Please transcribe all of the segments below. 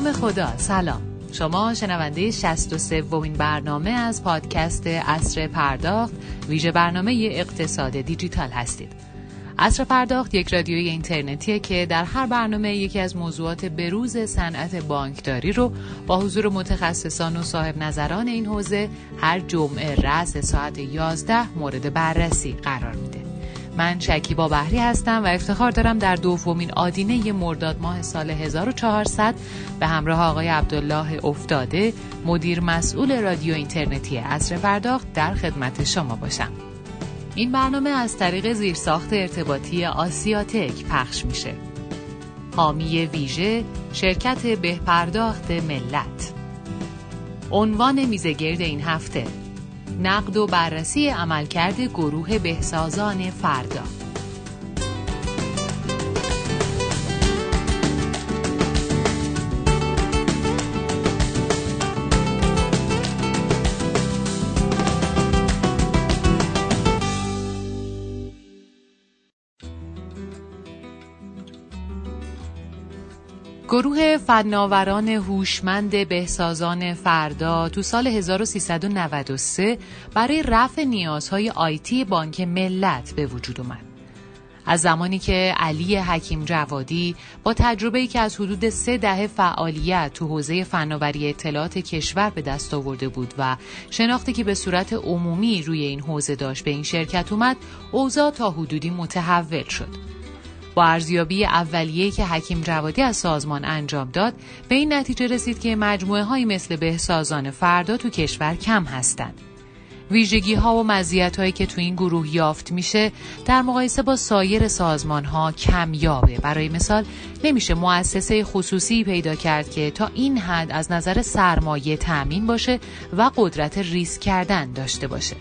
نام خدا. سلام. شما شنونده 63 ومین برنامه از پادکست اصر پرداخت ویژه برنامه اقتصاد دیجیتال هستید. اصر پرداخت یک رادیوی اینترنتیه که در هر برنامه یکی از موضوعات بروز صنعت بانکداری رو با حضور متخصصان و صاحب نظران این حوزه هر جمعه رأس ساعت 11 مورد بررسی قرار میده. من شکیبا بحری هستم و افتخار دارم در دومین آدینه مرداد ماه سال 1400 به همراه آقای عبدالله افتاده مدیر مسئول رادیو اینترنتی اصر پرداخت در خدمت شما باشم. این برنامه از طریق زیرساخت ارتباطی آسیاتک پخش میشه. حامی ویژه شرکت بهپرداخت ملت. عنوان میزگرد این هفته نقد و بررسی عملکرد گروه بهسازان فردا. گروه فناوران هوشمند بهسازان فردا تو سال 1393 برای رفع نیازهای آیتی بانک ملت به وجود اومد. از زمانی که علی حکیم جوادی با تجربه‌ای که از حدود سه دهه فعالیت تو حوزه فناوری اطلاعات کشور به دست آورده بود و شناختی که به صورت عمومی روی این حوزه داشت به این شرکت اومد، اوضاع تا حدودی متحول شد. با ارزیابی اولیه که حکیم جوادی از سازمان انجام داد به این نتیجه رسید که مجموعه های مثل بهسازان فردا تو کشور کم هستند. ویژگی ها و مزیت هایی که تو این گروه یافت میشه در مقایسه با سایر سازمان ها کمیابه برای مثال نمیشه مؤسسه خصوصی پیدا کرد که تا این حد از نظر سرمایه تأمین باشه و قدرت ریسک کردن داشته باشه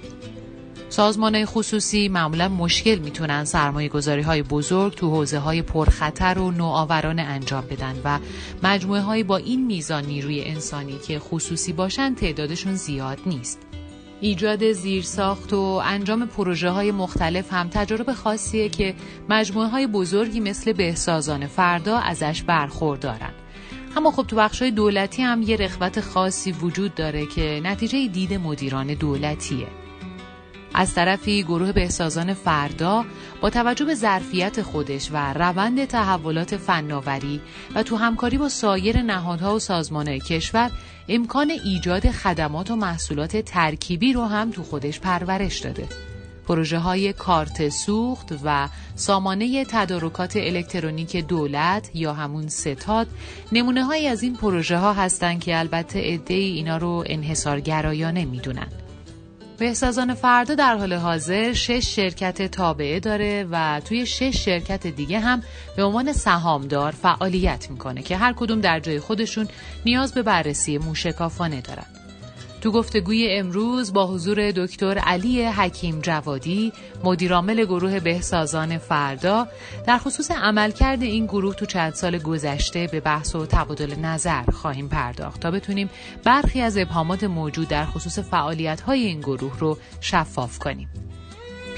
سازمان خصوصی معمولا مشکل می‌تونن سرمایه گذاری های بزرگ تو حوزه های پرخطر و نوآورانه انجام بدن و مجموعه های با این میزان نیروی انسانی که خصوصی باشن تعدادشون زیاد نیست. ایجاد زیرساخت و انجام پروژه های مختلف هم تجربه خاصیه که مجموعه های بزرگی مثل بهسازان فردا ازش برخوردارن. اما خب تو بخش دولتی هم یه رخوت خاصی وجود داره که نتیجه دید مدیران دولتیه. از طرفی گروه بهسازان فردا با توجه به ظرفیت خودش و روند تحولات فناوری و تو همکاری با سایر نهادها و سازمانهای کشور امکان ایجاد خدمات و محصولات ترکیبی رو هم تو خودش پرورش داده. پروژه های کارت سوخت و سامانه تدارکات الکترونیک دولت یا همون ستاد نمونه های از این پروژه ها هستند که البته عده اینا رو انحصارگرایانه می‌دونن. بهسازان فردا در حال حاضر شش شرکت تابعه داره و توی شش شرکت دیگه هم به عنوان سهامدار فعالیت می‌کنه که هر کدوم در جای خودشون نیاز به بررسی موشکافانه دارن. تو گفتگوی امروز با حضور دکتر علی حکیم جوادی مدیرعامل گروه بهسازان فردا در خصوص عملکرد این گروه تو چند سال گذشته به بحث و تبادل نظر خواهیم پرداخت تا بتونیم برخی از ابهامات موجود در خصوص فعالیت های این گروه رو شفاف کنیم.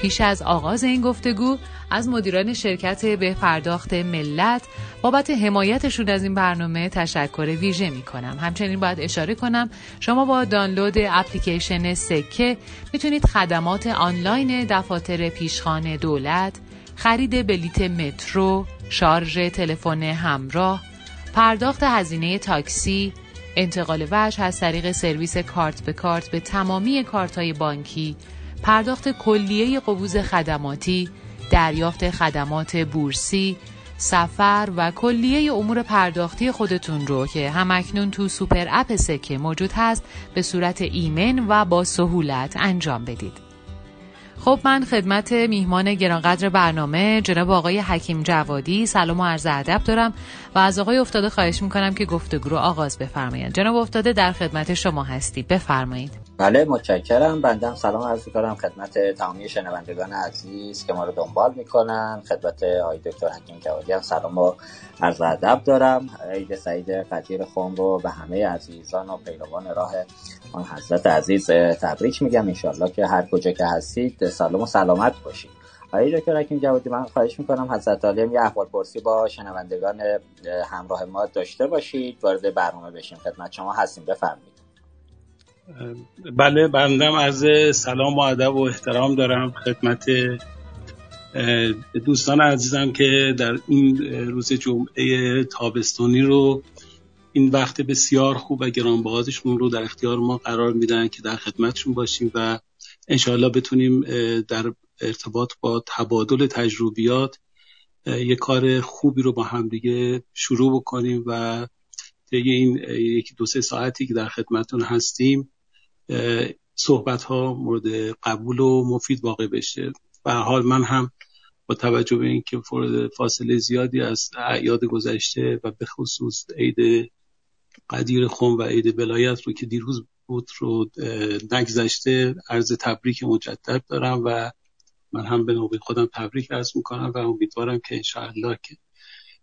پیش از آغاز این گفتگو از مدیران شرکت به پرداخت ملت بابت حمایتشون از این برنامه تشکر ویژه می کنم. همچنین باید اشاره کنم شما با دانلود اپلیکیشن سکه می‌تونید خدمات آنلاین دفاتر پیشخان دولت، خرید بلیت مترو، شارژ تلفن همراه، پرداخت هزینه تاکسی، انتقال وجه از طریق سرویس کارت به کارت به تمامی کارت های بانکی، پرداخت کلیه قبوض خدماتی، دریافت خدمات بورسی، سفر و کلیه امور پرداختی خودتون رو که هم‌اکنون تو super app سکه موجود هست به صورت ایمن و با سهولت انجام بدید. خب من خدمت میهمان گرانقدر برنامه جناب آقای حکیم جوادی سلام و عرض ادب دارم و از آقای افتاده خواهش می‌کنم که گفتگو رو آغاز بفرمایید. جناب افتاده در خدمت شما هستی. بفرمایید. بله متشکرم. بندم سلام عرض می‌کنم خدمت تمامی شنوندگان عزیز که ما رو دنبال می‌کنن. خدمت آقای دکتر حکیم جوادی هم سلام و عرض ادب دارم. عید سعید فطیر خون رو به همه عزیزان و پیروان راه آن حضرت عزیز تبریک میگم. انشالله که هر کجا که هستید سلام و سلامت باشید. آقای دکتر حکیم جوادی من خواهش می‌کنم حضرت عالیم یه احوال پرسی با شنوندگان همراه ما داشته باشید. وارد برنامه بشیم. خدمت شما هستیم. بفرمایید. بله بندم از سلام و ادب و احترام دارم خدمت دوستان عزیزم که در این روز جمعه تابستانی رو این وقت بسیار خوب و گرانبهادشون رو در اختیار ما قرار میدن که در خدمتشون باشیم و انشاءالله بتونیم در ارتباط با تبادل تجربیات یه کار خوبی رو با همدیگه شروع بکنیم و طی این یکی دو سه ساعتی که در خدمتون هستیم صحبت ها مورد قبول و مفید واقع بشه. و حال من هم با توجه به اینکه فاصله زیادی از اعیاد گذشته و به خصوص عید قدیر خم و عید بلایت رو که دیروز بود رو نگذشته عرض تبریک مجدد دارم و من هم به نوبه خودم تبریک عرض می‌کنم و امیدوارم که انشاءالله که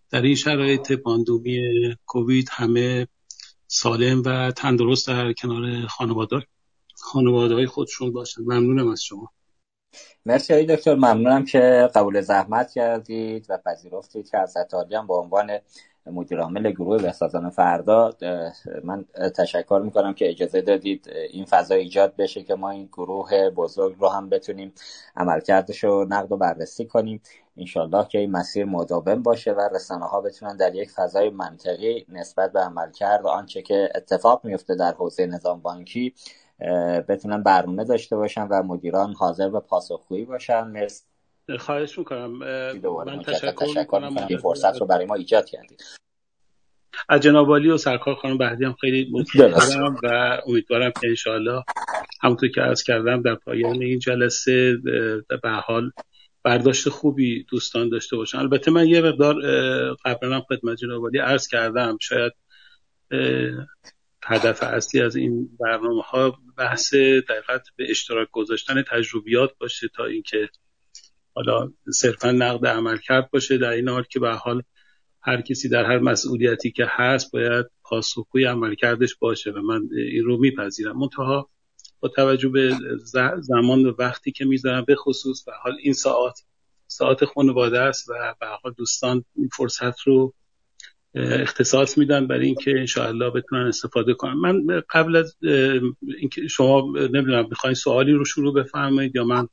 در این شرایط پاندومی کووید همه سالم و تندرست در کنار خانواده. خانواده های خودشون باشن. ممنونم از شما. مرسی های دکتر. ممنونم که قبول زحمت کردید و پذیرفتید که از هم به عنوان مدیر عامل گروه بسازان فردا من تشکر می‌کنم که اجازه دادید این فضا ایجاد بشه که ما این گروه بزرگ رو هم بتونیم عملکردش رو نقد و بررسی کنیم. انشالله که این مسیر مداوم باشه و رسانه ها بتونن در یک فضای منطقی نسبت به عملکرد و آنچه که اتفاق میفته در حوزه نظام بانکی بتونن برنامه داشته باشن و مدیران حاضر به پاسخگویی باشن. مرسی. خواهش می‌کنم. من تشکر, می‌کنم. این فرصت رو برای ما ایجاد کردید. از جناب و سرکار خانم بهدی هم خیلی متشکرم و امیدوارم که انشاءالله همونطور که عرض کردم در پایان این جلسه به حال برداشت خوبی دوستان داشته باشن. البته من یه مقدار قبلا خدمت جناب عرض کردم. شاید هدف اصلی از این برنامه ها بحث دقیقت به اشتراک گذاشتن تجربیات باشه تا اینکه حالا صرفا نقد عمل کرد باشه. در این حال که به حال هر کسی در هر مسئولیتی که هست باید پاسخگوی عملکردش باشه و من این رو میپذیرم. منتها با توجه به زمان و وقتی که می‌ذارم به خصوص به حال این ساعت ساعت خانواده است و به حال دوستان این فرصت رو اختصاص میدن برای اینکه انشاءالله بتونن استفاده کنن. من قبل از اینکه شما نمی‌دونم می‌خواین سوالی رو شروع بفرمایید یا من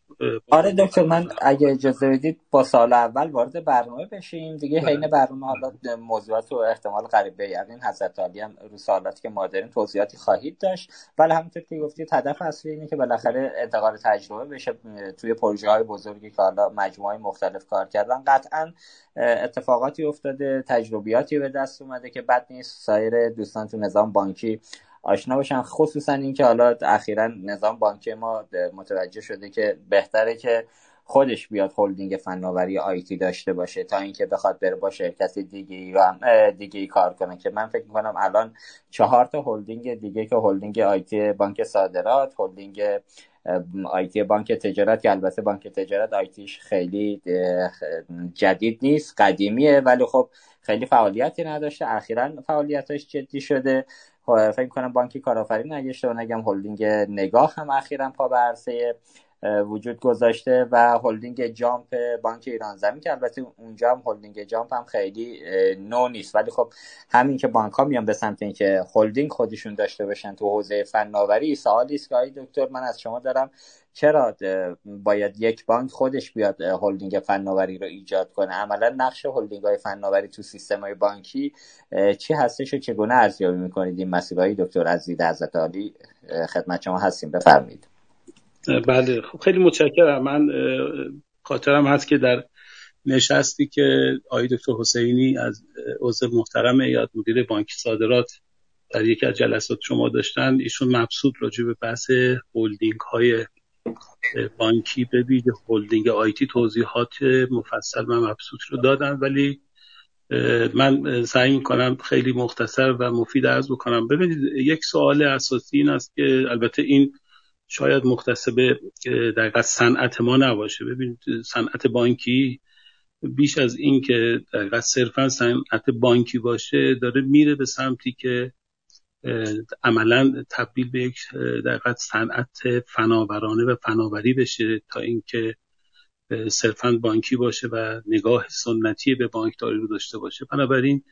آره دکتر من اگه اجازه بدید با سال اول وارد برنامه بشیم. دیگه بله. حین برنامه حالا موضوعات و احتمال قریب به یقین حضرت علی هم رو سوالاتی که ما داریم توضیحاتی خواهید داشت. ولی همونطور که گفتید هدف اصلی اینه که بالاخره انتقال تجربه بشه توی پروژه های بزرگی که حالا مجموعه مختلف کار کردن. قطعا اتفاقاتی افتاده تجربیاتی به دست اومده که بد نیست. سایر دوستان تو نظام بانکی آشنا باشن خصوصا اینکه حالا اخیرا نظام بانکی ما متوجه شده که بهتره که خودش بیاد هلدینگ فناوری آیتی داشته باشه تا اینکه بخواد بره با شرکت دیگه ای دیگه کار کنه که من فکر می‌کنم الان چهار تا هلدینگ دیگه که هلدینگ IT بانک صادرات هلدینگ IT بانک تجارت که البته بانک تجارت IT ش خیلی جدید نیست قدیمیه ولی خب خیلی فعالیتی نداشته. اخیرا فعالیتش جدی شده. فکر کنم بانک کارآفرین اگه اشتباه نگم هلدینگ نگاه هم اخیرا پا به عرصه وجود گذاشته و هلدینگ جامپ بانک ایران زمین که البته اونجا هم هلدینگ جامپ هم خیلی نو نیست. ولی خب همین که بانک ها میان به سمت اینکه هلدینگ خودشون داشته باشن تو حوزه فناوری سوالی است که دکتر من از شما دارم چرا باید یک بانک خودش بیاد هلدینگ فناوری رو ایجاد کنه؟ عملا نقش هلدینگ های فناوری تو سیستم های بانکی چی هستش و چگونه ارزیابی می‌کنید؟ این مسئله دکتر حضرت عالی خدمت شما هستیم. بفرمایید. بله خب خیلی متشکرم. من خاطرم هست که در نشستی که آقای دکتر حسینی از عضو محترم یاد مدیر بانک صادرات در یکی از جلسات شما داشتن. ایشون مبسوط راجع به بحث هلدینگ های بانکی. به ویژه هلدینگ آیتی توضیحات مفصل من مبسوط رو دادن ولی من سعی می‌کنم خیلی مختصر و مفید عرض بکنم. ببینید یک سوال اساسی این است که البته این شاید مختص به در صنعت ما نباشه. ببینید صنعت بانکی بیش از این که در صرفا صنعت بانکی باشه داره میره به سمتی که عملا تبدیل به یک در صنعت فناورانه و فناوری بشه تا اینکه صرفا بانکی باشه و نگاه سنتی به بانکداری رو داشته باشه. بنابراین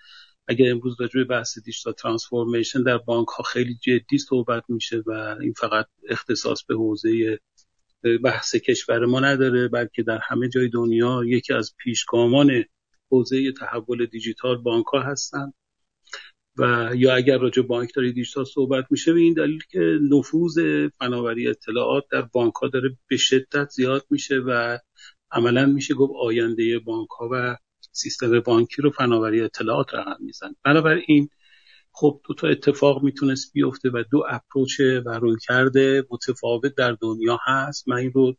اگر امروز راجع به بحث دیجیتال ترانسفورمیشن در بانک ها خیلی جدی صحبت میشه و این فقط اختصاص به حوزه بحث کشور ما نداره بلکه در همه جای دنیا یکی از پیشگامان حوزه تحول دیجیتال بانک ها هستن. و یا اگر راجع بانکداری دیجیتال صحبت میشه به این دلیل که نفوذ فناوری اطلاعات در بانک ها داره به شدت زیاد میشه و عملا میشه گفت آینده بانک ها و سیستم بانکی رو فناوری اطلاعات رقم میزن. بنابراین خب دو تا اتفاق می‌تونست بیفته و دو اپروچ و روی کرده متفاوت در دنیا هست. من این رو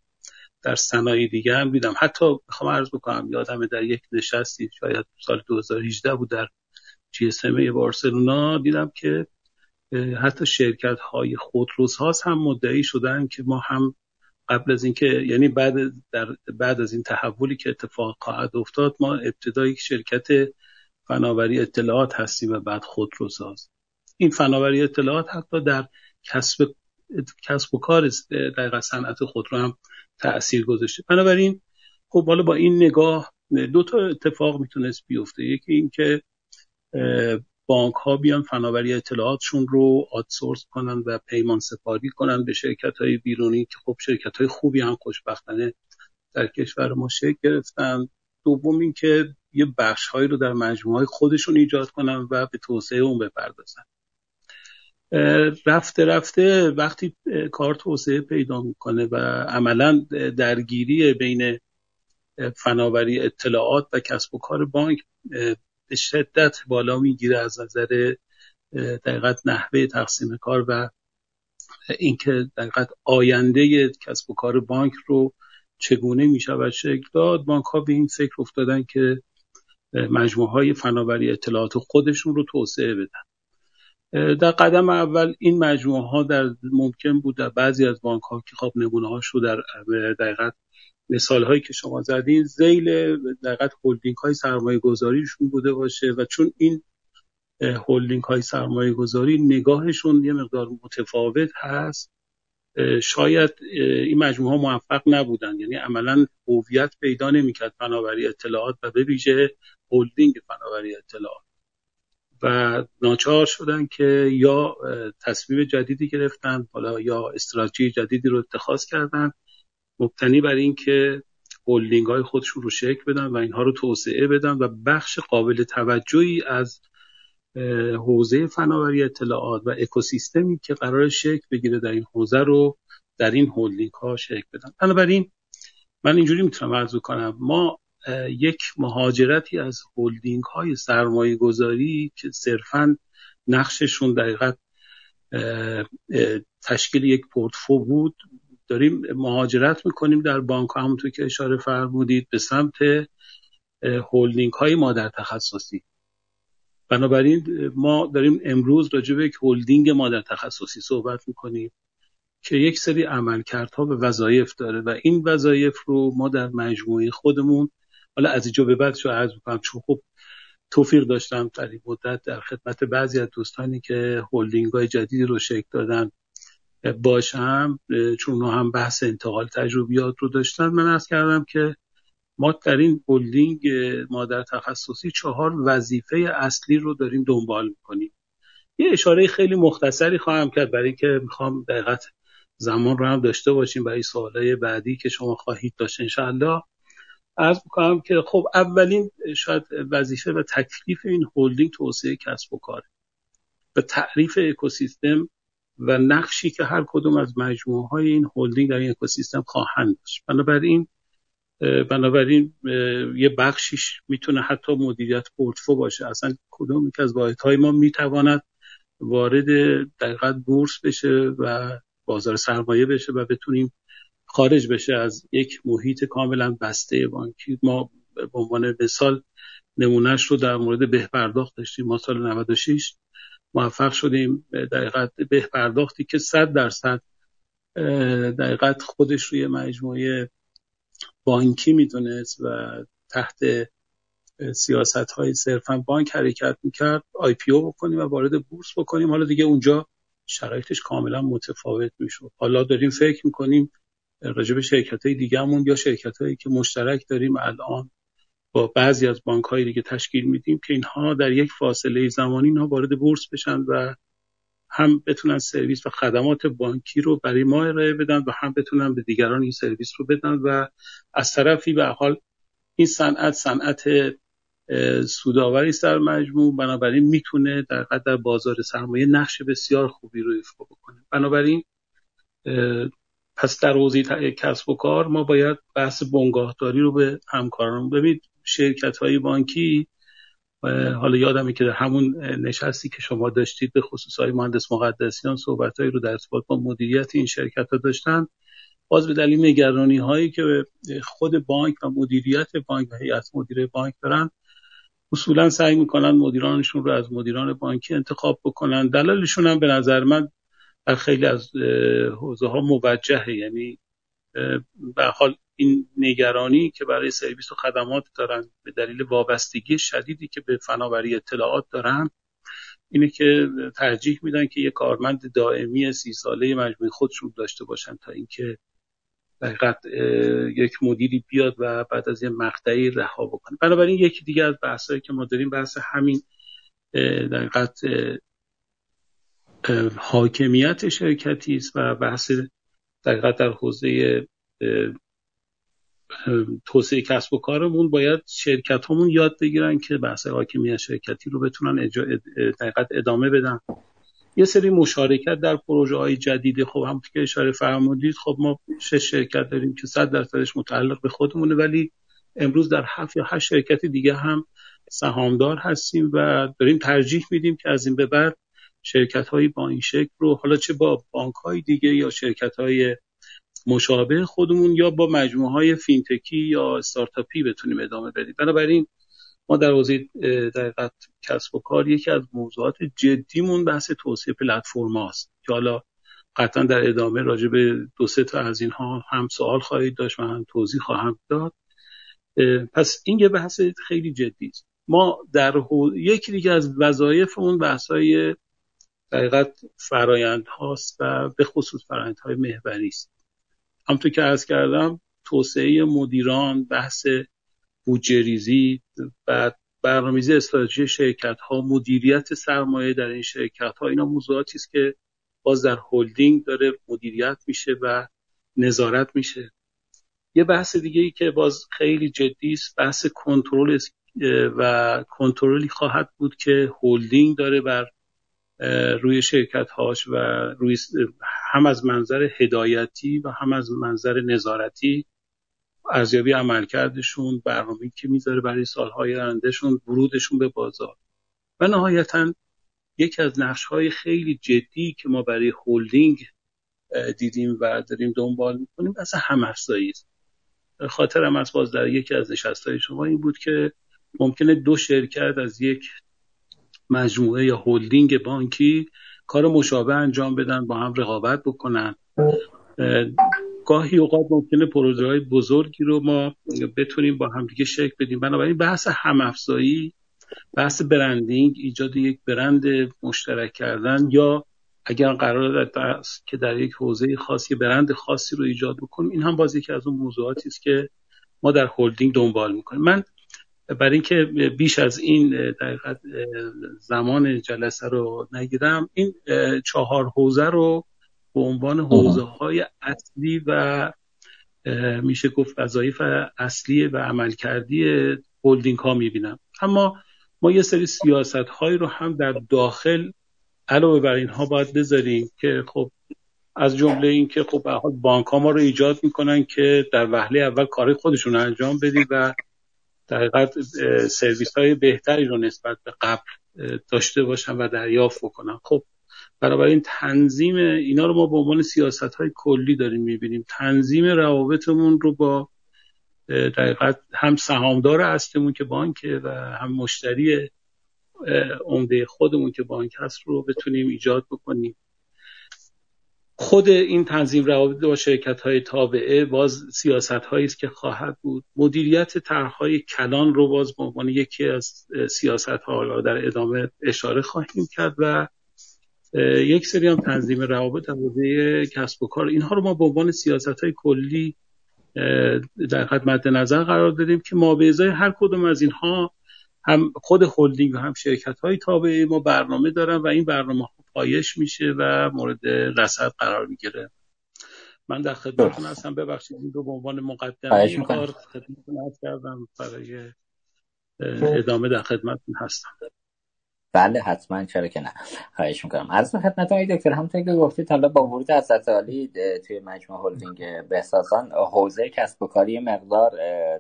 در صنایع دیگه هم دیدم. حتی می‌خوام عرض بکنم یادم در یک نشستی شاید سال 2018 بود در جی بارسلونا دیدم که حتی شرکت های خودروساز هم مدعی شدن که ما هم قبل از اینکه یعنی بعد در بعد از این تحولی که اتفاق خواهد افتاد ما ابتدا یک شرکت فناوری اطلاعات هستیم و بعد خودروساز. این فناوری اطلاعات حتی در کسب کسب و کار در صنعت خودرو هم تاثیر گذاشته. بنابراین خب حالا با این نگاه دو تا اتفاق می‌تونست بیفته. یکی اینکه بانک ها بیان فناوری اطلاعاتشون رو آدسورس کنن و پیمان سپاری کنن به شرکت های بیرونی که خب شرکت های خوبی هم خوشبختانه در کشور ما شکل گرفتن. دوم اینکه یه بخش هایی رو در مجموعه های خودشون ایجاد کنن و به توسعه اون بپردازن. رفته رفته وقتی کار توسعه پیدا می‌کنه و عملا درگیری بین فناوری اطلاعات و کسب و کار بانک به شدت بالا می‌گیره از نظر دقیقت نحوه تقسیم کار و اینکه دقیقت آینده کسب و کار بانک رو چگونه می شود شکل داد. بانک ها به این فکر افتادن که مجموعه های فناوری اطلاعات خودشون رو توسعه بدن. در قدم اول این مجموعه ها در ممکن بود در بعضی از بانک ها که خب نمونه هاش رو در دقیقت مثال هایی که شما زدین زیل دقیقت هولدینگ های سرمایه گذاریشون بوده باشه و چون این هولدینگ های سرمایه گذاری نگاهشون یه مقدار متفاوت هست شاید این مجموعه ها موفق نبودن. یعنی عملا هویت پیدا نمی‌کرد فناوری اطلاعات و به ویژه هولدینگ فناوری اطلاعات. و ناچار شدن که یا تصمیم جدیدی گرفتن حالا یا استراتژی جدیدی رو اتخاذ کردن مبتنی بر اینکه هولدینگ های خودشون رو شکل بدن و اینها رو توسعه بدن و بخش قابل توجهی از حوزه فناوری اطلاعات و اکوسیستمی که قرار شکل بگیره در این حوزه رو در این هولدینگ ها شکل بدن. بنابراین من اینجوری می‌تونم عرض کنم ما یک مهاجرتی از هولدینگ های سرمایه گذاری که صرفا نقششون دقیقت تشکیل یک پورتفو بود داریم مهاجرت می‌کنیم در بانک همونطور که اشاره فرمودید به سمت هولدینگ های مادر تخصصی. بنابراین ما داریم امروز راجع به یک هولدینگ مادر تخصصی صحبت می‌کنیم که یک سری عملکردها به وظایف داره و این وظایف رو ما در مجموعه خودمون حالا از اینجا به بعد شو عرض می‌کنم چون خب توفیق داشتم در این مدت در خدمت بعضی از دوستانی که هولدینگ های جدیدی رو شکل دادن باشم چون هم بحث انتقال تجربیات رو داشتن من از کردم که ما در این هولدینگ مادر تخصصی چهار وظیفه اصلی رو داریم دنبال می‌کنیم. یه اشاره خیلی مختصری خواهم کرد برای اینکه می‌خوام دقیقت زمان رو هم داشته باشیم برای سوالای بعدی که شما خواهید داشت انشاءالله. عرض می‌کنم که خب اولین شاید وظیفه و تکلیف این هولدینگ توسعه کسب و کاره. به تعریف اکوسیستم و نقشی که هر کدوم از مجموعه های این هولدینگ در این اکوسیستم خواهند داشت. بنابراین بنابراین یه بخشیش می‌تونه حتی مدیریت پورتفو باشه. اصلا کدوم که از های ما می‌تواند وارد دقیقت بورس بشه و بازار سرمایه بشه و بتونیم خارج بشه از یک محیط کاملا بسته بانکی. ما به عنوان مثال نمونهش رو در مورد بهپرداخت داشتیم. ما سال 96 موفق شدیم دقیقت به پرداختی که صد درصد دقیقت خودش روی مجموعه بانکی می‌دونست و تحت سیاست های صرفا بانک حرکت می‌کرد آی پی او بکنیم و وارد بورس بکنیم. حالا دیگه اونجا شرایطش کاملا متفاوت می‌شد. حالا داریم فکر می‌کنیم راجع به شرکت های دیگهمون یا شرکت هایی که مشترک داریم الان با بعضی از بانک های دیگه تشکیل میدیم که اینها در یک فاصله زمانی اینها وارد بورس بشن و هم بتونن سرویس و خدمات بانکی رو برای ما ارائه بدن و هم بتونن به دیگران این سرویس رو بدن و از طرفی به حال این صنعت صنعت سوداوری در مجموع بنابراین می‌تونه در در بازار سرمایه نقش بسیار خوبی رو ایفا بکنه. بنابراین پس در حوزه کسب و کار ما باید بحث بنگاهداری رو به همکاران ببینید شرکت های بانکی حالا یادمه که در همون نشستی که شما داشتید به خصوص های مهندس مقدسیان صحبت رو در ارتباط با مدیریت این شرکت ها داشتن. باز به دلیل نگرانی هایی که خود بانک و مدیریت بانک و هیئت مدیره بانک دارن اصولا سعی می‌کنن مدیرانشون رو از مدیران بانکی انتخاب بکنن. دلایلشون هم به نظر من در خیلی از حوزه ها موجهه. یعنی به حال این نگرانی که برای سرویس و خدمات دارن به دلیل وابستگی شدیدی که به فناوری اطلاعات دارن اینه که ترجیح میدن که یک کارمند دائمی سی ساله مجموعی خودشون داشته باشن تا اینکه دقیقت یک مدیری بیاد و بعد از یه مقطعی رها بکنه. بنابراین یکی دیگه از بحثایی که ما داریم بحث همین دقیقت حاکمیت شرکتی است و بحث دقیقت در حوزه توسعه کسب و کارمون باید شرکت همون یاد بگیرن که بحث حاکمیت شرکتی رو بتونن دقیقت ادامه بدن. یه سری مشارکت در پروژه های جدیدی خب هم که اشاره فرمودید خب ما شش شرکت داریم که صد درصدش متعلق به خودمونه ولی امروز در هفت یا هشت شرکت دیگه هم سهامدار هستیم و داریم ترجیح میدیم که از این به بعد شرکت هایی با این شکل رو حالا چه با بانک های دیگه یا شرکت های مشابه خودمون یا با مجموعه های فینتکی یا استارتاپی بتونیم ادامه بدیم. بنابراین ما در حوزه دقیقت کسب و کار یکی از موضوعات جدیمون بحث توسعه پلتفرم است که حالا قطعا در ادامه راجع به دو سه تا از اینها هم سوال خواهید داشت و هم توضیح خواهم داد. پس این یه بحث خیلی جدی است. ما در یکی دیگه از وظایف اون بحث های دقیقت فرایند هاست و به خصوص فرایند های محوری است. همطور که عرض کردم توسعه مدیران بحث بودجه ریزی و برنامه‌ریزی استراتژی شرکت ها مدیریت سرمایه در این شرکت ها اینا موضوعاتی است که باز در هلدینگ داره مدیریت میشه و نظارت میشه. یه بحث دیگه ای که باز خیلی جدی است بحث کنترل و کنترلی خواهد بود که هلدینگ داره بر روی شرکت هاش و روی هم از منظر هدایتی و هم از منظر نظارتی ارزیابی عملکردشون برنامه‌ای که می‌ذاره برای سالهای آیندهشون ورودشون به بازار. و نهایتا یکی از نقشهای خیلی جدی که ما برای هولدینگ دیدیم و داریم دنبال می‌کنیم اصلا هم افزایی است. خاطرم از باز در یکی از نشستهای شما این بود که ممکنه دو شرکت از یک مجموعه یا هولدینگ بانکی کار مشابه انجام بدن با هم رقابت بکنن. گاهی اوقات ممکنه پروژه های بزرگی رو ما بتونیم با همدیگه شکل بدیم. بنابراین بحث همافزایی بحث برندینگ ایجاد یک برند مشترک کردن یا اگر قرار است که در یک حوزه خاصی برند خاصی رو ایجاد بکنیم این هم باز یکی از اون موضوعاتی است که ما در هلدینگ دنبال می‌کنیم. من برای اینکه بیش از این دقیقت زمان جلسه رو نگیرم این چهار حوزه رو به عنوان حوزه های اصلی و میشه گفت وظایف اصلی و عملکردی هولدینگ ها می‌بینم. اما ما یه سری سیاست هایی رو هم در داخل علاوه بر اینها باید بذاریم که خب از جمله این که خب بانک ها ما رو ایجاد می‌کنن که در وهله اول کار خودشون انجام بدیم و در حقیقت سرویس های بهتری رو نسبت به قبل داشته باشن و دریافت بکنن خب بنابراین تنظیم اینا رو ما به عنوان سیاست های کلی داریم می‌بینیم. تنظیم روابطمون رو با دقیقت هم سهامدار هستمون که بانکه و هم مشتری عمده خودمون که بانک هست رو بتونیم ایجاد بکنیم. خود این تنظیم روابط با شرکت های تابعه باز سیاست هایی است که خواهد بود. مدیریت طرحهای کلان رو باز به عنوان یکی از سیاست ها در ادامه اشاره خواهیم کرد و یک سری هم تنظیم روابط حوزه کسب و کار. اینها رو ما به عنوان سیاست های کلی در خدمت نظر قرار دادیم که ما به ازای هر کدوم از اینها هم خود هلدینگ و هم شرکت های تابعه ما برنامه دارن و این برنامه پایش میشه و مورد رصد قرار می‌گیره. من در خدمتتون هستم. ببخشید این دو به عنوان مقدمه کار خدمتتون کردم برای ادامه در خدمتتون هستم. بله حتما. چرا که نه. خواهش می‌کنم. عرض خدمت های دکتر همونطور که گفتید حالا با ورود حضرت عالی توی مجموعه هلدینگ بهسازان حوزه کسب و کاری مقدار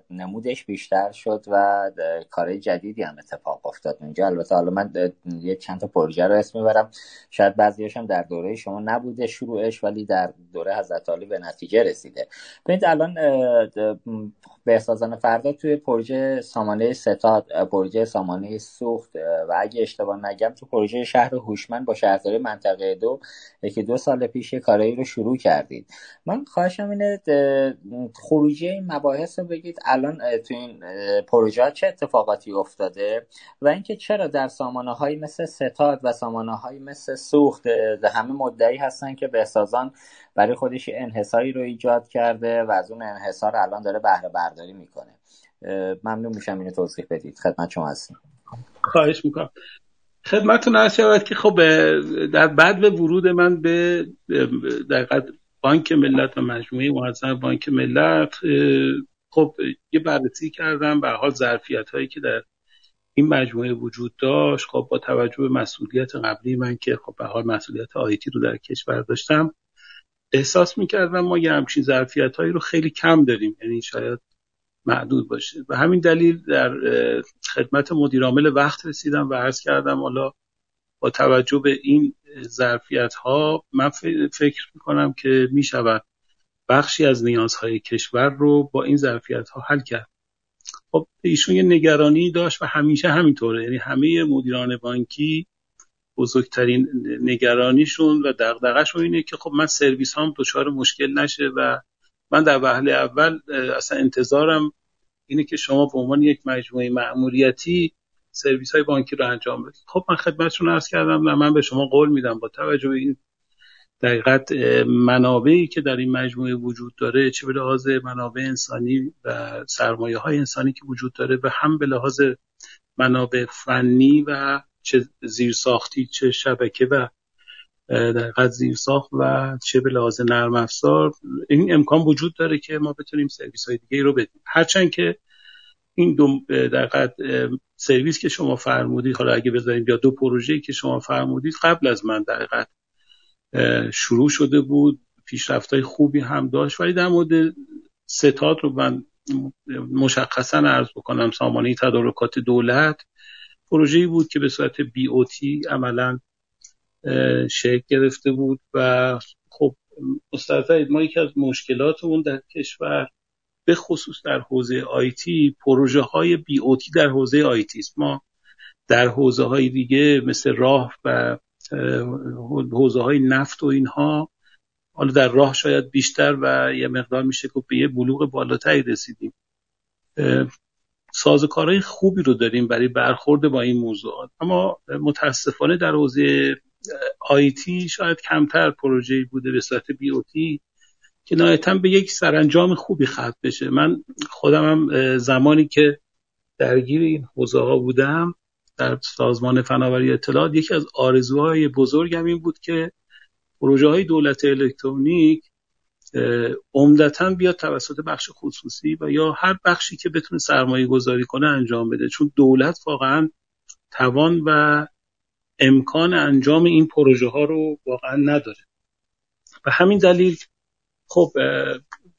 نمودش بیشتر شد و کار جدیدی هم اتفاق افتاد اونجا. البته حالا من یه چند تا پروژه رو اسم می‌برم. شاید بعضیاش هم در دوره شما نبوده شروعش ولی در دوره حضرت عالی به نتیجه رسیده. ببینید الان بهسازان فردا توی پروژه سامانه ستاد پروژه سامانه سوخت و اگه نگم تو پروژه شهر هوشمند با شهرداری منطقه دو که دو سال پیش یه کارایی رو شروع کردید. من خواهشم اینه خروجی این مباحث رو بگید الان تو این پروژه چه اتفاقاتی افتاده و اینکه چرا در سامانه های مثل ستاد و سامانه های مثل سوخت همه مدعی هستن که بهسازان برای خودش انحصاری رو ایجاد کرده و از اون انحصار الان داره بهره برداری می‌کنه. ممنون میشم اینو توضیح بدید. خدمت شما هستیم خواهش می‌کنم. خدمتتون هست شود که خب در بعد به ورود من به در بانک ملت و مجموعه معظم بانک ملت خب یه بررسی کردم به حال ظرفیت هایی که در این مجموعه وجود داشت. خب با توجه به مسئولیت قبلی من که خب به حال مسئولیت آیتی رو در کشور داشتم احساس می‌کردم ما یه همچین ظرفیت هایی رو خیلی کم داریم. یعنی شاید معدود باشه. و همین دلیل در خدمت مدیرعامل وقت رسیدم و عرض کردم حالا با توجه به این ظرفیت ها من فکر می‌کنم که می‌شود بخشی از نیازهای کشور رو با این ظرفیت ها حل کرد. خب ایشون یه نگرانی داشت و همیشه همینطوره. یعنی همه مدیران بانکی بزرگترین نگرانیشون و دغدغه‌شون اینه که خب من سرویس هام دچار مشکل نشه و من در وهله اول اصلا انتظارم اینه که شما به عنوان یک مجموعه مأموریتی سرویس های بانکی رو انجام بدید. خب من خدمتشون عرض کردم و من به شما قول میدم با توجه به این دقیقت منابعی که در این مجموعه وجود داره چه به لحاظ منابع انسانی و سرمایه های انسانی که وجود داره و هم به لحاظ منابع فنی و چه زیرساختی چه شبکه و در زیر ساخت و چه به لحاظ نرم افزار این امکان وجود داره که ما بتونیم سرویس های دیگه رو بدیم. هرچند که این دو در سرویس که شما فرمودید حالا اگه بذاریم یا دو پروژه‌ای که شما فرمودید قبل از من در شروع شده بود پیشرفت های خوبی هم داشت ولی در مورد ستاد رو من مشخصا عرض بکنم سامانه تدارکات دولت پروژه‌ای بود که به صورت بی او تی عملا شکل گرفته بود و خب مستعد ما یکی از مشکلاتمون در کشور به خصوص در حوزه آیتی پروژه های بی اوتی در حوزه آیتی است. ما در حوزه های دیگه مثل راه و حوزه های نفت و اینها حالا در راه شاید بیشتر و یه مقدار میشه که به یه بلوغ بالاتری رسیدیم. سازوکارهای خوبی رو داریم برای برخورد با این موضوعات. اما متاسفانه در حوزه آیتی شاید کمتر پروژه‌ای بوده به صورت بی اوتی که نهایتا به یک سرانجام خوبی ختم بشه. من خودم هم زمانی که درگیر این حوزه ها بودم در سازمان فناوری اطلاعات یکی از آرزوهای بزرگم این بود که پروژه های دولت الکترونیک عمدتا بیاد توسط بخش خصوصی و یا هر بخشی که بتونه سرمایه گذاری کنه انجام بده. چون دولت واقعا توان و امکان انجام این پروژه ها رو واقعا نداره. و همین دلیل خب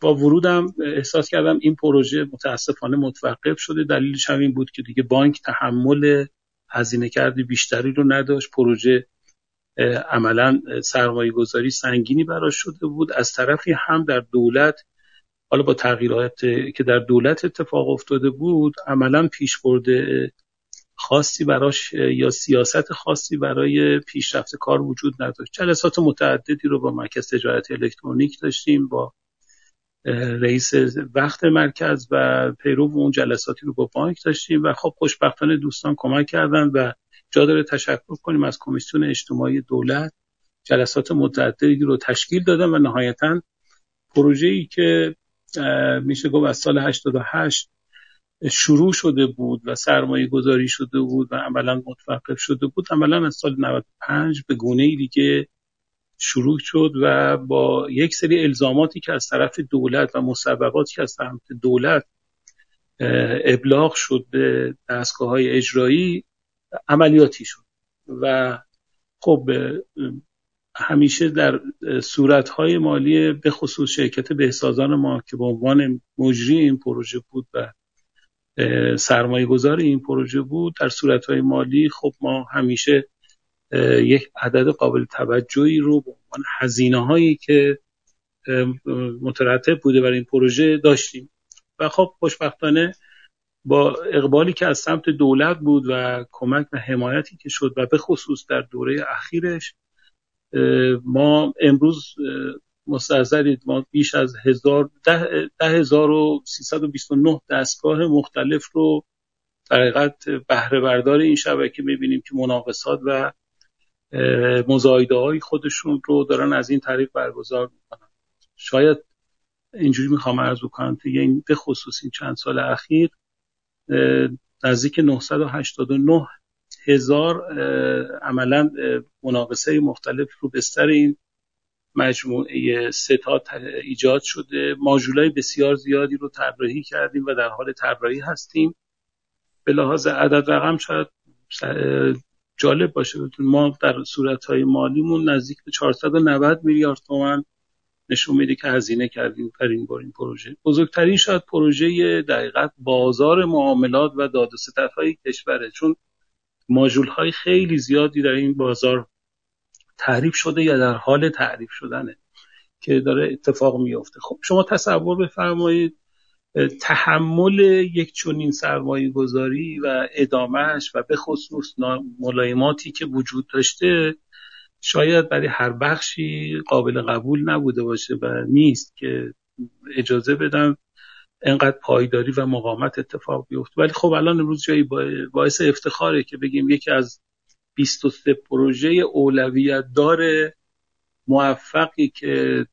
با ورودم احساس کردم این پروژه متاسفانه متوقف شده. دلیلش همین بود که دیگه بانک تحمل هزینه کردی بیشتری رو نداشت. پروژه عملا سرمایه گذاری سنگینی براش شده بود. از طرفی هم در دولت حالا با تغییرات که در دولت اتفاق افتاده بود عملا پیش برده خاصی براش یا سیاست خاصی برای پیشرفت کار وجود نداشت. جلسات متعددی رو با مرکز تجارت الکترونیک داشتیم با رئیس وقت مرکز و پیرو اون جلساتی رو با بانک داشتیم و خب خوشبختانه دوستان کمک کردن و جا داره تشکر کنیم از کمیسیون اجتماعی دولت. جلسات متعددی رو تشکیل دادن و نهایتا پروژه‌ای که میشه گفت از سال 88 شروع شده بود و سرمایه گذاری شده بود و عملا متوقف شده بود عملا از سال 95 به گونه ای دیگه شروع شد و با یک سری الزاماتی که از طرف دولت و مسبقاتی که از طرف دولت ابلاغ شد به دستگاه های اجرایی عملیاتی شد و خب همیشه در صورتهای مالی به خصوص شرکت بهسازان ما که به عنوان مجری این پروژه بود و سرمایه گذار این پروژه بود. در صورتهای مالی خب ما همیشه یک عدد قابل توجهی رو به عنوان هزینه هایی که مترتب بوده برای این پروژه داشتیم. و خب خوشبختانه با اقبالی که از سمت دولت بود و کمک و حمایتی که شد و به خصوص در دوره اخیرش ما امروز مستحضرید ما بیش از هزار ده, ده هزار و و دستگاه مختلف رو در حقیقت بهره بردار این شبکه می‌بینیم که مناقصات و مزایده های خودشون رو دارن از این طریق برگزار می‌کنن. شاید اینجوری می‌خوام عرض بکنم که این به خصوص این چند سال اخیر نزدیک 989 هزار عملا مناقصه مختلف رو بستر این مجموعه ستاد ایجاد شده. ماژولای بسیار زیادی رو طراحی کردیم و در حال طراحی هستیم. به لحاظ عدد رقم شاید جالب باشه ما در صورتهای مالیمون نزدیک به 490 میلیارد تومن نشون میده که هزینه کردیم در این بار این پروژه. بزرگترین شاید پروژه دقیقت بازار معاملات و داد و های کشوره. چون ماژول های خیلی زیادی در این بازار تعریف شده یا در حال تعریف شدنه که داره اتفاق میفته خب شما تصور بفرمایید تحمل یک چنین سرمایه گذاری و ادامهش و به خصوص ملایماتی که وجود داشته شاید برای هر بخشی قابل قبول نبوده باشه و نیست که اجازه بدم انقدر پایداری و مقامت اتفاق بیفته. ولی خب الان امروز جایی باعث افتخاره که بگیم یکی از 23 پروژه اولویت داره. موفقی که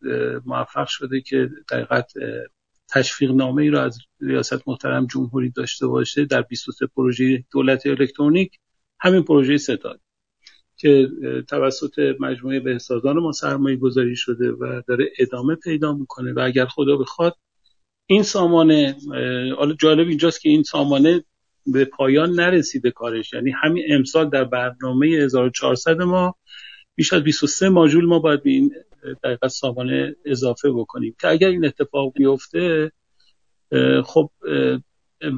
موفق شده که دقیقت تشویق نامه ای را از ریاست محترم جمهوری داشته باشه در 23 پروژه دولت الکترونیک. همین پروژه ستاد که توسط مجموعه بهسازان ما سرمایه گذاری شده و داره ادامه پیدا می‌کنه. و اگر خدا بخواد این سامانه حالا جالب اینجاست که این سامانه به پایان نرسیده کارش. یعنی همین امسال در برنامه 1400 ما بیش از 23 ماژول ما باید به این دقیقا سامانه اضافه بکنیم. که اگر این اتفاق بیفته خب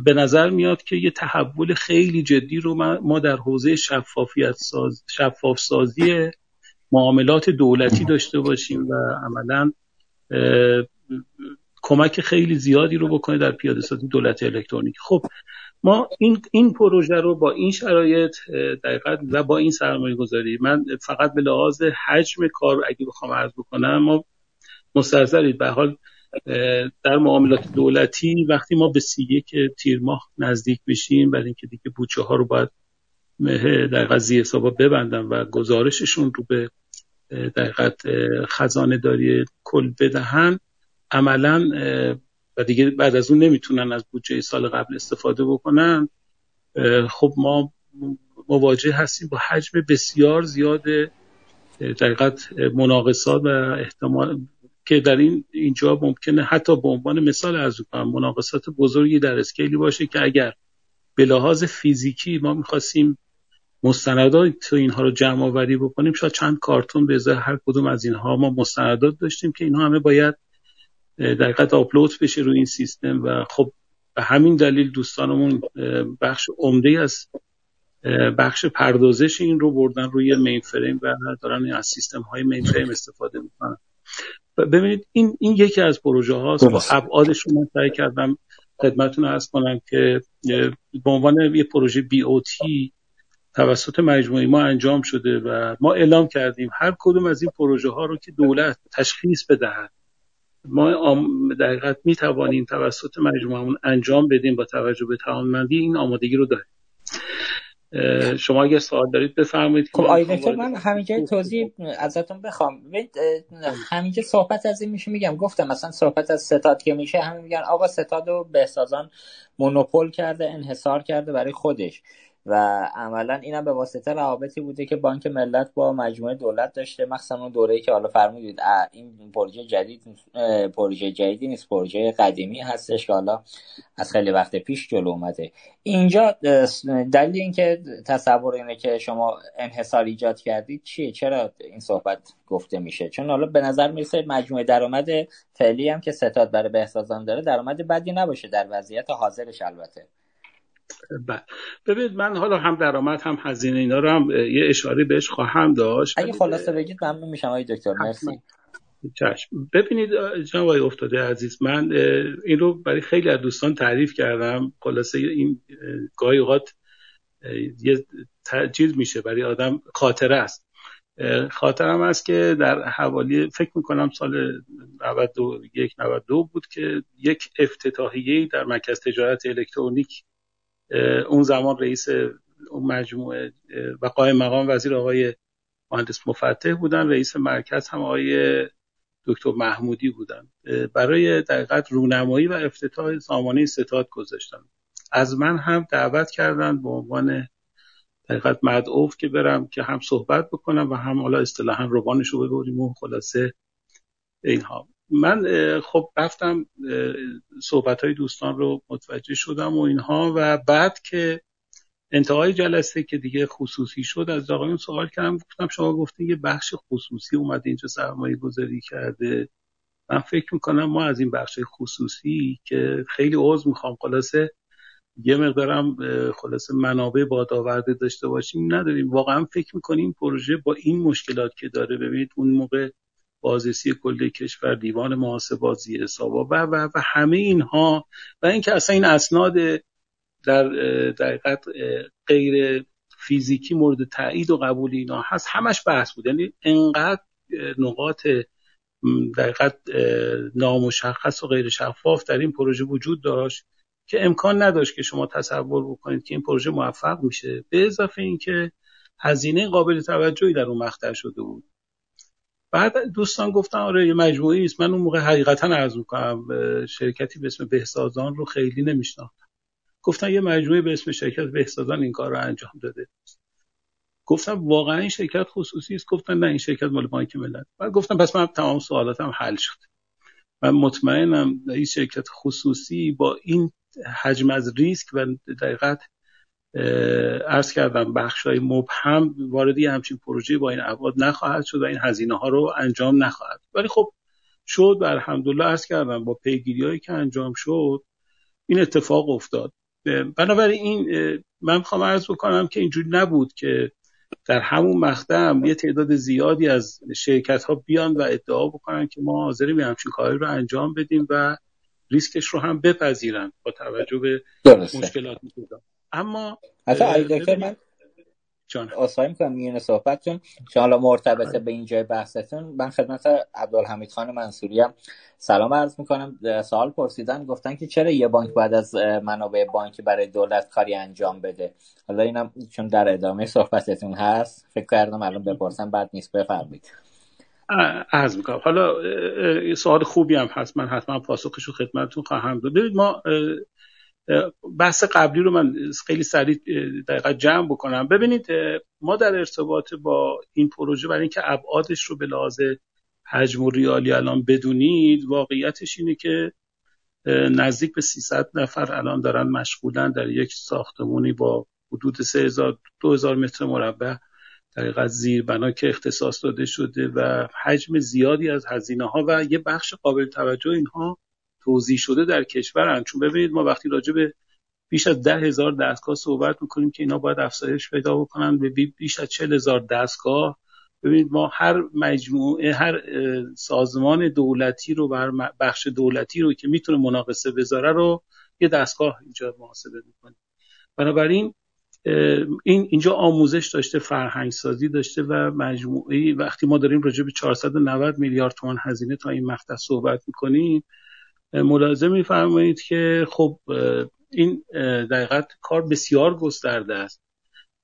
به نظر میاد که یه تحول خیلی جدی رو ما در حوزه شفافیت ساز شفاف سازی معاملات دولتی داشته باشیم و عملا کمک خیلی زیادی رو بکنه در پیاده سازی دولت الکترونیک خب ما این این پروژه رو با این شرایط دقیقا و با این سرمایه گذاری من فقط به لحاظ حجم کار اگه بخوام عرض بکنم ما مستحضرید به حال در معاملات دولتی وقتی ما به سی یک تیر ماه نزدیک بشیم برای اینکه دیگه بودجه ها رو باید در قضیه حسابا ببندن و گزارششون رو به دقیقت خزانه داری کل بدهن عملا و دیگه بعد از اون نمی‌تونن از بودجه سال قبل استفاده بکنن. خب ما مواجه هستیم با حجم بسیار زیاد دقیقت مناقصات و احتمال که در این اینجا ممکنه حتی به عنوان مثال از کنم مناقصات بزرگی در اسکیلی باشه که اگر به لحاظ فیزیکی ما می‌خواستیم مستندات تو اینها رو جمع آوری بکنیم شاید چند کارتون به ازای هر کدوم از اینها ما مستندات داشتیم که اینها همه باید دقیقت آپلود بشه روی این سیستم و خب به همین دلیل دوستانمون بخش عمده از بخش پردازش این رو بردن روی مین فریم و دارن از سیستم های مین فریم استفاده می‌کنن. ببینید این این یکی از پروژه هاست. با ابعادش رو من سعی کردم خدمتتون ارز کنم که به عنوان یه پروژه بی او تی توسط مجموعه ما انجام شده و ما اعلام کردیم هر کدوم از این پروژه ها رو که دولت تشخیص بدهد ما دقیقت می توانیم توسط مجموعه انجام بدیم با توجه به توانمندی این آمادگی رو داریم. شما اگر سوال دارید بفرمایید خب آقای دکتر من همینجا توضیح ازتون بخوام. همینجا صحبت از این میشه میگم گفتم مثلا صحبت از ستاد که میشه همین میگن آقا ستاد و بهسازان مونوپول کرده انحصار کرده برای خودش. و عملا اینم به واسطه روابطی بوده که بانک ملت با مجموعه دولت داشته مخصوصا اون دوره‌ای که حالا فرمودید. این پروژه جدید پروژه جدیدی نیست پروژه قدیمی هستش که حالا از خیلی وقت پیش جلو اومده. اینجا دلیل اینکه تصور اینه که شما انحصار ایجاد کردید چیه؟ چرا این صحبت گفته میشه؟ چون حالا به نظر می‌رسه مجموعه درآمد فعلی هم که ستاد برای بهسازان داره درآمد بدی نباشه در وضعیت حاضرش البته. ببینید من حالا هم درآمد هم هزینه اینا رو هم یه اشاره بهش خواهم داشت. اگه خلاصه بگید ممنون میشم آقای دکتر. مرسی. چشم. ببینید جناب آقای افتاده عزیز من این رو برای خیلی از دوستان تعریف کردم. خلاصه این گاهی اوقات یه تجدید میشه برای آدم خاطره است. خاطرم است که در حوالی فکر می‌کنم سال 91 92 بود که یک افتتاحیه در مرکز تجارت الکترونیک اون زمان رئیس اون مجموعه و قایم مقام وزیر آقای مهندس مفتح بودن. رئیس مرکز هم آقای دکتر محمودی بودن. برای دقیقت رونمایی و افتتاح سامانه ستاد گذاشتن. از من هم دعوت کردن به عنوان دقیقت مدعوف که برم که هم صحبت بکنم و هم حالا اصطلاحا روانش رو ببریم و خلاصه اینها. من خب رفتم صحبت های دوستان رو متوجه شدم و اینها و بعد که انتهای جلسه که دیگه خصوصی شد از آقایون سوال کردم گفتم شما گفتین یه بخش خصوصی اومده اینجا سرمایه گذاری کرده. من فکر می‌کنم ما از این بخش خصوصی که خیلی عوض می‌خوام خلاصه یه مقدارم خلاصه منابع بادآورده داشته باشیم نداریم. واقعا فکر می‌کنیم پروژه با این مشکلات که داره ببینید اون موقع بازرسی کل کشور دیوان محاسبات بازی حسابا و و و همه اینها و اینکه اصلا این اسناد در دقیقت غیر فیزیکی مورد تایید و قبول اینا هست همش بحث بود. یعنی انقدر نقاط دقیقت نامشخص و غیر شفاف در این پروژه وجود داشت که امکان نداشت که شما تصور بکنید که این پروژه موفق میشه. به اضافه اینکه هزینه قابل توجهی در اون مقطع شده بود. بعد دوستان گفتن آره یه مجموعی است. من اون موقع حقیقتا عرض می‌کنم شرکتی به اسم بهسازان رو خیلی نمیشناختم. گفتن یه مجموعه به اسم شرکت بهسازان این کار رو انجام داده گفتم واقعا این شرکت خصوصی است؟ گفتن نه این شرکت مال بانک ملت. بعد گفتم پس من تمام سوالاتم حل شد. من مطمئنم این شرکت خصوصی با این حجم از ریسک و دقیقت ارز کردم بخش های مبهم واردی همچین پروژه با این ابعاد نخواهد شد و این هزینه ها رو انجام نخواهد. ولی خب شد و الحمدلله ارز کردم با پیگیری هایی که انجام شد این اتفاق افتاد. بنابراین این من می‌خوام عرض بکنم که اینجوری نبود که در همون مقطع یه تعداد زیادی از شرکت ها بیان و ادعا بکنن که ما حاضریم همچین کاری رو انجام بدیم و ریسکش رو هم بپذیرن با توجه به مشکلات اما حتی دکتر من جان. اصلاحی می‌کنم میونه صحبتتون. چون حالا مرتبطه آره. به اینجای بحثتون من خدمت عبدالحمید خان منصوری هم سلام عرض می‌کنم. سوال پرسیدن گفتن که چرا یه بانک بعد از منابع بانکی برای دولت کاری انجام بده؟ حالا اینم چون در ادامه صحبتتون هست فکر کردم الان بپرسم بعد نیست بفرمایید. عرض می‌کنم. حالا سوال خوبی هم هست. من حتما پاسخش رو خدمتتون خواهم داد. ما بحث قبلی رو من خیلی سریع دقیقا جمع بکنم. ببینید ما در ارتباط با این پروژه برای اینکه ابعادش رو به لحاظ حجم و ریالی الان بدونید واقعیتش اینه که نزدیک به 300 نفر الان دارن مشغولن در یک ساختمونی با حدود 3000 2000 متر مربع دقیقا زیربنا که اختصاص داده شده و حجم زیادی از هزینه ها و یه بخش قابل توجه اینها توضیح شده در کشورن چون ببینید ما وقتی راجع به بیش از ده هزار دستگاه صحبت می‌کنیم که اینا باید افزایش پیدا بکنن به بیش از چل هزار دستگاه. ببینید ما هر مجموعه هر سازمان دولتی رو هر بخش دولتی رو که می‌تونه مناقصه بذاره رو یه دستگاه اینجا محاسبه می‌کنیم. بنابراین این اینجا آموزش داشته فرهنگ سازی داشته و مجموعه وقتی ما داریم راجع به 490 میلیارد تومان هزینه تا این مقطع صحبت می‌کنیم ملاحظه میفرمایید که خب این دقیقت کار بسیار گسترده است.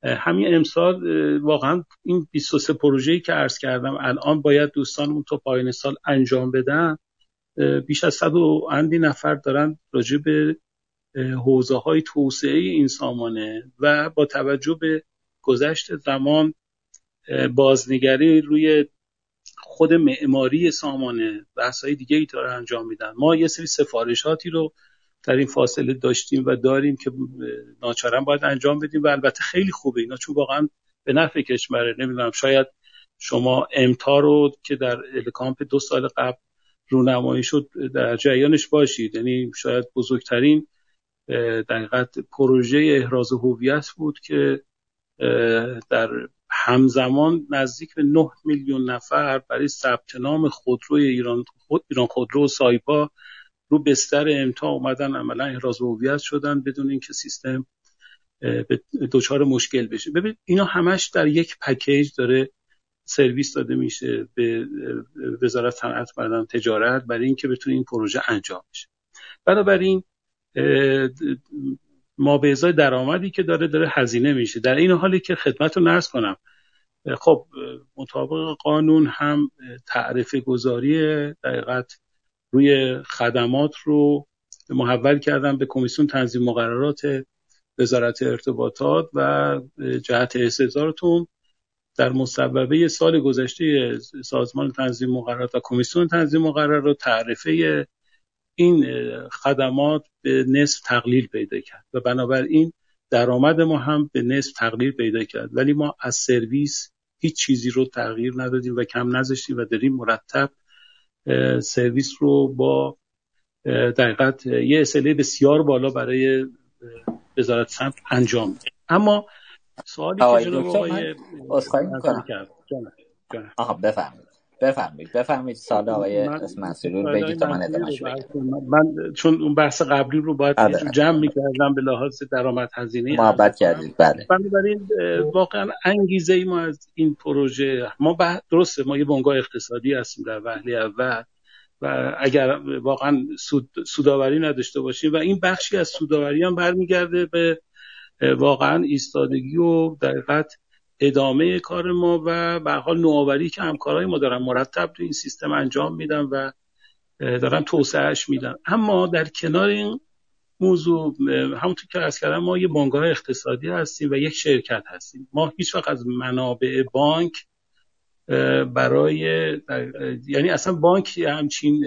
همین امسال واقعا این 23 پروژه‌ای که عرض کردم الان باید دوستانمون تا پایان سال انجام بدن بیش از صد و اندی نفر دارن راجع به حوزه های توسعه این سامانه و با توجه به گذشت زمان بازنگری روی خود معماری سامانه بحث های دیگه ای انجام میدن. ما یه سری سفارشاتی رو در این فاصله داشتیم و داریم که ناچارن باید انجام بدیم و البته خیلی خوبه. اینا چون واقعا به نفع کشوره. نمی‌دونم شاید شما امتا رو که در الکامپ دو سال قبل رونمایی شد در جریانش باشید. یعنی شاید بزرگترین دقیقت پروژه احراز هویت بود که در همزمان نزدیک به 9 میلیون نفر برای ثبت نام خودروی ایران خود ایران خودرو و سایپا رو بستر امتا اومدن عملا احراز هویت شدن بدون اینکه سیستم دچار مشکل بشه. ببین اینا همش در یک پکیج داره سرویس داده میشه به وزارت صنعت و تجارت برای اینکه بتونه این پروژه انجام بشه. بنابراین ما به ازای درآمدی که داره داره هزینه میشه. در این حالی که خدمت رو نرس کنم خب مطابق قانون هم تعرفه گذاری دقیقت روی خدمات رو محول کردن به کمیسیون تنظیم مقررات وزارت ارتباطات و جهت استثارتون در مصوبه سال گذشته سازمان تنظیم مقررات و کمیسیون تنظیم مقررات تعرفه این خدمات به نصف تقلیل پیدا کرد و بنابراین درآمد ما هم به نصف تقلیل پیدا کرد. ولی ما از سرویس هیچ چیزی رو تغییر ندادیم و کم نذاشتیم و داریم مرتب سرویس رو با دقیقت یه اصله بسیار بالا برای وزارت سمت انجام اما سوالی که جناب آقای آها بفرمایید. بفرمایید بفرمایید سال آقای منصوری بگید تا من ادامه من چون اون بحث قبلی رو باید آره. جمع می‌کردم به لحاظ درآمد هزینه محبت کردید. بله. بنابراین واقعا انگیزه ای ما از این پروژه ما درسته ما یه بنگاه اقتصادی هستیم در وهله اول و اگر واقعا سود، سوداوری نداشته باشیم و این بخشی از سوداوری هم برمیگرده به واقعا ایستادگی و دقیقت ادامه کار ما و به حال نوآوری که همکارای ما دارن مرتب تو این سیستم انجام میدن و دارن توسعهش میدن. اما در کنار این موضوع همونطور که از کردم ما یه بانگاه اقتصادی هستیم و یک شرکت هستیم. ما هیچ وقت از منابع بانک برای یعنی اصلا بانک همچین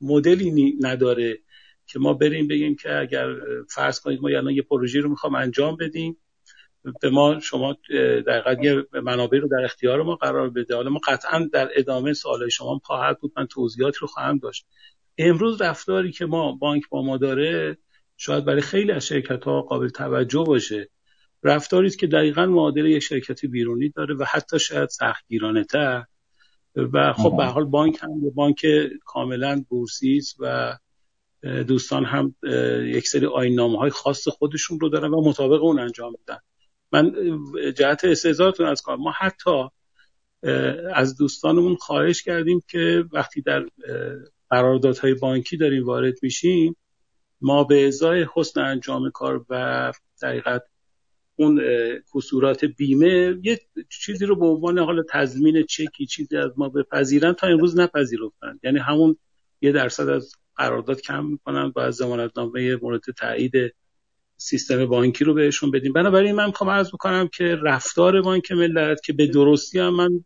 مدلی نداره که ما بریم بگیم که اگر فرض کنید ما یعنی یه پروژه رو می‌خوام انجام بدیم به ما شما در یه منابع رو در اختیار ما قرار بده. حالا ما قطعا در ادامه سوال شما خواهد بود. من توضیحات رو خواهم داشت. امروز رفتاری که ما بانک با ما داره شاید برای خیلی از شرکت ها قابل توجه باشه. رفتاری است که دقیقا معادل یک شرکت بیرونی داره و حتی شاید سختگیرانه تر. و خب به حال بانک هم یه بانک کاملا بورسی است و دوستان هم یک سری آینامه های خاص خودشون رو دارن و مطابق اون انجام میدن. من جهت استعزارتون از کار. ما حتی از دوستانمون خواهش کردیم که وقتی در قراردادهای بانکی داریم وارد میشیم ما به ازای حسن انجام کار و دقیقت اون کسورات بیمه یه چیزی رو به عنوان حال تضمین چکی چیزی از ما بپذیرن تا امروز نپذیرفتن. یعنی همون یه درصد از قرارداد کم می‌کنن با از نامه مورد تایید سیستم بانکی رو بهشون بدیم. بنابراین من می‌خوام عرض بکنم که رفتار بانک ملت که به درستی هم من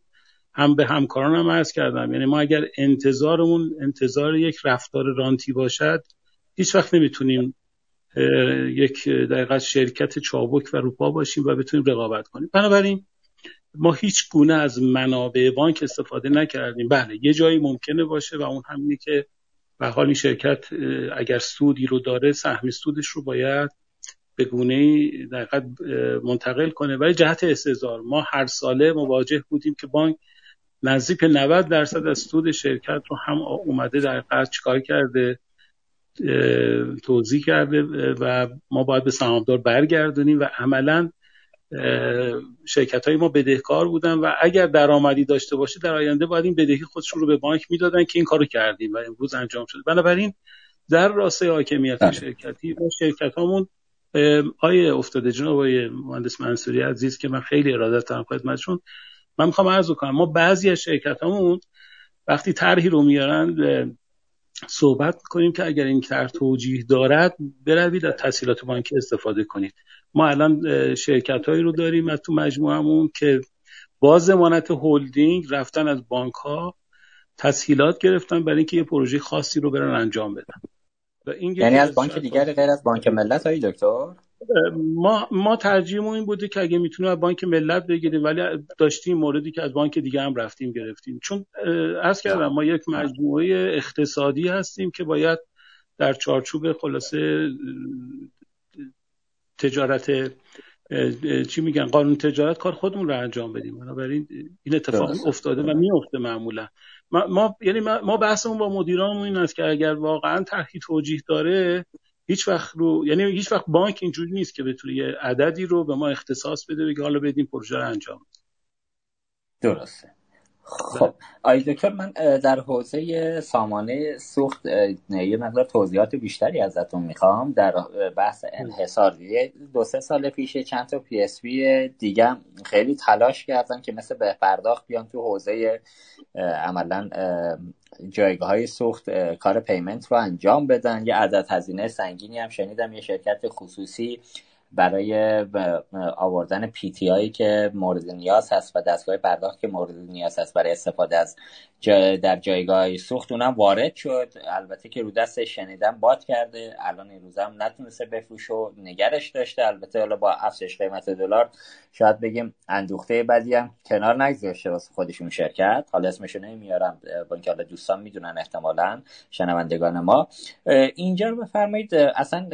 هم به همکارانم عرض کردم. یعنی ما اگر انتظارمون انتظار یک رفتار رانتی باشد هیچ وقت نمی‌تونیم یک دقیقه شرکت چابک و روپا باشیم و بتونیم رقابت کنیم. بنابراین ما هیچ گونه از منابع بانک استفاده نکردیم. بله یه جایی ممکنه باشه و اون همینه که به حال این شرکت اگر سودی رو داره سهم سودش رو باید به گونه دقیقت منتقل کنه ولی جهت استثار ما هر ساله مواجه بودیم که بانک نزدیک 90 درصد از سود شرکت رو هم اومده در قرض چکار کرده توضیح کرده و ما باید به سهامدار برگردونیم و عملا شرکت های ما بدهکار بودن و اگر درآمدی داشته باشه در آینده باید این بدهی خودشون رو به بانک می‌دادن که این کارو کردیم و امروز انجام شد بنابراین در راستای حاکمیت بله. شرکتی ما شرکت هامون آیه افتاده جناب آیه مهندس منصوری عزیز که من خیلی ارادت دارم خدمتشون من می‌خوام عرض کنم ما بعضی از شرکت همون وقتی طرحی رو میارن صحبت می‌کنیم که اگر این طرح توجیه دارد بروید از تسهیلات بانکی استفاده کنید. ما الان شرکت هایی رو داریم از تو مجموعمون که با زمانت هلدینگ رفتن از بانک ها تسهیلات گرفتن برای اینکه یه پروژه خاصی رو برن انجام بدن. و این یعنی از بانک دیگر غیر از بانک ملت های دکتر؟ ما ما ترجیحمون این بوده که اگه می‌تونیم از بانک ملت بگیریم ولی داشتیم موردی که از بانک دیگه هم رفتیم گرفتیم. چون از کردم ما یک مجموعه اقتصادی هستیم که باید در چارچوب خلاصه تجارت چی میگن قانون تجارت کار خودمون رو انجام بدیم. بنابراین این اتفاق افتاده و میفته معمولا. ما, ما یعنی ما بحثمون با مدیرانمون این است که اگر واقعا طرحی توجیه داره هیچ وقت رو یعنی هیچ وقت بانک اینجوری نیست که بتونه یه عددی رو به ما اختصاص بده بگه حالا بدیم پروژه رو انجام درسته. خب. آی دکتر من در حوزه سامانه سوخت یه مقدار توضیحات بیشتری ازتون می‌خوام. در بحث انحصار دو سه سال پیش چند تا PSP دیگه خیلی تلاش کردن که مثل به پرداخت بیان تو حوزه عملا جایگاه های سوخت کار payment رو انجام بدن. یه عدد هزینه سنگینی هم شنیدم یه شرکت خصوصی برای آوردن PTI که مورد نیاز هست و دستگاه پرداخت که مورد نیاز هست برای استفاده از در جایگاه سوخت اونم وارد شد. البته که رو دست شنیدم باد کرده. الان این روزم نتونسته بفروشه و نگهش داشته. البته حالا با افزایش قیمت دلار شاید بگیم اندوخته بعدی هم کنار نگذاشته واسه خودشون شرکت. حالا اسمشو نمیارم با اینکه حالا دوستان می‌دونن احتمالا شنوندگان ما. اینجا رو بفرمایید. اصلا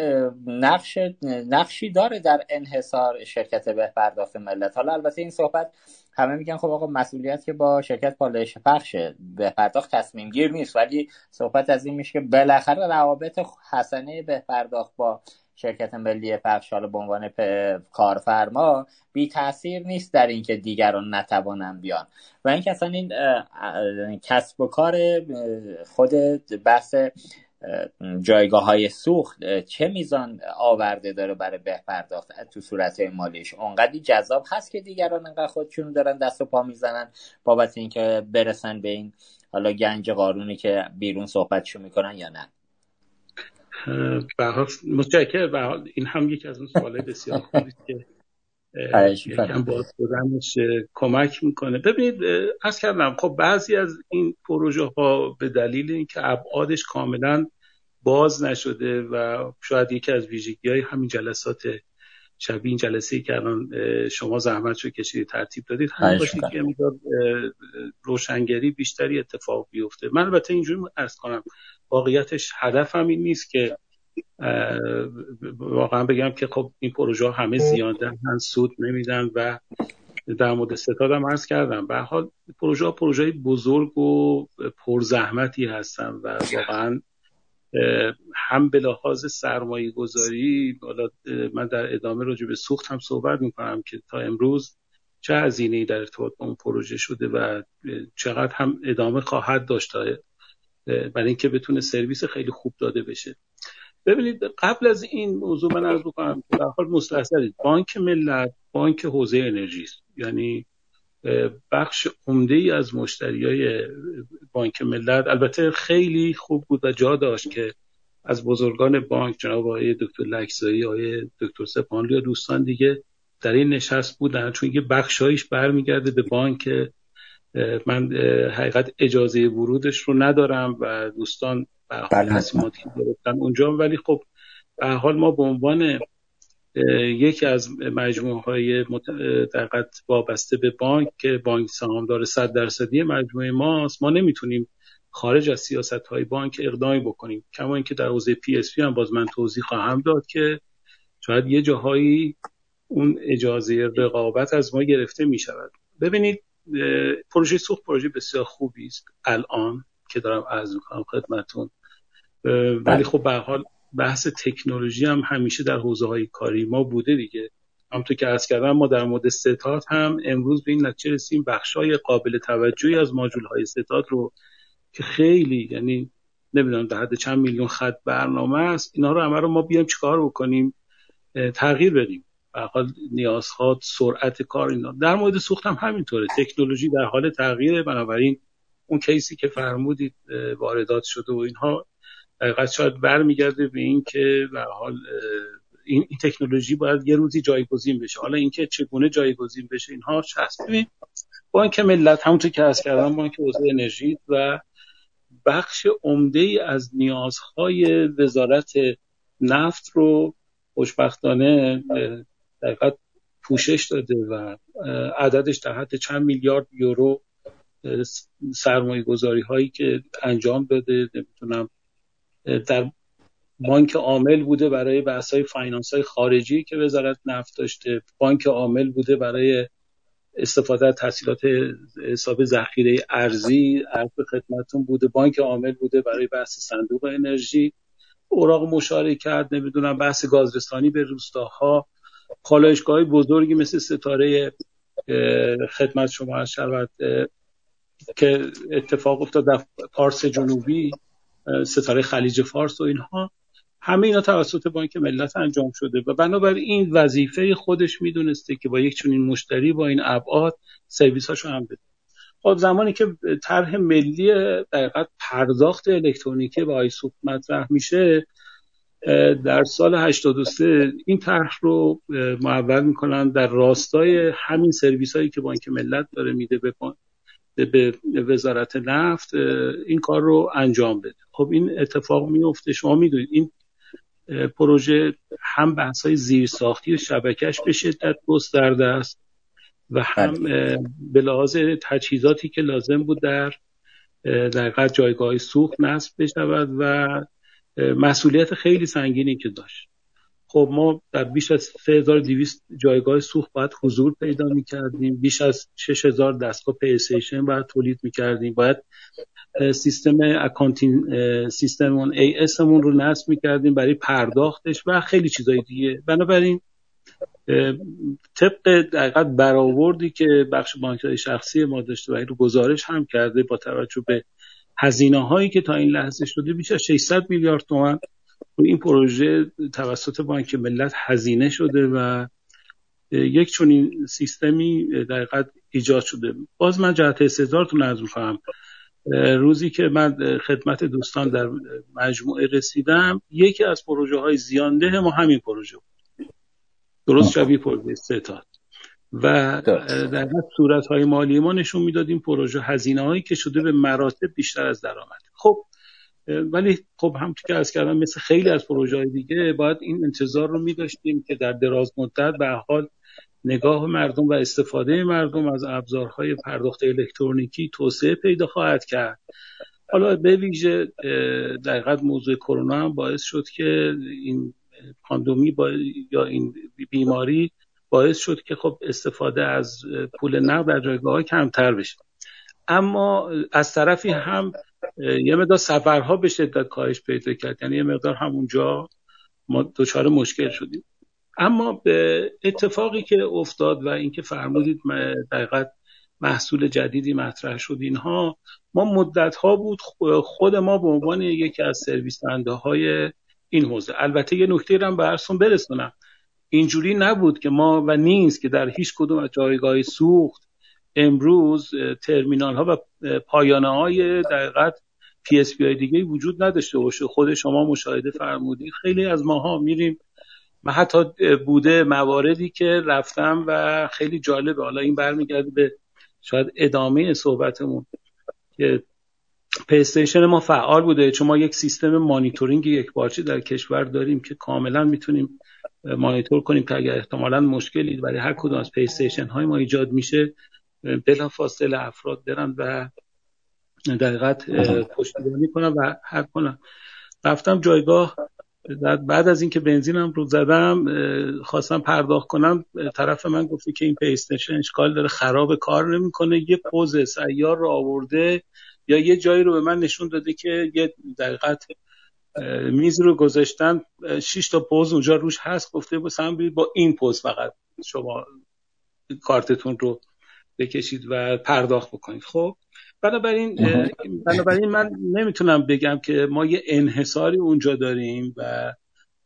نقش نقشی در انحصار شرکت به پرداخت ملت. حالا البته این صحبت همه میگن خب آقا مسئولیت که با شرکت پالایش پخشه به پرداخت تصمیم گیر نیست ولی صحبت از این میشه که بالاخره روابط حسنه به پرداخت با شرکت ملی پخش حالا به عنوان کارفرما بی تاثیر نیست در اینکه دیگران نتوانند بیان. و اینکه اصلا این کسب و کار خود بحث جایگاه های سوخت چه میزان آورده داره برای به پرداخت تو صورت مالیش؟ اونقدی جذاب هست که دیگران انقدر خودشون دارن دست و پا می‌زنن بابت اینکه برسن به این حالا گنج قارونی که بیرون صحبتشو می‌کنن یا نه؟ متشکر به این هم یکی از اون سوالای بسیار خوبی که یکم باز بودنش کمک می‌کنه. ببینید از کردم خب بعضی از این پروژه ها به دلیل اینکه ابعادش کاملا باز نشده و شاید یکی از ویژگی های همین جلسات شبیه این جلسه ای که الان شما زحمت رو کشیدید ترتیب دادید همین باشید که روشنگری بیشتری اتفاق بیفته. من البته اینجوری ارز کنم واقعیتش هدفم این نیست که واقعا بگم که خب این پروژه همه زیاده هم سود نمیدن و در مورد ستاد هم عرض کردم. به حال پروژه پروژه بزرگ و پرزحمتی هستن و واقعا هم به لحاظ سرمایه گذاری من در ادامه راجع به سوخت هم صحبت می‌کنم که تا امروز چه هزینه در ارتباط با اون پروژه شده و چقدر هم ادامه خواهد داشت برای اینکه بتونه سرویس خیلی خوب داده بشه. ببینید قبل از این موضوع من عرض بکنم در حال بانک ملت بانک حوزه انرژی است. یعنی بخش عمده ای از مشتری های بانک ملت. البته خیلی خوب بود و جا داشت که از بزرگان بانک جناب آقای دکتر لکزایی آقای دکتر سپانلی و دوستان دیگه در این نشست بودن. چون یه بخشایش برمیگرده به بانک من حقیقت اجازه ورودش رو ندارم و دوستان بله تصمیماتی گرفتن اونجا. ولی خب به حال ما به عنوان یکی از مجموعه های در حقیقت وابسته به بانک که بانک سهامدار صد درصدی مجموعه ماست. ما نمی‌تونیم خارج از سیاست های بانک اقدامی بکنیم. کما اینکه در حوزه PSP هم باز من توضیح خواهم داد که شاید یه جاهایی اون اجازه رقابت از ما گرفته می شود ببینید پروژه سوخت پروژه بسیار خوبی است الان که دارم عرض می‌کنم خدمتون. ولی خب به حال بحث تکنولوژی هم همیشه در حوزه های کاری ما بوده دیگه. همونطور که عرض کردم ما در مورد ستاد هم امروز به این نتیجه رسیم بخشای قابل توجهی از ماژول های ستاد رو که خیلی یعنی نمی‌دونم در حد چند میلیون خط برنامه است اینا رو همه رو ما بیایم چیکار بکنیم تغییر بدیم. حال نیازها سرعت کار اینا. در مورد سوخت هم همینطوره. تکنولوژی در حال تغییره بنابراین اون کیسی که فرمودید واردات شده و اینها دقیقا شاید برمیگرده به این که به حال این, تکنولوژی باید یه روزی جایگزین بشه. حالا اینکه چگونه جایگزین بشه اینها هست؟ ببین بانک ملت همونطور که از کردم بانک حوزه انرژی و بخش عمده ای از نیازهای وزارت نفت رو خوشبختانه دقیقا پوشش داده و عددش در حد چند میلیارد یورو سرمایه گذاری هایی که انجام داده نمی‌تونم در بانک عامل بوده برای بحث های فاینانس های خارجی که وزارت نفت داشته. بانک عامل بوده برای استفاده از تحصیلات حساب ذخیره ارزی. عرض خدمتون بوده. بانک عامل بوده برای بحث صندوق انرژی. اوراق مشارکت نمی‌دونم بحث گازرسانی به روستاها. پالایشگاه بزرگی مثل ستاره خدمت شما شود که اتفاق افتاد در پارس جنوبی. ستاره خلیج فارس و اینها همه اینا توسط بانک ملت انجام شده. و بنابراین این وظیفه خودش می‌دونسته که با یک چنین مشتری با این ابعاد سرویس هاشو هم بده. خب زمانی که طرح ملی دقیقت پرداخت الکترونیکی با آیسوپ مطرح میشه در سال 83 این طرح رو معول می‌کنن در راستای همین سرویس هایی که بانک ملت داره میده به به وزارت نفت این کار رو انجام بده. خب این اتفاق میفته شما می‌دونید این پروژه هم بحث های زیرساختی و شبکش به شدت گسترده است و هم بله. به لحاظ تجهیزاتی که لازم بود در در جایگاه سوخت نصب بشود و مسئولیت خیلی سنگینی که داشت. خب ما در بیش از 3200 جایگاه سوخت باید حضور پیدا می‌کردیم بیش از 6000 دستگاه pay station باید تولید می‌کردیم. باید سیستم accounting سیستم اون ای اسمون رو نصب می‌کردیم برای پرداختش و خیلی چیزای دیگه. بنابراین طبق دقیقت برآوردی که بخش بانکهای شخصی ما داشته و این رو گزارش هم کرده با توجه به هزینه هایی که تا این لحظه شده بیش از 600 میلیارد تومان روی این پروژه توسط بانک ملت هزینه شده و یک چنین سیستمی در ایجاد شده. باز من جهت استعدارتون از می‌کنم. روزی که من خدمت دوستان در مجموعه رسیدم یکی از پروژه های زیانده ما همین پروژه بود. درست شبیه پروژه ستاد و در صورت های مالی ما نشون می‌داد این پروژه هزینه هایی که شده به مراتب بیشتر از درآمد خب ولی خب همونطور که از کردم مثل خیلی از پروژه های دیگه باید این انتظار رو می داشتیم که در دراز مدت به حال نگاه مردم و استفاده مردم از ابزارهای پرداخت الکترونیکی توسعه پیدا خواهد کرد. حالا به ویژه دقیقت موضوع کرونا هم باعث شد که این پاندومی با یا این بیماری باعث شد که خب استفاده از پول نقد در جایگاه کمتر بشه. اما از طرفی هم یه مقدار سفرها به شدت کاهش پیدا کرد. یعنی یه مقدار همونجا ما دچار مشکل شدیم. اما به اتفاقی که افتاد و اینکه فرمودید دقیقت محصول جدیدی مطرح شد اینها ما مدت ها بود خود ما به عنوان یکی از سرویس های این حوزه. البته یه نکته رو هم به برسونم. اینجوری نبود که ما و نیست که در هیچ کدوم از جایگاه سوخت امروز ترمینال ها و پایانه های در حقیقت PSP دیگه وجود نداشته باشه. خود شما مشاهده فرمودید خیلی از ماها میریم و حتی بوده مواردی که رفتم و خیلی جالبه. حالا این برمیگرده به شاید ادامه صحبتمون که pay station ما فعال بوده. چون ما یک سیستم مانیتورینگ یکپارچه در کشور داریم که کاملا می‌تونیم مانیتور کنیم که اگر احتمالا مشکلی برای هر کدوم از pay station های ما ایجاد میشه. بلافاصله افراد برن و در حقیقت پشتیبانی کنن و حل کنن رفتم جایگاه بعد از اینکه بنزینم رو زدم خواستم پرداخت کنم. طرف من گفته که این پیستشن اشکال داره خراب کار نمی‌کنه یه پوز سیار رو آورده یا یه جایی رو به من نشون داده که یه دقیقت میز رو گذاشتن شش تا پوز اونجا روش هست. گفته بسم با این پوز فقط شما کارتتون رو بکشید و پرداخت بکنید. خب بنابراین بنابراین من نمی‌تونم بگم که ما یه انحصاری اونجا داریم و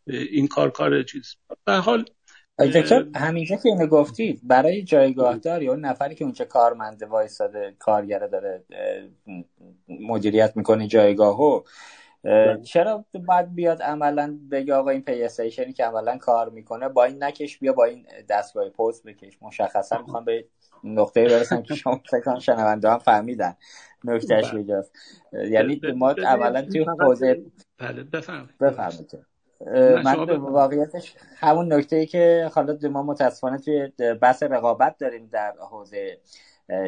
این کار کار چیز. به حال دکتر همینجا که اینو گفتید برای جایگاهدار یا اون نفری که اونجا کارمنده وایساده کارگره داره مدیریت می‌کنه جایگاهو بله. چرا باید بیاد عملا بگه آقا این پی که عملا کار می‌کنه با این نکش بیا با این دستگاه پست بکش؟ مشخصا می‌خوام به نقطه برسم که شما فکر شنونده هم فهمیدن نکتهش بله. کجاست. یعنی بله. ما عملا توی حوزه بفرمایید. من واقعیتش همون نکته ای که حالا ما متاسفانه توی بحث رقابت داریم در حوزه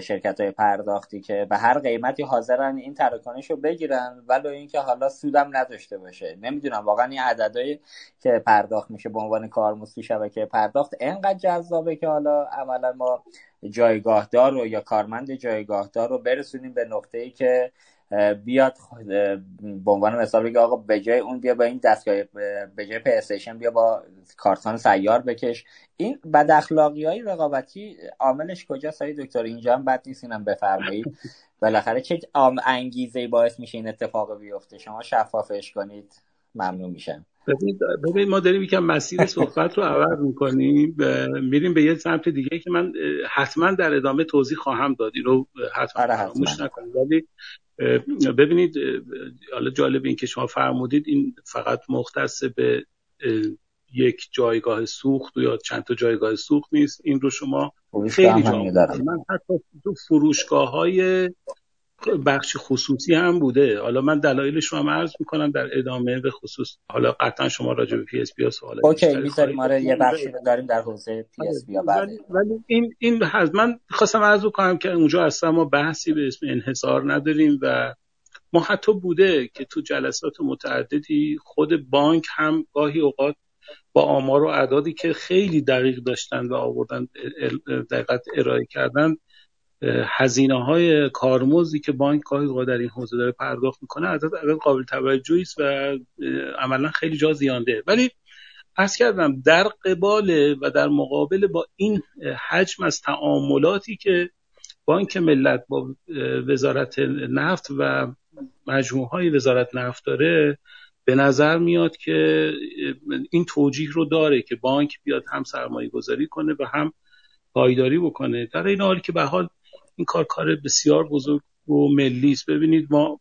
شرکت های پرداختی که به هر قیمتی حاضرن این تراکنش رو بگیرن ولو اینکه حالا سودم نداشته باشه. نمی‌دونم واقعا این عددهایی که پرداخت میشه به عنوان کارمزد شبکه پرداخت انقدر جذابه که حالا عملا ما جایگاهدار رو یا کارمند جایگاهدار رو برسونیم به نقطه ای که بیاد به عنوان مثال بگه آقا به جای اون بیا با این دستگاه به جای پلی بیا با کارتان سیار بکش. این بد اخلاقی های رقابتی عاملش کجاست های دکتر اینجا هم بد نیست اینم بفرمایید. بالاخره چه انگیزه باعث میشه این اتفاق بیفته؟ شما شفافش کنید. ممنون میشم. ببین ما داریم یکم مسیر صحبت رو عوض می‌کنیم. میریم به یه سمت دیگه که من حتما در ادامه توضیح خواهم داد. رو حتما آره، فراموش نکنید. ولی ببینید حالا جالب این که شما فرمودید این فقط مختص به یک جایگاه سوخت یا چند تا جایگاه سوخت نیست. این رو شما خیلی جا من حتی تو فروشگاه های بخش خصوصی هم بوده. حالا من دلایلش رو هم عرض می‌کنم در ادامه به خصوص حالا قطعا شما راجع به PSP سوال OK می‌ذاریم. آره یه بخشی رو داریم در حوزه پی اس بی ولی, ولی این این من خواستم عرض کنم که اونجا اصلا ما بحثی به اسم انحصار نداریم و ما حتی بوده که تو جلسات متعددی خود بانک هم گاهی اوقات با آمار و اعدادی که خیلی دقیق داشتن و آوردن دقیقت ارائه کردن هزینه های کارمزدی که بانک گاهی در این حوزه داره پرداخت می‌کنه عدد عدد قابل توجهی است و عملا خیلی جا زیانده. ولی از کردم در قبال و در مقابل با این حجم از تعاملاتی که بانک ملت با وزارت نفت و مجموعه های وزارت نفت داره به نظر میاد که این توجیه رو داره که بانک بیاد هم سرمایه گذاری کنه و هم پایداری بکنه. در این حالی که به حال این کار کار بسیار بزرگ و ملی است. ببینید ما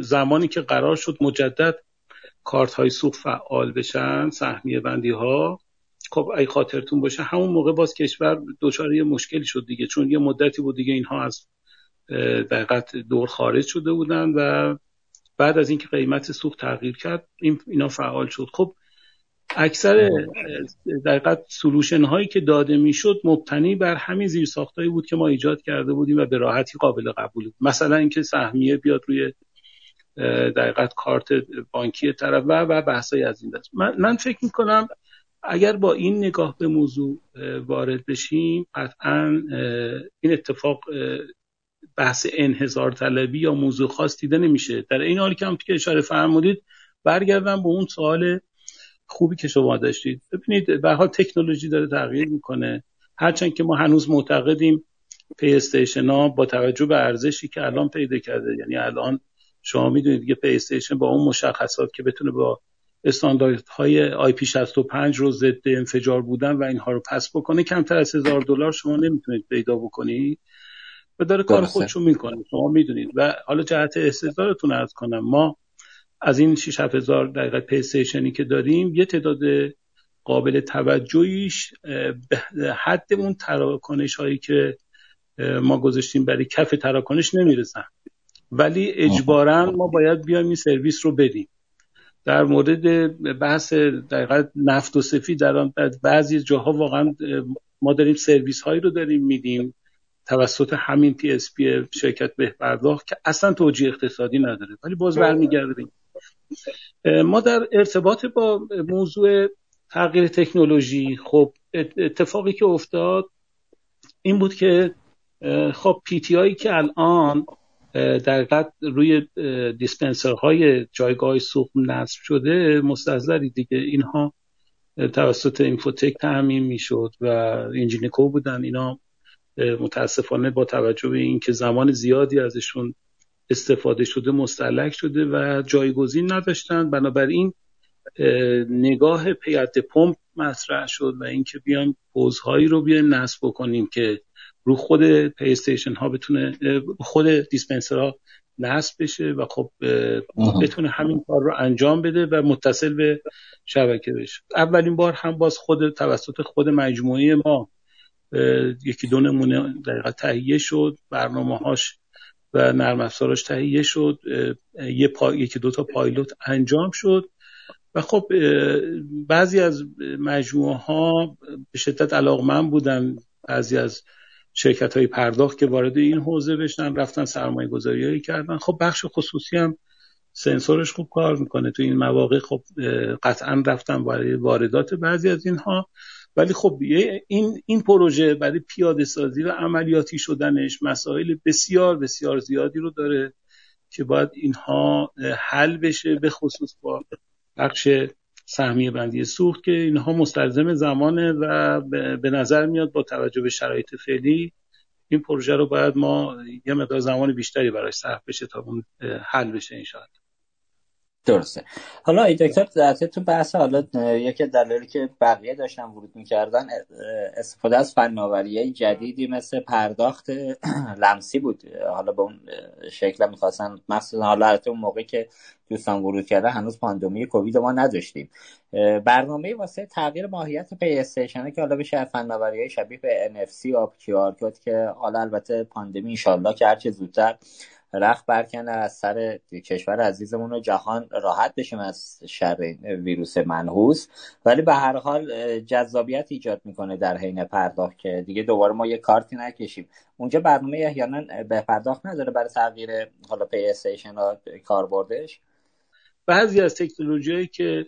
زمانی که قرار شد مجدد کارت های سوخت فعال بشن سهمیه بندی ها خب ای خاطرتون باشه همون موقع باز کشور دچار یه مشکلی شد دیگه چون یه مدتی بود دیگه اینها از دقیقت دور خارج شده بودن و بعد از اینکه قیمت سوخت تغییر کرد این اینا فعال شد. خب اکثر دقیقت سلوشن هایی که داده می‌شد مبتنی بر همین زیر ساختایی بود که ما ایجاد کرده بودیم و به راحتی قابل قبول بود. مثلا اینکه سهمیه بیاد روی دقیقت کارت بانکی طرف و و بحثای از این دست. من, من فکر می‌کنم اگر با این نگاه به موضوع وارد بشیم قطعا این اتفاق بحث انحصار طلبی یا موضوع خاص دیده نمیشه. در این حالی که هم که اشاره فرمودید برگردم به اون سوال خوبی که شما داشتید. ببینید به حال تکنولوژی داره تغییر می‌کنه. هرچند که ما هنوز معتقدیم پی استیشن ها با توجه به ارزشی که الان پیدا کرده یعنی الان شما می‌دونید که pay station با اون مشخصات که بتونه با استانداردهای IP 65 رو ضد انفجار بودن و اینها رو pass بکنه کمتر از هزار دلار شما نمی‌تونید پیدا بکنید. و داره کار خودشو می‌کنه. شما می‌دونید. و حالا جهت استدلالتون عرض کنم ما از این 6 هزار در حقیقت pay که داریم یه تعداد قابل توجهیش به حد اون تراکنش هایی که ما گذاشتیم برای کف تراکنش نمی‌رسن. ولی اجبارا ما باید بیایم این سرویس رو بدیم. در مورد بحث دقیقا نفت سفید در بعضی جاها واقعا ما داریم سرویس هایی رو داریم میدیم. توسط همین PSP شرکت به پرداخت که اصلا توجیه اقتصادی نداره. ولی باز برمیگردیم. ما در ارتباط با موضوع تغییر تکنولوژی خب اتفاقی که افتاد این بود که خب تی هایی که الان در روی های جایگاه سوخت نصب شده مستحضری دیگه. اینها توسط اینفوتک تعمین می‌شد و انجینیکو بودن. اینا متاسفانه با توجه به اینکه زمان زیادی ازشون استفاده شده مستلک شده و جایگزین نداشتن. بنابراین نگاه پیاده پمپ مطرح شد و اینکه بیایم پوزهایی رو بیایم نصب بکنیم که رو خود پی ها بتونه خود دیسپنسرها نصب بشه و خب بتونه همین کار رو انجام بده و متصل به شبکه بشه. اولین بار هم باز خود توسط خود مجموعه ما یکی دو نمونه دقیقا تهیه شد. برنامه هاش و نرم افزاراش تهیه شد یه پا... یکی دو تا پایلوت انجام شد و خب بعضی از مجموعه ها به شدت علاقمند بودن بعضی از شرکت های پرداخت که وارد این حوزه بشن رفتن سرمایه گذاری کردن. خب بخش خصوصی هم سنسورش خوب کار می‌کنه. تو این مواقع خب قطعا رفتن واردات بعضی از اینها. ولی خب این این پروژه برای پیاده سازی و عملیاتی شدنش مسائل بسیار بسیار زیادی رو داره که باید اینها حل بشه به خصوص با بخش سهمیه بندی سوخت که اینها مستلزم زمانه و به نظر میاد با توجه به شرایط فعلی این پروژه رو باید ما یه مقدار زمان بیشتری براش صرف بشه تا اون حل بشه انشاءالله. درسته. حالا ای دکتر تو بحث حالا یکی دلایلی که بقیه داشتن ورود می‌کردن استفاده از فناوری جدیدی مثل پرداخت لمسی بود. حالا به اون شکل می‌خواستن مخصوصا حالا اون موقعی که دوستان ورود کرده هنوز پاندمی کووید ما نداشتیم. برنامه واسه تغییر ماهیت pay که حالا بشه فناوری شبیه به NFC QR code که حالا البته پاندمی انشالله که هرچه زودتر رخت برکنه از سر کشور عزیزمون و جهان راحت بشیم از شر ویروس منحوس. ولی به هر حال جذابیت ایجاد می‌کنه در حین پرداخت که دیگه دوباره ما یه کارتی نکشیم. اونجا برنامه احیانا به پرداخت نداره برای تغییر حالا پی استیشن کاربردش. بعضی از تکنولوژی که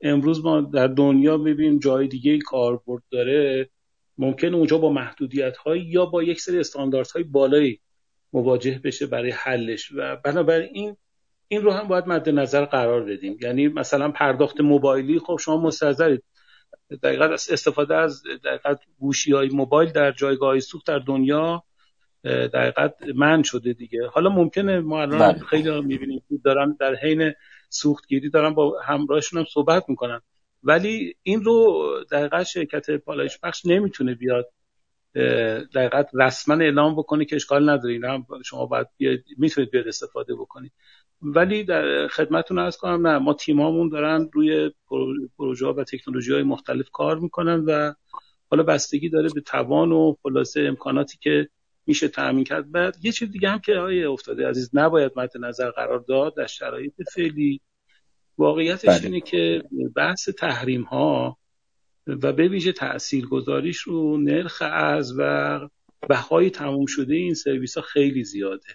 امروز ما در دنیا ببینیم جای دیگه کاربرد داره ممکن اونجا با محدودیت یا با یک سری استانداردهای بالایی مواجه بشه برای حلش. و بنابراین این رو هم باید مد نظر قرار بدیم. یعنی مثلا پرداخت موبایلی خب شما مستحضرید دقیقا استفاده از دقیقا گوشی های موبایل در جایگاه های سوخت در دنیا دقیقا من شده دیگه. حالا ممکنه ما الان بله. خیلی می‌بینیم دارن در حین سوختگیری دارن با همراهشون هم صحبت می‌کنن. ولی این رو دقیقا شرکت پالایش بخش نمی‌تونه بیاد. دقیقت رسما اعلام بکنه که اشکال نداره. اینا شما باید می‌تونید بیاد استفاده بکنید. ولی در خدمتتون ارز کنم نه ما تیمامون دارن روی پروژه و تکنولوژی های مختلف کار می‌کنن و حالا بستگی داره به توان و خلاصه امکاناتی که میشه تأمین کرد. بعد یه چیز دیگه هم که آیه افتاده عزیز نباید مد نظر قرار داد در شرایط فعلی. واقعیتش بله. اینه که بحث تحریم ها و به ویژه تأثیر گذاریش رو نرخ از و بهای تموم شده این سرویس ها خیلی زیاده.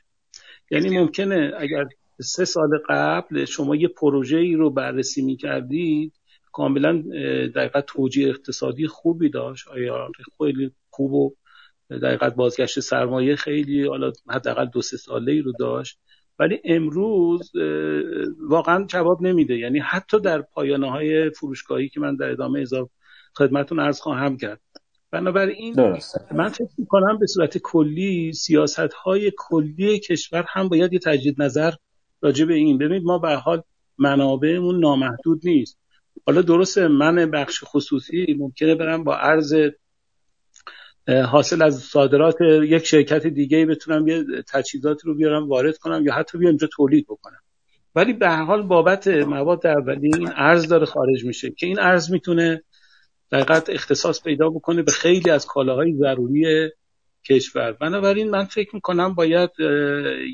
یعنی ممکنه اگر سه سال قبل شما یه پروژه ای رو بررسی می کردید کاملا دقیقت توجیه اقتصادی خوبی داشت. آیا خیلی خوب و دقیقت بازگشت سرمایه خیلی حالا حداقل دو سه ساله ای رو داشت. ولی امروز واقعا جواب نمیده. یعنی حتی در پایانه های فروشگاهی که من در ادامه اضافه خدمتون ارز خواهم کرد. بنابراین من فکر می‌کنم به صورت کلی سیاست های کلی کشور هم باید یه تجدید نظر راجع به این. ببینید ما به حال منابعمون نامحدود نیست. حالا درسته من بخش خصوصی ممکنه برم با ارز حاصل از صادرات یک شرکت دیگه بتونم یه تجهیزات رو بیارم وارد کنم یا حتی بیام اینجا تولید بکنم. ولی به حال بابت مواد اولیه این ارز داره خارج میشه که این ارز می‌تونه دقیقت اختصاص پیدا بکنه به خیلی از کالاهای ضروری کشور. بنابراین من فکر می‌کنم باید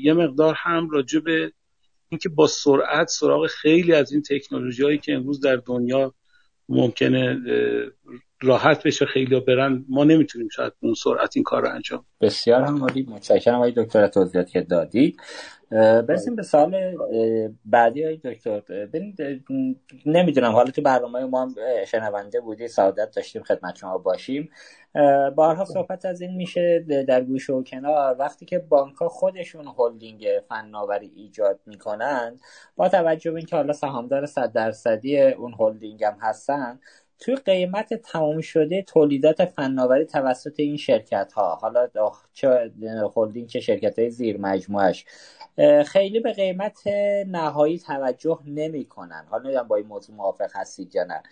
یه مقدار هم راجع به اینکه با سرعت سراغ خیلی از این تکنولوژی هایی که امروز در دنیا ممکنه راحت بشه خیلی برن ما نمی‌تونیم شاید اون سرعت این کار رو انجام بسیار هم عالی متشکرم آقای دکتر توضیحاتی که دادید. برسیم به سال بعدی های دکتر. نمی‌دونم حالا تو برنامه ما هم شنونده بودی سعادت داشتیم خدمت شما باشیم. بارها صحبت از این میشه در گوشه و کنار. وقتی که بانک ها خودشون هلدینگ فناوری ایجاد می‌کنن با توجه به اینکه حالا سهامدار صد درصدی اون هلدینگ هم هستن توی قیمت تمام شده تولیدات فناوری توسط این شرکت ها حالا چه هلدینگ چه شرکت های زیر مجموعش خیلی به قیمت نهایی توجه نمی‌کنن. حالا نمی‌دونم با این موضوع موافق هستید یا نه.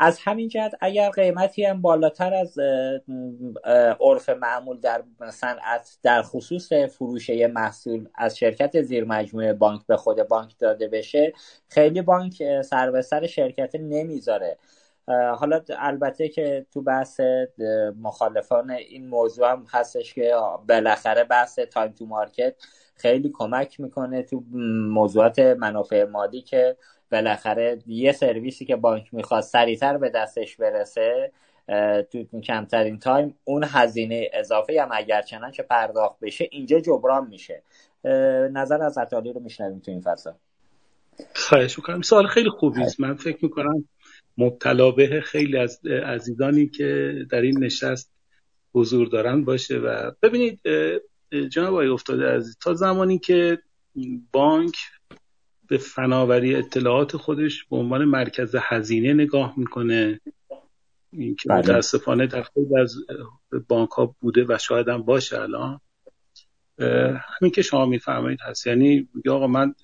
از همین جهت اگر قیمتی هم بالاتر از عرف معمول در صنعت در خصوص فروش محصول از شرکت زیر مجموعه بانک به خود بانک داده بشه خیلی بانک سر به سر شرکت نمی‌ذاره. حالا البته که تو بحث مخالفان این موضوع هم هستش که بالاخره بحث time to market خیلی کمک می‌کنه تو موضوعات منافع مادی که بالاخره یه سرویسی که بانک می‌خواد سریعتر به دستش برسه تو کمترین تایم اون هزینه اضافه هم اگر چنانچه پرداخت بشه اینجا جبران میشه. نظر از عطالی رو میشنویم تو این فصل خواهش می‌کنم. سوال خیلی خوبی است. من فکر می‌کنم مبتلا به خیلی از عزیزانی که در این نشست حضور دارن باشه و ببینید جناب آقای افتاده عزیز تا زمانی که بانک به فناوری اطلاعات خودش به عنوان مرکز هزینه نگاه می‌کنه این که بله. متاسفانه در خیلی از بانک ها بوده و شاید هم باشه الان همین که شما میفرمایید هست یعنی یا آقا من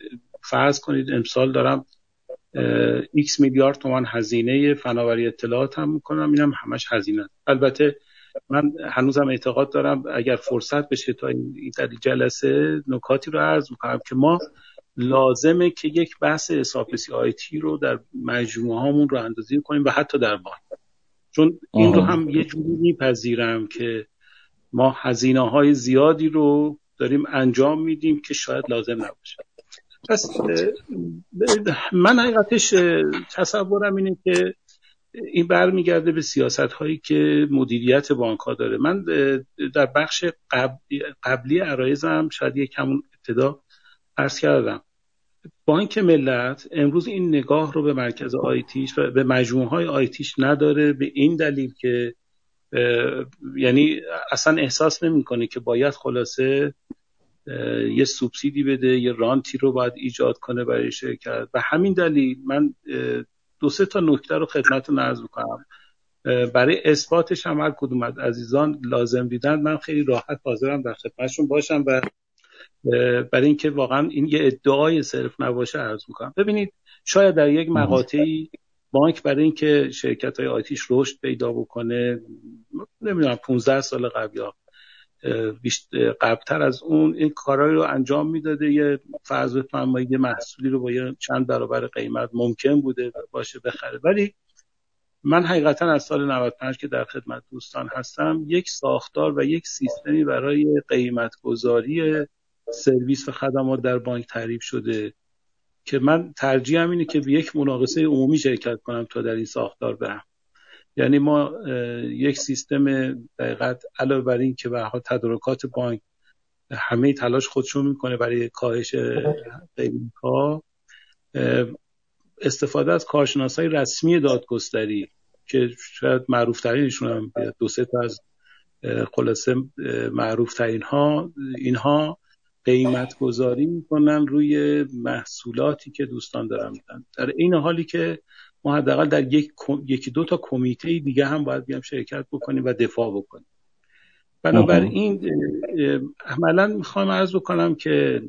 فرض کنید امسال دارم x میلیارد تومان هزینه فناوری اطلاعات هم می‌کنم. اینم همش هزینه. البته من هنوزم اعتقاد دارم اگر فرصت بشه تا این در جلسه نکاتی رو عرض می‌کنم که ما لازمه که یک بحث حسابرسی آیتی رو در مجموعه هامون رو اندازی کنیم و حتی در بانک. چون این رو هم یه جوری میپذیرم که ما هزینه های زیادی رو داریم انجام میدیم که شاید لازم نباشه. پس من حقیقتش تصورم اینه که این برمیگرده به سیاست هایی که مدیریت بانک ها داره. من در بخش قبلی عرایزم شاید یک ابتدا عرض کردم. بانک ملت امروز این نگاه رو به مرکز آیتیش و به مجموعه های آیتیش نداره به این دلیل که یعنی اصلا احساس نمی‌کنه که باید خلاصه یه سوبسیدی بده یه رانتی رو باید ایجاد کنه برای شرکت. و همین دلیل من دو سه تا نکته رو خدمت نرز بکنم برای اثباتش هم هر کدوم از عزیزان لازم دیدن. من خیلی راحت حاضرم در خدمتشون باشم و برای اینکه واقعا این یه ادعای صرف نباشه عرض می‌کنم. ببینید شاید در یک مقاطعی بانک برای اینکه شرکت های آتیش رشد پیدا بکنه نمی‌دونم 15 سال قبل یا قبلتر از اون این کارهایی رو انجام می‌داده. یه فرض بفرمایید یه محصولی رو با یه چند برابر قیمت ممکن بوده باشه بخره. ولی من حقیقتا از سال 95 که در خدمت دوستان هستم یک ساختار و یک سیستمی برای قیمت گذاری سرویس و خدمات در بانک تعریف شده که من ترجیحم اینه که به یک مناقصه عمومی شرکت کنم تا در این ساختار برم. یعنی ما یک سیستم دقیقت علاوه بر این که به تدارکات بانک همه تلاش خودشون می‌کنه برای کاهش قیمت ها استفاده از کارشناس های رسمی دادگستری که شاید معروف ترینشون هم دو سه تا از خلاصه معروف ترین ها اینها قیمت گذاری می‌کنن روی محصولاتی که دوستان دارن در این حالی که ما حداقل در یک یکی دو تا کمیته دیگه هم باید بیام شرکت بکنیم و دفاع بکنیم. بنابراین عملا می‌خوام عرض بکنم که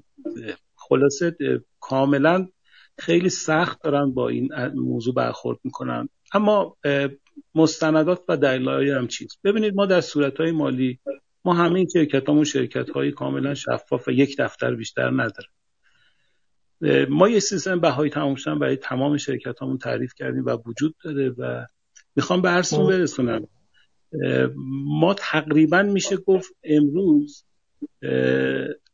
خلاصه کاملا خیلی سخت دارن با این موضوع برخورد می‌کنن. اما مستندات و دلایل هم چیز. ببینید ما در صورت های مالی ما همه این شرکت همون شرکت های کاملا شفاف و یک دفتر بیشتر نداره ما یه سیستم بهای تمام شدن برای تمام شرکت همون تعریف کردیم و وجود داره و می‌خوام به عرضتون خب. برسونم. ما تقریبا میشه گفت امروز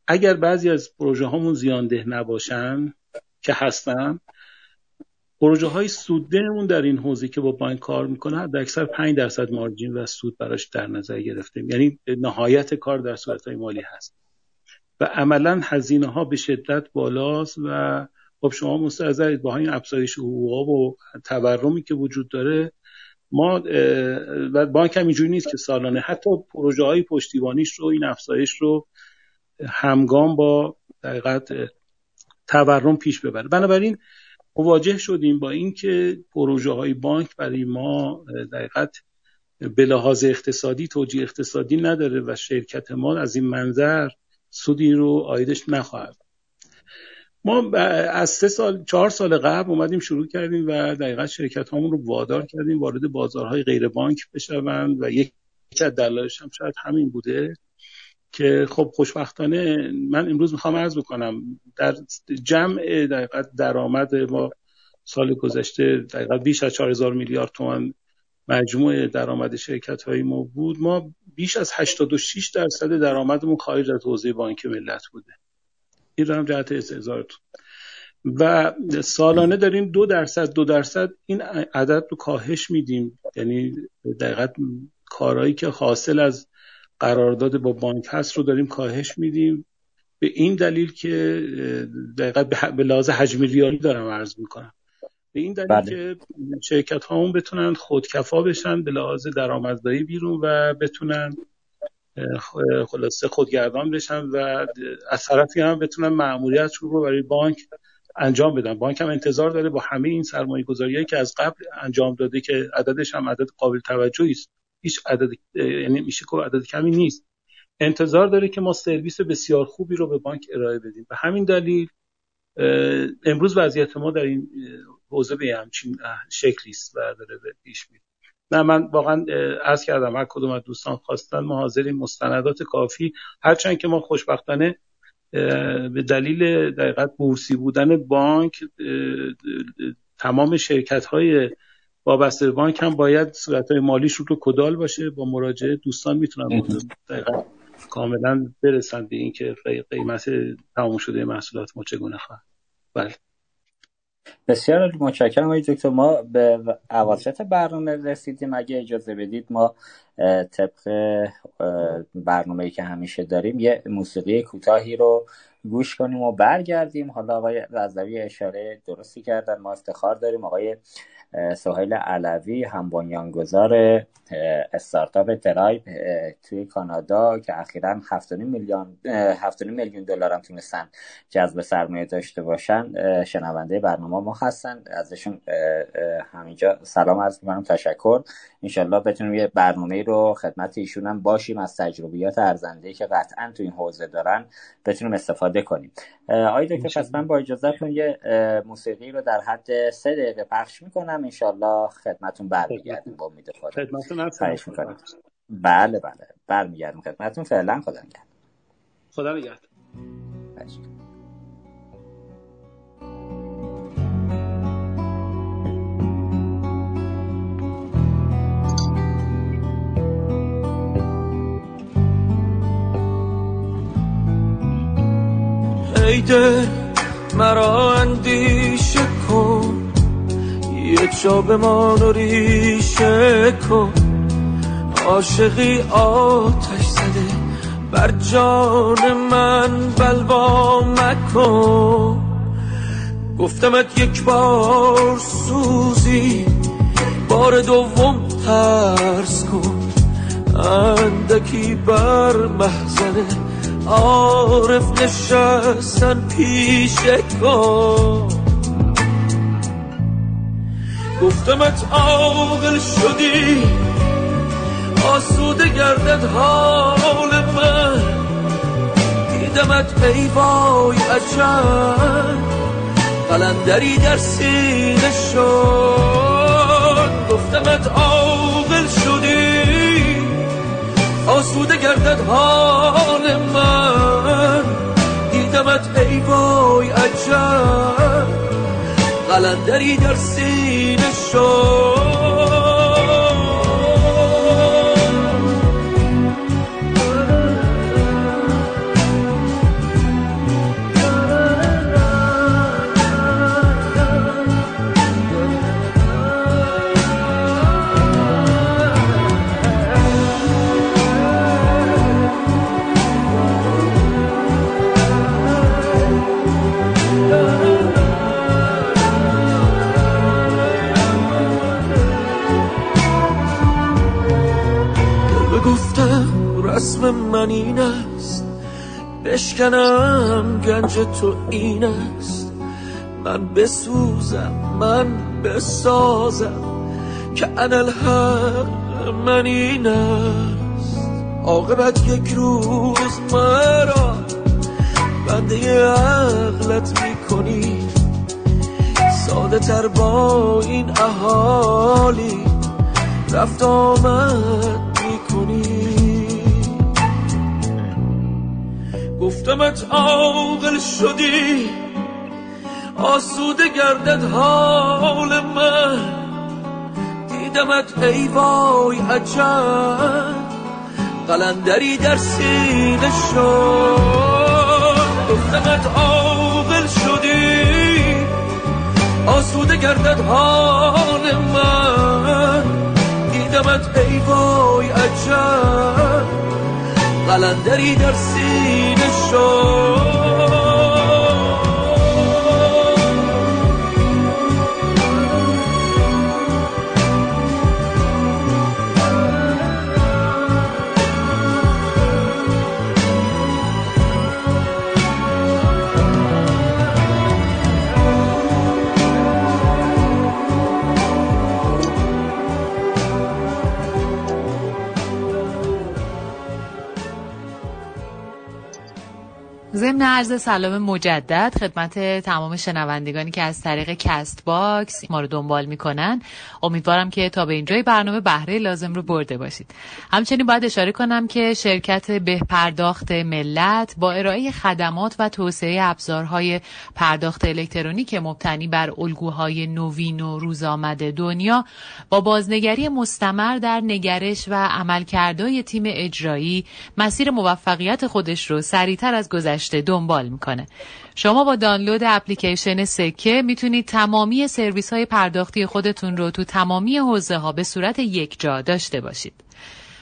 اگر بعضی از پروژه هامون زیانده نباشن که هستن پروژه های سوددهمون در این حوزه که با بانک کار می‌کنه حد اکثر 5 درصد مارجین و سود براش در نظر گرفتیم. یعنی نهایت کار در صورت های مالی هست. و عملا هزینه ها به شدت بالاست و خب شما مستحضرید با این افزایش حقوق و تورمی که وجود داره ما و بانک هم اینجوری نیست که سالانه حتی پروژه های پشتیبانیش رو این افزایش رو همگام با دقیقت تورم پیش ببره. بنابراین مواجه شدیم با اینکه پروژه های بانک برای ما دقیقت به لحاظ اقتصادی توجیه اقتصادی نداره و شرکت ما از این منظر سودی رو آیدش نخواهد. ما از سه سال چهار سال قبل اومدیم شروع کردیم و دقیقا شرکت هامون رو وادار کردیم وارد بازارهای غیر بانک بشوند و یک از دلایلش هم شاید همین بوده که خب خوشبختانه من امروز می‌خوام عرض بکنم در جمع دقیقا درآمد ما سال گذشته دقیقا بیش از 4000 میلیارد تومان مجموع درآمد شرکت های ما بود. ما بیش از 86 درصد درآمدمون خارج از حوزه بانک ملت بوده. این رو هم جهت استعزارتون. و سالانه داریم دو درصد دو درصد این عدد رو کاهش میدیم. یعنی دقیقا کارهایی که حاصل از قرارداد با بانک هست رو داریم کاهش میدیم. به این دلیل که دقیقا به لحاظ حجم ریالی دارم عرض می‌کنم. به این دلیل بله. که شرکت ها بتونن خودکفا بشن به لحاظ درآمدزایی بیرون و بتونن خلاصه خودگردان بشن و از طرفی هم بتونن معمولیت رو برای بانک انجام بدن. بانک هم انتظار داره با همه این سرمایه گذاری که از قبل انجام داده که عددش هم عدد قابل توجهی است. هیچ عدد یعنی میشه که عدد کمی نیست. انتظار داره که ما سرویس بسیار خوبی رو به بانک ارائه بدیم. به همین دلیل امروز وضعیت ما در این حوزه به همچین شکلی است و داره پیش میره. نه من واقعا عرض کردم هر کدوم از دوستان خواستن ما حاضریم مستندات کافی. هرچند که ما خوشبختانه به دلیل دقیقت بورسی بودن بانک تمام شرکت های وابسته بانک هم باید صورت های مالیش رو کدال باشه. با مراجعه دوستان می‌تونن دقیقا کاملا برسن به اینکه قیمت تمام شده محصولات ما چگونه خواهد. بله. بسیار متشکرم آقای دکتر. ما به اواسط برنامه رسیدیم. اگه اجازه بدید ما طبق برنامه ای که همیشه داریم یه موسیقی کوتاهی رو گوش کنیم و برگردیم. حالا آقای رضوی اشاره درستی کردن. ما افتخار داریم. آقای سهیل علوی هم بنیانگذار استارتاپ ترایب توی کانادا که اخیرا 7.5 میلیون 7.5 میلیون دلار هم تونستن جذب سرمایه داشته باشن. شنونده برنامه ما هستن. ازشون همینجا سلام عرض می‌کنم تشکر. انشالله بتونیم یه برنامه رو خدمت ایشون هم باشیم. از تجربیات ارزنده که قطعا تو این حوزه دارن بتونیم استفاده کنیم. آقای دکتر پس من با اجازهتون یه موسیقی رو در حد سه دقیقه پخش می‌کنم. انشالله خدمتون برمیگردیم. با امید خدا. خدمتون می‌کنم. بله بله. برمیگردیم خدمتون فعلا خدا نگهدار. خدا نگهدار. ای مرا اندیشه کن جا به ما ریشه کن عاشقی آتش زده بر جان من بلوا مکن. گفتمت یک بار سوزی بار دوم ترس کن. اندکی بر محزنه عارف نشستن پیش کن. گفتمت عاقل شدی. آسوده گردد حال من. دیدمت ای وای عجب. قلندری در سینه شد. گفتمت عاقل شدی. آسوده گردد حال من. دیدمت ای وای عجب. قلندری در سینه شد. رسم من این است. بشکنم گنج تو این است. من بسوزم من بسازم که انل من این است. عاقبت یک روز مرا بنده عقلت می‌کنی. ساده تر با این اهالی رفت آمد گفتمت عاقل شدی. آسوده گردد حال من. دیدمت ای وای عجب. قلندری در سینه شد. گفتمت عاقل شدی. آسوده گردد حال من. دیدمت ای وای عجب. قلندری در سینه شد. ضمن عرض سلام مجدد خدمت تمام شنوندگانی که از طریق Castbox ما رو دنبال می‌کنن. امیدوارم که تا به اینجای برنامه بهره لازم رو برده باشید. همچنین باید اشاره کنم که شرکت به پرداخت ملت با ارائه خدمات و توسعه ابزارهای پرداخت الکترونیک مبتنی بر الگوهای نوین و روز آمده دنیا با بازنگری مستمر در نگرش و عملکردهای تیم اجرایی مسیر موفقیت خودش رو سریعتر از گذشته دنبال می‌کنه. شما با دانلود اپلیکیشن سکه می‌تونید تمامی سرویس های پرداختی خودتون رو تو تمامی حوزه ها به صورت یک جا داشته باشید.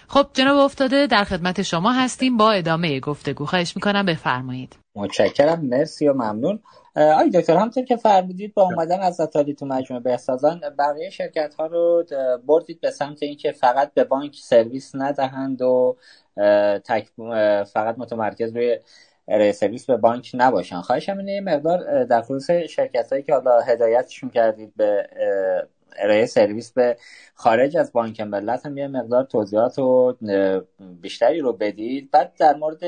خب جناب افتاده در خدمت شما هستیم با ادامه گفتگو. خواهش می‌کنم بفرمایید. متشکرم. مرسی و ممنون. آی دکتر همطور که فرمودید با اومدن از اتالی تو مجموعه بهسازان بقیه شرکت ها رو بردید به سمت اینکه فقط به بانک سرویس ندهند و فقط متمرکز روی ارائه سرویس به بانک نباشن. خواهشم اینه یه مقدار در خصوص شرکت هایی که حالا هدایتشون کردید به ارائه سرویس به خارج از بانک ملت هم یه مقدار توضیحات و بیشتری رو بدید. بعد در مورد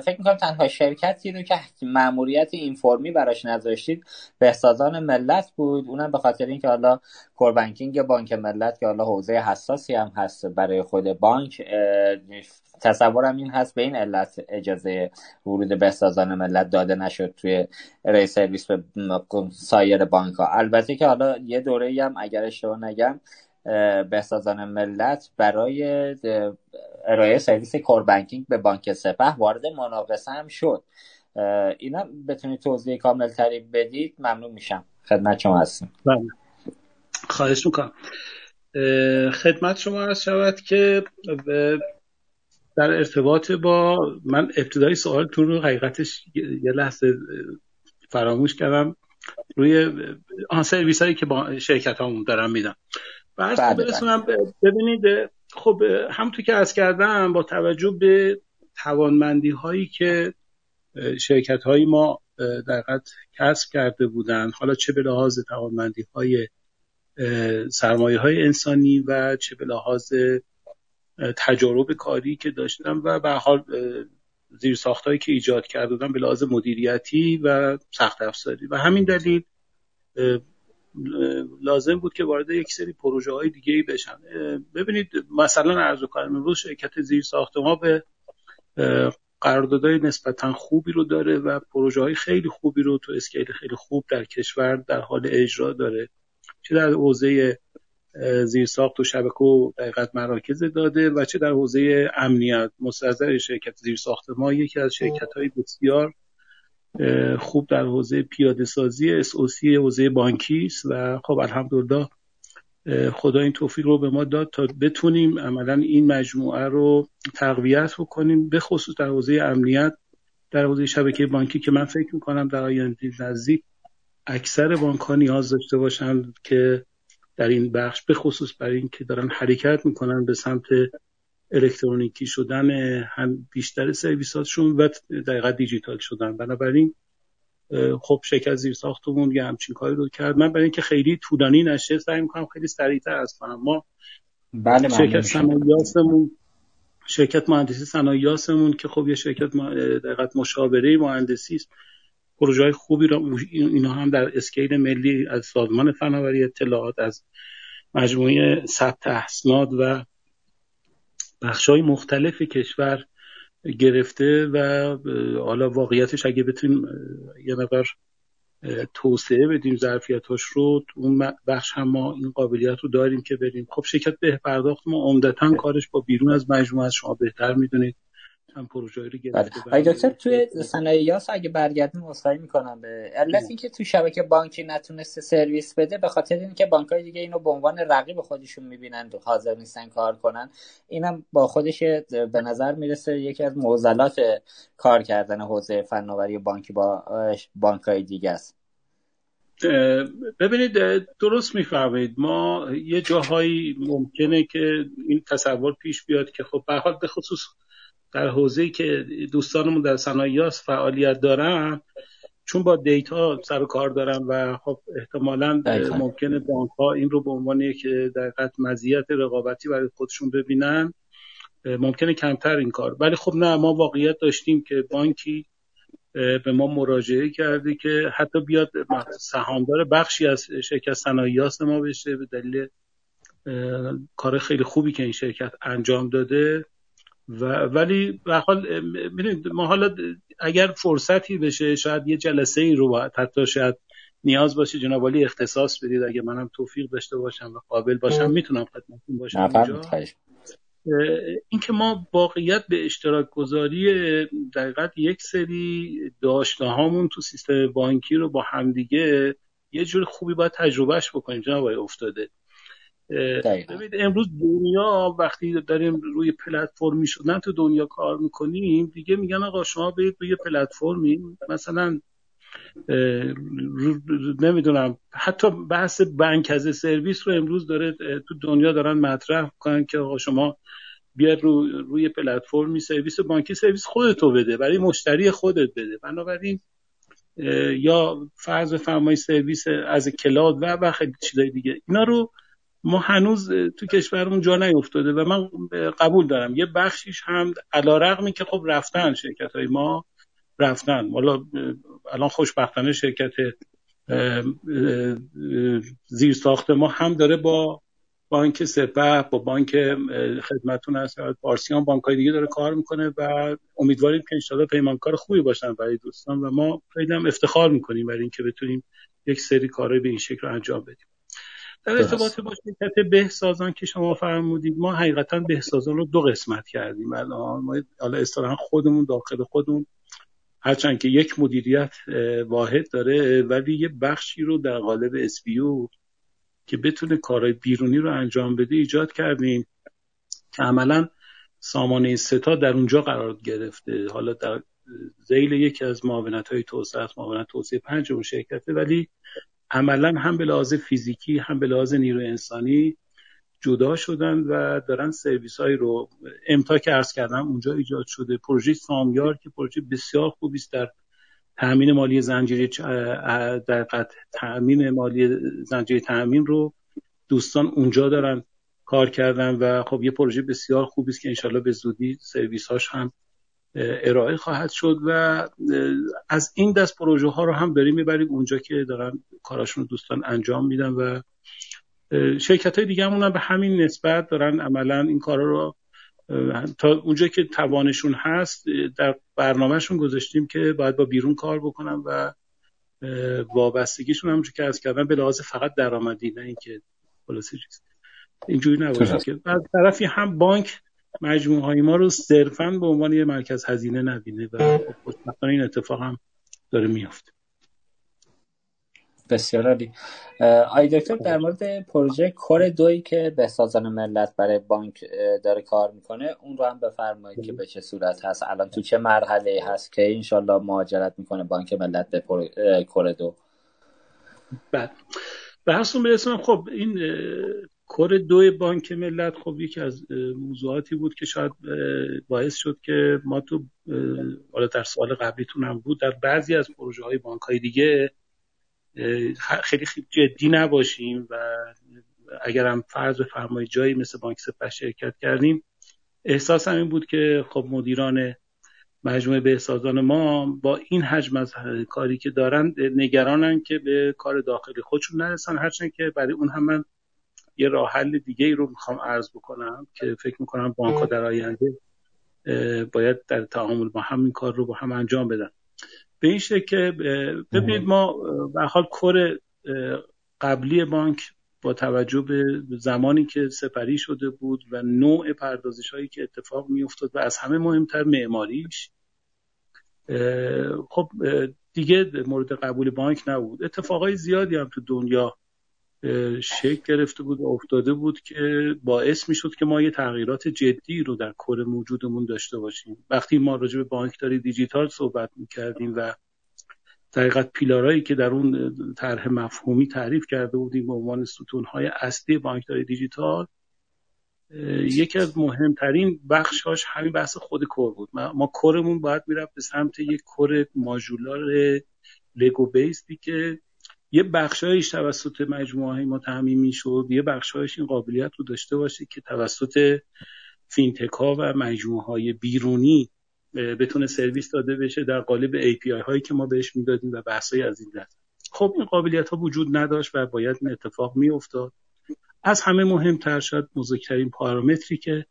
فکر می‌کنم تنها شرکتی رو که معمولیت اینفرمی براش نذاشتید بهسازان ملت بود. اونم به خاطر اینکه حالا کوربانکینگ بانک ملت که حالا حوزه حساسی هم هست برای خود بانک تصورم این هست به این علت اجازه ورود بهسازان ملت داده نشد توی ارائه سرویس به سایر بانک ها البته که حالا یه دوره هم اگر اشتباه نگم بهسازان ملت برای ارائه سرویس کور بانکینگ به بانک سپه وارد مناقصه هم شد. اینا بتونید توضیح کامل تری بدید ممنون میشم. خدمت شما هستیم بله. خواهش می‌کنم. خدمت شما هست شود که در ارتباط با من ابتدای سوالتون رو حقیقتش یه لحظه فراموش کردم روی آن سرویس هایی که با شرکت هامون دارم میدم و بله، برسونم بله. ببینید خب همونطور که از کردم با توجه به توانمندی هایی که شرکت های ما در کسب کرده بودن حالا چه به لحاظ توانمندی های سرمایه های انسانی و چه به لحاظ تجارب کاری که داشتم و به حال زیر ساختایی که ایجاد کرده بودم به لحاظ مدیریتی و سخت افزاری. و همین دلیل لازم بود که وارد یک سری پروژه های دیگه ای بشن ببینید مثلا ارزو کنم امروز شرکت زیر ساخت ما به قراردادهای نسبتا خوبی رو داره و پروژه های خیلی خوبی رو تو اسکیل خیلی خوب در کشور در حال اجرا داره چه در حوزه زیرساخت و شبکه و دقیقت مراکز داده و چه در حوزه امنیت. مستظر شرکت زیرساخت ما یکی از شرکت های بسیار خوب در حوزه پیاده سازی SOC حوزه بانکی است و خب الحمدلله خدا این توفیق رو به ما داد تا بتونیم عملا این مجموعه رو تقویت بکنیم به خصوص در حوزه امنیت در حوزه شبکه بانکی که من فکر می‌کنم در آینده نزدیک اکثر بانک ها نیاز داشته باشند که در این بخش به خصوص برای اینکه دارن حرکت می‌کنن به سمت الکترونیکی شدن هم بیشتر سرویساتشون و دقیقا دیجیتال شدن. بنابراین خب شرکت زیر ساختمون یه همچین کاری رو کرد. من برای اینکه خیلی طولانی نشه سعی می‌کنم خیلی سریعتر از کنم ما بله شرکت سماییاسمون شرکت مهندسی صنایعاسمون که خب یه شرکت دقیقت مشاوره مهندسی است. پروژه های خوبی را اینا هم در اسکیل ملی از سازمان فناوری اطلاعات از مجموعه ثبت اسناد و بخش های مختلف کشور گرفته و حالا واقعیتش اگه بتونیم یه نفر توسعه بدیم ظرفیتاش رو اون بخش هم ما این قابلیت رو داریم که بریم. خب شرکت به پرداخت ما عمدتا کارش با بیرون از مجموعه از شما بهتر می‌دونید. هم پروژه رو گرفته بله. دکتر توی صنایع یاس اگه برگردیم عذرخواهی می‌کنم به علت اینکه تو شبکه بانکی نتونسته سرویس بده به خاطر اینکه بانک دیگه اینو به عنوان رقیب خودشون می‌بینن و حاضر نیستن کار کنن. اینم با خودش به نظر می‌رسه یکی از معضلات کار کردن حوزه فناوری بانکی با بانک های دیگه است. ببینید درست می‌فهمید ما یه جاهایی ممکنه که این تصور پیش بیاد که خب به حال به خصوص در حوزه‌ای که دوستانمون در صنایع فعالیت دارن چون با دیتا سر کار دارن و خب احتمالا ممکنه بانک ها این رو به عنوان یک دقیقت مزیت رقابتی برای خودشون ببینن ممکنه کمتر این کار. ولی خب نه ما واقعیت داشتیم که بانکی به ما مراجعه کرده که حتی بیاد سهامدار بخشی از شرکت صنایع ما بشه به دلیل کار خیلی خوبی که این شرکت انجام داده. و ولی به حال ما حالا اگر فرصتی بشه شاید یه جلسه ای رو باید حتی شاید نیاز باشه جناب ولی اختصاص بدید. اگه منم توفیق داشته باشم و قابل باشم می‌تونم خدمتتون باشم اینکه ما واقعیت به اشتراک گذاری دقیقت یک سری داشته هامون تو سیستم بانکی رو با همدیگه یه جور خوبی باید تجربهش بکنیم جناب افتاده. ببینید امروز دنیا وقتی داریم روی پلتفرمی شدن تو دنیا کار می‌کنیم دیگه میگن آقا شما برید روی پلتفرمی. مثلا نمی‌دونم حتی بحث بانک از سرویس رو امروز داره تو دنیا دارن مطرح کنن که آقا شما بیاد رو روی پلتفرمی سرویس بانکی سرویس خودتو بده برای مشتری خودت بده. بنابراین یا فرض فرمای سرویس از کلاد و و خیلی چیزای دیگه. اینا رو ما هنوز تو کشورمون جا نیفتاده و من قبول دارم. یه بخشیش هم علا رقمی که خب رفتن شرکت های ما رفتن. والا الان خوشبختانه شرکت زیر ساخت ما هم داره با بانک سپه با بانک خدمتون هست. پارسیان بانک های دیگه داره کار می‌کنه و امیدواریم که انشاءالله پیمانکار خوبی باشن برای دوستان و ما خیلی هم افتخار می‌کنیم برای اینکه بتونیم یک سری کارهای به این شکل انجام بدیم. در ارتباط با شرکت بهسازان که شما فرمودید ما حقیقتا بهسازان رو دو قسمت کردیم الان. ما حالا اصطلاحا خودمون داخل خودمون. هرچند که یک مدیریت واحد داره ولی یه بخشی رو در قالب اسپیو که بتونه کارهای بیرونی رو انجام بده ایجاد کردیم که عملا سامانه ستا در اونجا قرار گرفته. حالا در زیل یکی از معاونت های توسعه معاونت توسعه پنج اون شرکته ولی عملا هم به لحاظ فیزیکی هم به لحاظ نیرو انسانی جدا شدن و دارن سرویس های رو امتا که ارز کردم اونجا ایجاد شده. پروژه سامیار که پروژه بسیار خوبی است در تأمین مالی زنجیره در تأمین مالی زنجیره تأمین رو دوستان اونجا دارن کار کردن و خب یه پروژه بسیار خوبی است که انشالله به زودی سرویس هاش هم ارائه خواهد شد و از این دست پروژه ها رو هم داریم می‌بریم اونجا که دارن کاراشون رو دوستان انجام میدن و شرکت های دیگه هم به همین نسبت دارن عملا این کارا رو تا اونجا که توانشون هست در برنامهشون گذاشتیم که باید با بیرون کار بکنن و وابستگیشون هم که از کردن به لحاظ فقط درآمدی نه اینکه خلاصه چیز. اینجوری نباشه که. از طرفی هم بانک مجموعه های ما رو صرفا به عنوان یه مرکز هزینه نبینه و خوشبختانه این اتفاق هم داره میافته. بسیار عالی. آی دکتر در مورد پروژه کور دوی که به سازان ملت برای بانک داره کار می‌کنه اون رو هم بفرمایید که به چه صورت هست. الان تو چه مرحله هست که انشالله مهاجرت می‌کنه بانک ملت به کور دو؟ بعد به هر خب این کور دو بانک ملت خب یکی از موضوعاتی بود که شاید باعث شد که ما تو حالا در سال قبلیتون هم بود در بعضی از پروژه های بانک های دیگه خیلی خیلی جدی نباشیم و اگر هم فرض بفرمایید جایی مثل بانک سپه شرکت کردیم احساس این بود که خب مدیران مجموعه بهسازان ما با این حجم از کاری که دارن نگرانن که به کار داخلی خودشون نرسن هرچند که برای اون هم من یه راه حل دیگه ای رو می‌خوام عرض بکنم که فکر می‌کنم بانک در آینده باید در تعامل با همین کار رو با هم انجام بدن. به این شکل که ببینید ما به حال کور قبلی بانک با توجه به زمانی که سپری شده بود و نوع پردازش هایی که اتفاق می افتاد و از همه مهمتر معماریش خب دیگه مورد قبول بانک نبود. اتفاقای زیادی هم تو دنیا شکل گرفته بود و افتاده بود که باعث می شد که ما یه تغییرات جدی رو در کل موجودمون داشته باشیم. وقتی ما راجع به بانکداری دیجیتال صحبت می کردیم و دقیقت پیلارایی که در اون طرح مفهومی تعریف کرده بودیم به عنوان ستونهای اصلی بانکداری دیجیتال یکی از مهمترین بخشاش همین بحث خود کور بود. ما کورمون باید می‌رفت به سمت یک کور ماژولار لگو بیستی که یه بخشایش توسط مجموعه های ما تعمین می‌شد یه بخشایش این قابلیت رو داشته باشه که توسط فینتک ها و مجموعه های بیرونی بتونه سرویس داده بشه در قالب API هایی که ما بهش می‌دادیم و بحثای از این دست خب این قابلیت ها وجود نداشت و باید این اتفاق میافتاد. از همه مهمتر شد بزرگترین پارامتری که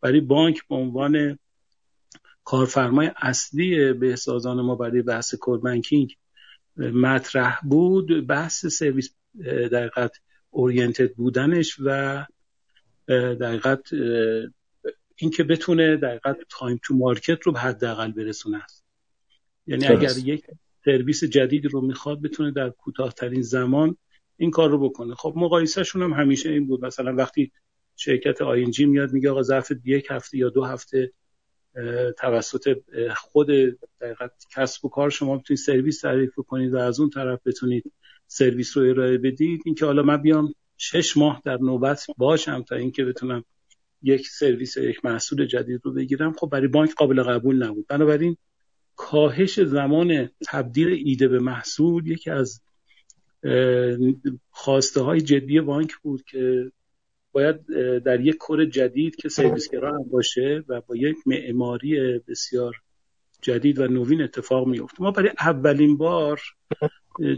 برای بانک به عنوان کارفرمای اصلی بهسازان ما برای بحث core banking مطرح بود بحث service در حقیقت oriented بودنش و در حقیقت اینکه بتونه در حقیقت time to market رو به حداقل برسونه. است یعنی اگر یک سرویس جدید رو می‌خواد بتونه در کوتاهترین زمان این کار رو بکنه. خب مقایسهشون هم همیشه این بود. مثلا وقتی شرکت آینجی میاد میگه آقا ظرف یک هفته یا دو هفته توسط خود دقیقت کسب و کار شما بتونید سرویس تعریف کنید و از اون طرف بتونید سرویس رو ارائه بدید. اینکه حالا من بیام شش ماه در نوبت باشم تا اینکه بتونم یک سرویس یک محصول جدید رو بگیرم خب برای بانک قابل قبول نبود. بنابراین کاهش زمان تبدیل ایده به محصول یکی از خواسته های جدی بانک بود که باید در یک کور جدید که سرویسگرا هم باشه و با یک معماری بسیار جدید و نوین اتفاق میفته ما برای اولین بار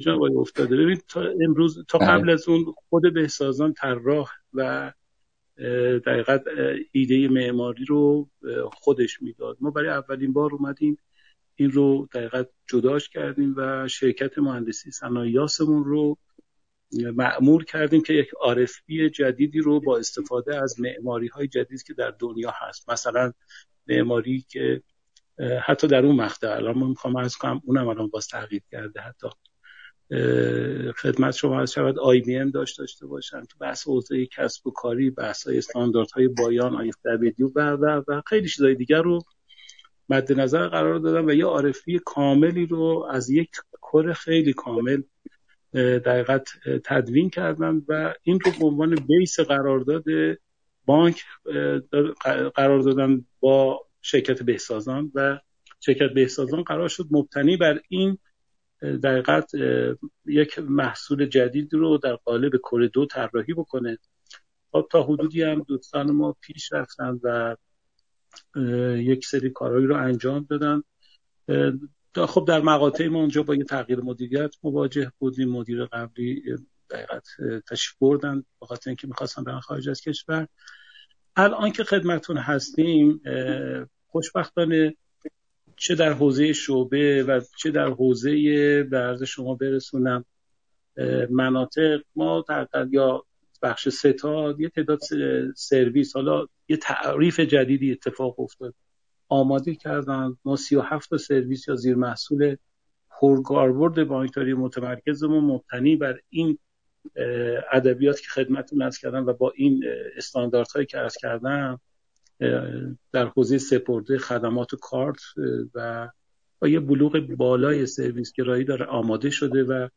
جان افتاده ببین تا امروز تا بله. قبل از اون خود بهسازان طراح و دقیقت ایده معماری رو خودش می‌داد ما برای اولین بار اومدیم این رو دقیقت جداش کردیم و شرکت مهندسی صنایعاسمون رو معمور کردیم که یک آرفی جدیدی رو با استفاده از معماری های جدید که در دنیا هست. مثلا معماری که حتی در اون مقطع الان من می‌خوام از کنم اونم الان باز تغییر کرده. حتی خدمت شما از شود آی بی ام داشت داشته باشن تو بحث حوزه کسب و کاری بحث های های بایان آی دبلیو و و و خیلی چیزای دیگر رو مد نظر قرار دادم و یه عارفی کاملی رو از یک کور خیلی کامل دقیقت تدوین کردن و این رو به عنوان بیس قرارداد بانک قرار دادن با شرکت بهسازان و شرکت بهسازان قرار شد مبتنی بر این دقیقت یک محصول جدید رو در قالب کور دو طراحی بکنه. خب تا حدودی هم دوستان ما پیش رفتن و یک سری کارهایی رو انجام دادن. خب در مقاطع ما اونجا با یه تغییر مدیریت مواجه بودیم. مدیر قبلی دقیقت تشریف بردن به خاطر اینکه می‌خواستن برن خارج از کشور. الان که خدمتون هستیم خوشبختانه چه در حوزه شعبه و چه در حوزه برز شما برسونم مناطق ما در یا بخش ستاد یه تعداد سرویس حالا یه تعریف جدیدی اتفاق افتاد. آماده کردن. ما 37 تا سرویس یا زیر محصول پرگارورد بانکداری متمرکزمون مبتنی بر این ادبیات که خدمتتون از کردم و با این استانداردهایی که از کردم در حوزه سپرده خدمات و کارت و با یه بلوغ بالای سرویس گرایی داره آماده شده و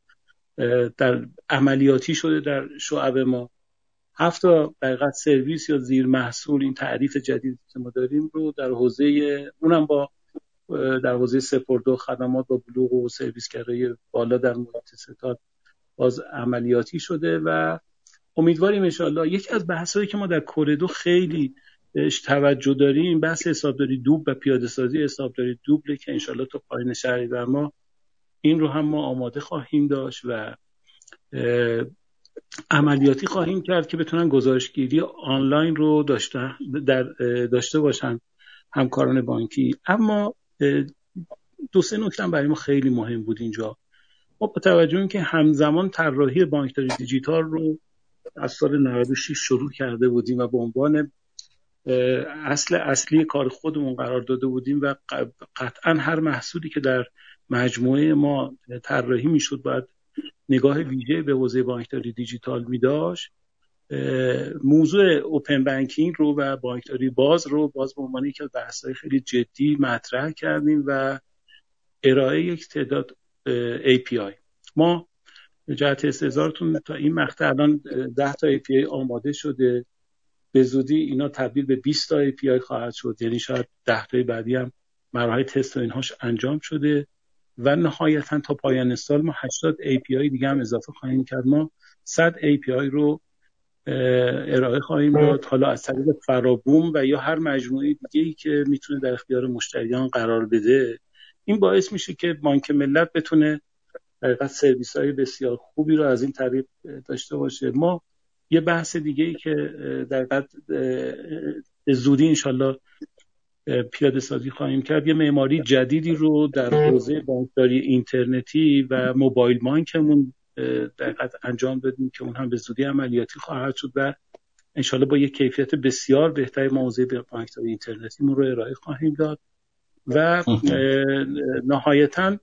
در عملیاتی شده در شعب ما. هفت دقیقت سرویس یا زیر محصول این تعریف جدید که ما داریم رو در حوزه اونم با در حوزه سپرده و خدمات با بلوغ و سرویسگرایی بالا در محیط ستاد باز عملیاتی شده و امیدواریم انشاءالله یکی از بحثایی که ما در کوردو خیلی بهش توجه داریم بحث حسابداری دوب و پیاده سازی حسابداری دوبله که انشالله تا پایین بر ما این رو هم ما آماده خواهیم داشت و عملیاتی خواهیم کرد که بتونن گزارشگیری آنلاین رو داشته, در داشته باشن همکاران بانکی. اما دو سه نکته برای ما خیلی مهم بود اینجا. ما با توجه که همزمان طراحی بانکداری دیجیتال رو از سال 96 شروع کرده بودیم و به عنوان اصل اصلی کار خودمون قرار داده بودیم و قطعا هر محصولی که در مجموعه ما طراحی می‌شد باید نگاه ویژه به حوزه بانکداری دیجیتال می موضوع اوپن بانکینگ رو و بانکداری باز رو باز به عنوان یکی از بحث‌های خیلی جدی مطرح کردیم و ارائه یک تعداد API ما جهت استعزارتون تا این مقطع الان 10 تا API آماده شده. به زودی اینا تبدیل به 20 تا API خواهد شد. یعنی شاید 10 تا بعدی هم مراحل تست و اینهاش انجام شده. و نهایتا تا پایان سال ما 80 API دیگه هم اضافه خواهیم کرد. ما 100 API رو ارائه خواهیم داد. حالا از طریق فرابوم و یا هر مجموعه دیگه ای که می‌تونه در اختیار مشتریان قرار بده. این باعث میشه که بانک ملت بتونه در سرویس های بسیار خوبی رو از این طریق داشته باشه. ما یه بحث دیگه ای که در زودی انشالله پیاده سازی خواهیم کرد. یه معماری جدیدی رو در حوزه بانکداری اینترنتی و موبایل بانکمون در انجام بدیم که اون هم به زودی عملیاتی خواهد شد و انشالله با یک کیفیت بسیار بهتری موضوع بانکداری اینترنتیمون رو ارائه خواهیم داد. و نهایتا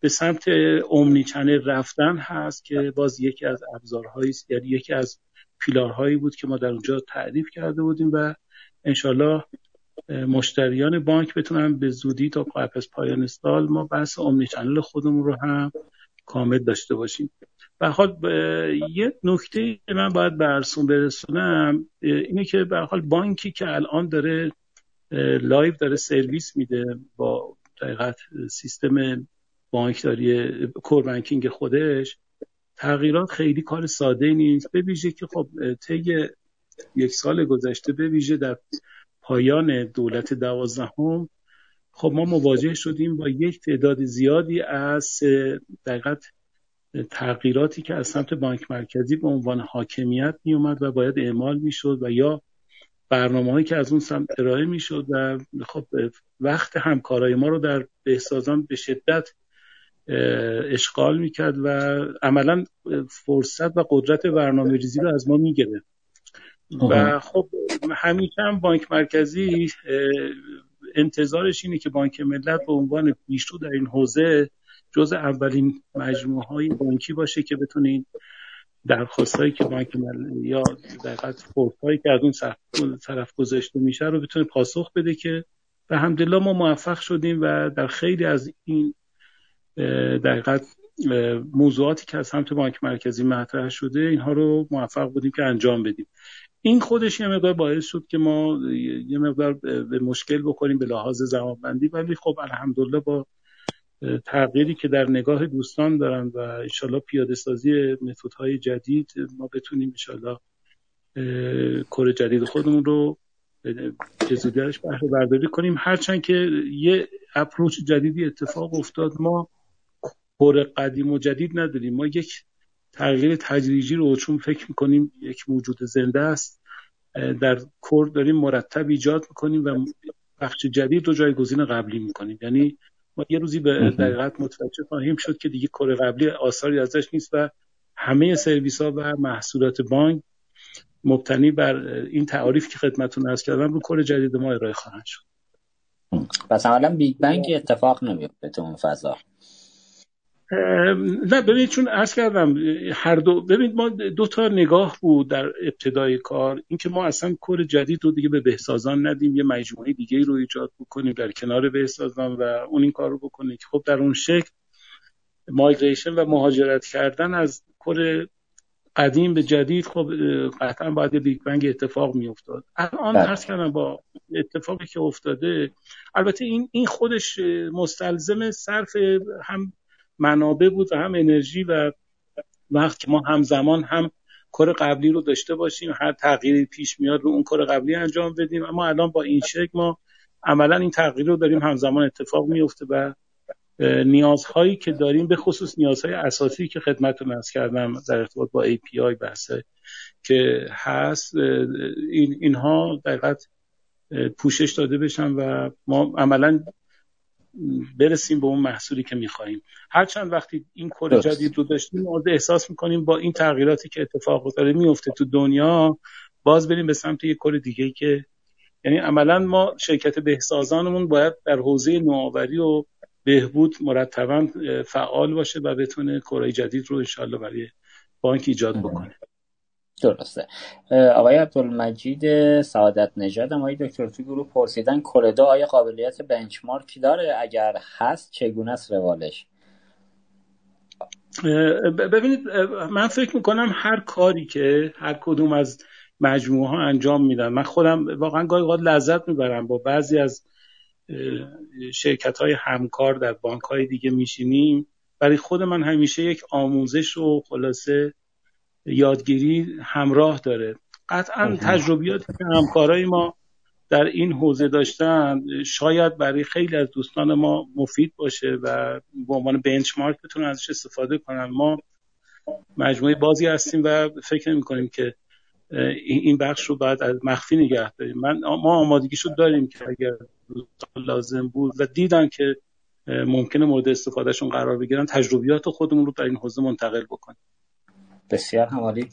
به سمت اومنی رفتن هست که باز یکی از ابزارهایی یعنی یکی از پیلارهایی بود که ما در اونجا تعریف کرده بودیم و انشالله مشتریان بانک بتونن به زودی تا قبل پایان سال ما بحث اومنی چنل خودمون رو هم کامل داشته باشیم. و حال یه نکته من باید برسون برسونم اینه که به حال بانکی که الان داره live داره سرویس میده با در حقیقت سیستم بانکداری core banking خودش تغییرات خیلی کار ساده نیست. به ویژه که خب طی یک سال گذشته به ویژه در پایان دولت دوازدهم. خب ما مواجه شدیم با یک تعداد زیادی از در حقیقت تغییراتی که از سمت بانک مرکزی به عنوان حاکمیت می اومد و باید اعمال می شد و یا برنامه هایی که از اون سمت ارائه می شد و خب وقت همکارای ما رو در بهسازان به شدت اشغال می کرد و عملا فرصت و قدرت برنامه ریزی رو از ما می گرفت و خب همیشه هم بانک مرکزی انتظارش اینه که بانک ملت به عنوان پیشرو در این حوزه جز اولین مجموعه های بانکی باشه که بتونه این درخواست هایی که بانک ملت یا در هایی که از اون طرف گذاشته میشه رو بتونه پاسخ بده که به همدلله ما موفق شدیم و در خیلی از این در موضوعاتی که از سمت بانک مرکزی مطرح شده اینها رو موفق بودیم که انجام بدیم. این خودش یه مقدار باعث شد که ما یه مقدار به مشکل بکنیم به لحاظ زمانبندی ولی خب الحمدلله با تغییری که در نگاه دوستان دارن و انشالله پیاده سازی های جدید ما بتونیم انشالله کور جدید خودمون رو زودیش بهره برداری کنیم. هرچند که یه اپروچ جدیدی اتفاق افتاد ما کور قدیم و جدید نداریم. ما یک تغییر تدریجی رو چون فکر می‌کنیم یک موجود زنده است در کور داریم مرتب ایجاد می‌کنیم و بخش جدید رو جایگزین قبلی می‌کنیم. یعنی ما یه روزی به در حقیقت متوجه خواهیم شد که دیگه core قبلی آثاری ازش نیست و همه سرویس ها و محصولات بانک مبتنی بر این تعاریف که خدمتون ارز کردم رو core جدید ما ارائه خواهند شد. پس اولا big bang اتفاق نمیفته تو اون فضا. نه ببینید چون عرض کردم هر دو ببینید ما دو تا نگاه بود در ابتدای کار اینکه ما اصلا core جدید رو دیگه به بهسازان ندیم یه مجموعه دیگه رو ایجاد بکنیم در کنار بهسازان و اون این کار رو بکنه که خب در اون شکل migration و مهاجرت کردن از core قدیم به جدید خب قطعا باید big bang اتفاق می افتاد الان بله. عرض کردم با اتفاقی که افتاده البته این این خودش مستلزم صرف هم منابع بود و هم انرژی و وقت که ما همزمان هم کار قبلی رو داشته باشیم هر تغییری پیش میاد رو اون کار قبلی انجام بدیم. اما الان با این شکل ما عملا این تغییر رو داریم همزمان اتفاق میفته و نیازهایی که داریم به خصوص نیازهای اساسی که خدمت رو کردم در ارتباط با API بحثه که هست این اینها دقیقت پوشش داده بشن و ما عملا برسیم به اون محصولی که می‌خواهیم هرچند وقتی این کل جدید رو داشتیم ما احساس می‌کنیم با این تغییراتی که اتفاق داره میفته تو دنیا باز بریم به سمت یک کل دیگه که یعنی عملا ما شرکت بهسازانمون باید در حوزه نوآوری و بهبود مرتبا فعال باشه و بتونه کره جدید رو انشالله برای بانک ایجاد بکنه. درسته. آقای عبدالمجید سعادت نژاد آقای دکتر تو گروه پرسیدن کردو آیا قابلیت بنچمارک داره؟ اگر هست چگونه است روالش؟ ببینید من فکر می‌کنم هر کاری که هر کدوم از مجموعه ها انجام میدن من خودم واقعا گاهی لذت می‌برم با بعضی از شرکت های همکار در بانک های دیگه میشینیم. برای خود من همیشه یک آموزش و خلاصه یادگیری همراه داره. قطعا تجربیاتی که همکارای ما در این حوزه داشتن شاید برای خیلی از دوستان ما مفید باشه و به عنوان بنچمارک بتونن ازش استفاده کنن. ما مجموعه بازی هستیم و فکر نمی کنیم که این بخش رو باید از مخفی نگه داریم. من ما آمادگیشو داریم که اگر لازم بود و دیدن که ممکنه مورد استفادهشون قرار بگیرن تجربیات خودمون رو در این حوزه منتقل بکنیم. بسیار همالی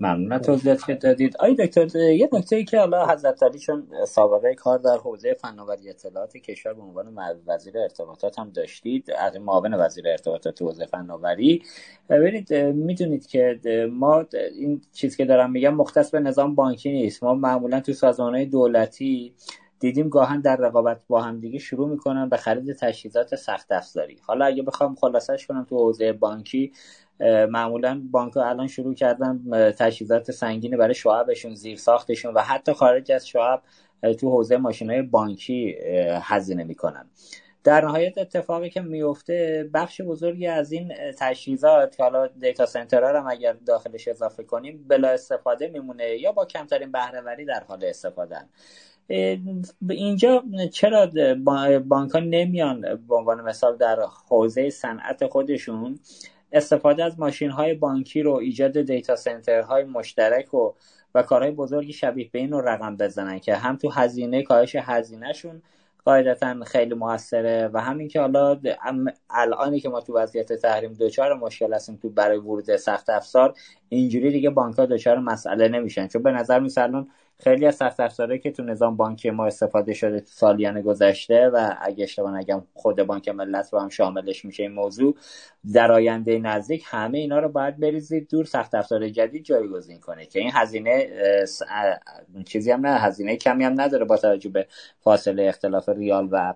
ممنون توضیحات که دادید. آی دکتر یه نکته ای که حالا حضرت علی چون سابقه کار در حوزه فناوری اطلاعات کشور به عنوان وزیر ارتباطات هم داشتید از معاون وزیر ارتباطات حوزه فناوری. ببینید می‌دونید که ما این چیزی که دارم میگم مختص به نظام بانکی نیست. ما معمولا تو سازمان دولتی دیدیم گاهن در رقابت با هم دیگه شروع می‌کنن به خرید تجهیزات سخت افزاری حالا اگه بخوام خلاصش کنم تو حوزه بانکی معمولا بانک الان شروع کردن تجهیزات سنگین برای شعبشون زیر ساختشون و حتی خارج از شعب تو حوزه ماشین های بانکی هزینه می‌کنن. در نهایت اتفاقی که میفته بخش بزرگی از این تجهیزات که حالا دیتا سنترها هم اگر داخلش اضافه کنیم بلا استفاده میمونه یا با کمترین بهرهوری در حال استفاده اینجا چرا بانک ها نمیان به عنوان مثال در حوزه صنعت خودشون استفاده از ماشین های بانکی رو ایجاد دیتا سنتر های مشترک و و کارهای بزرگی شبیه به این رو رقم بزنن که هم تو هزینه کاهش هزینهشون قاعدتا خیلی موثره و همین که حالا الانی که ما تو وضعیت تحریم دوچار مشکل هستیم تو برای ورود سخت افزار اینجوری دیگه بانک ها دچار مسئله نمیشن. چون به نظر میسرلون خیلی از سخت افزاره که تو نظام بانکی ما استفاده شده تو سالیان گذشته و اگه اشتباه نگم خود بانک ملت رو هم شاملش میشه این موضوع در آینده نزدیک همه اینا رو باید بریزید دور سخت افزار جدید جایگزین کنه که این هزینه چیزی هم نه هزینه کمی هم نداره با توجه به فاصله اختلاف ریال و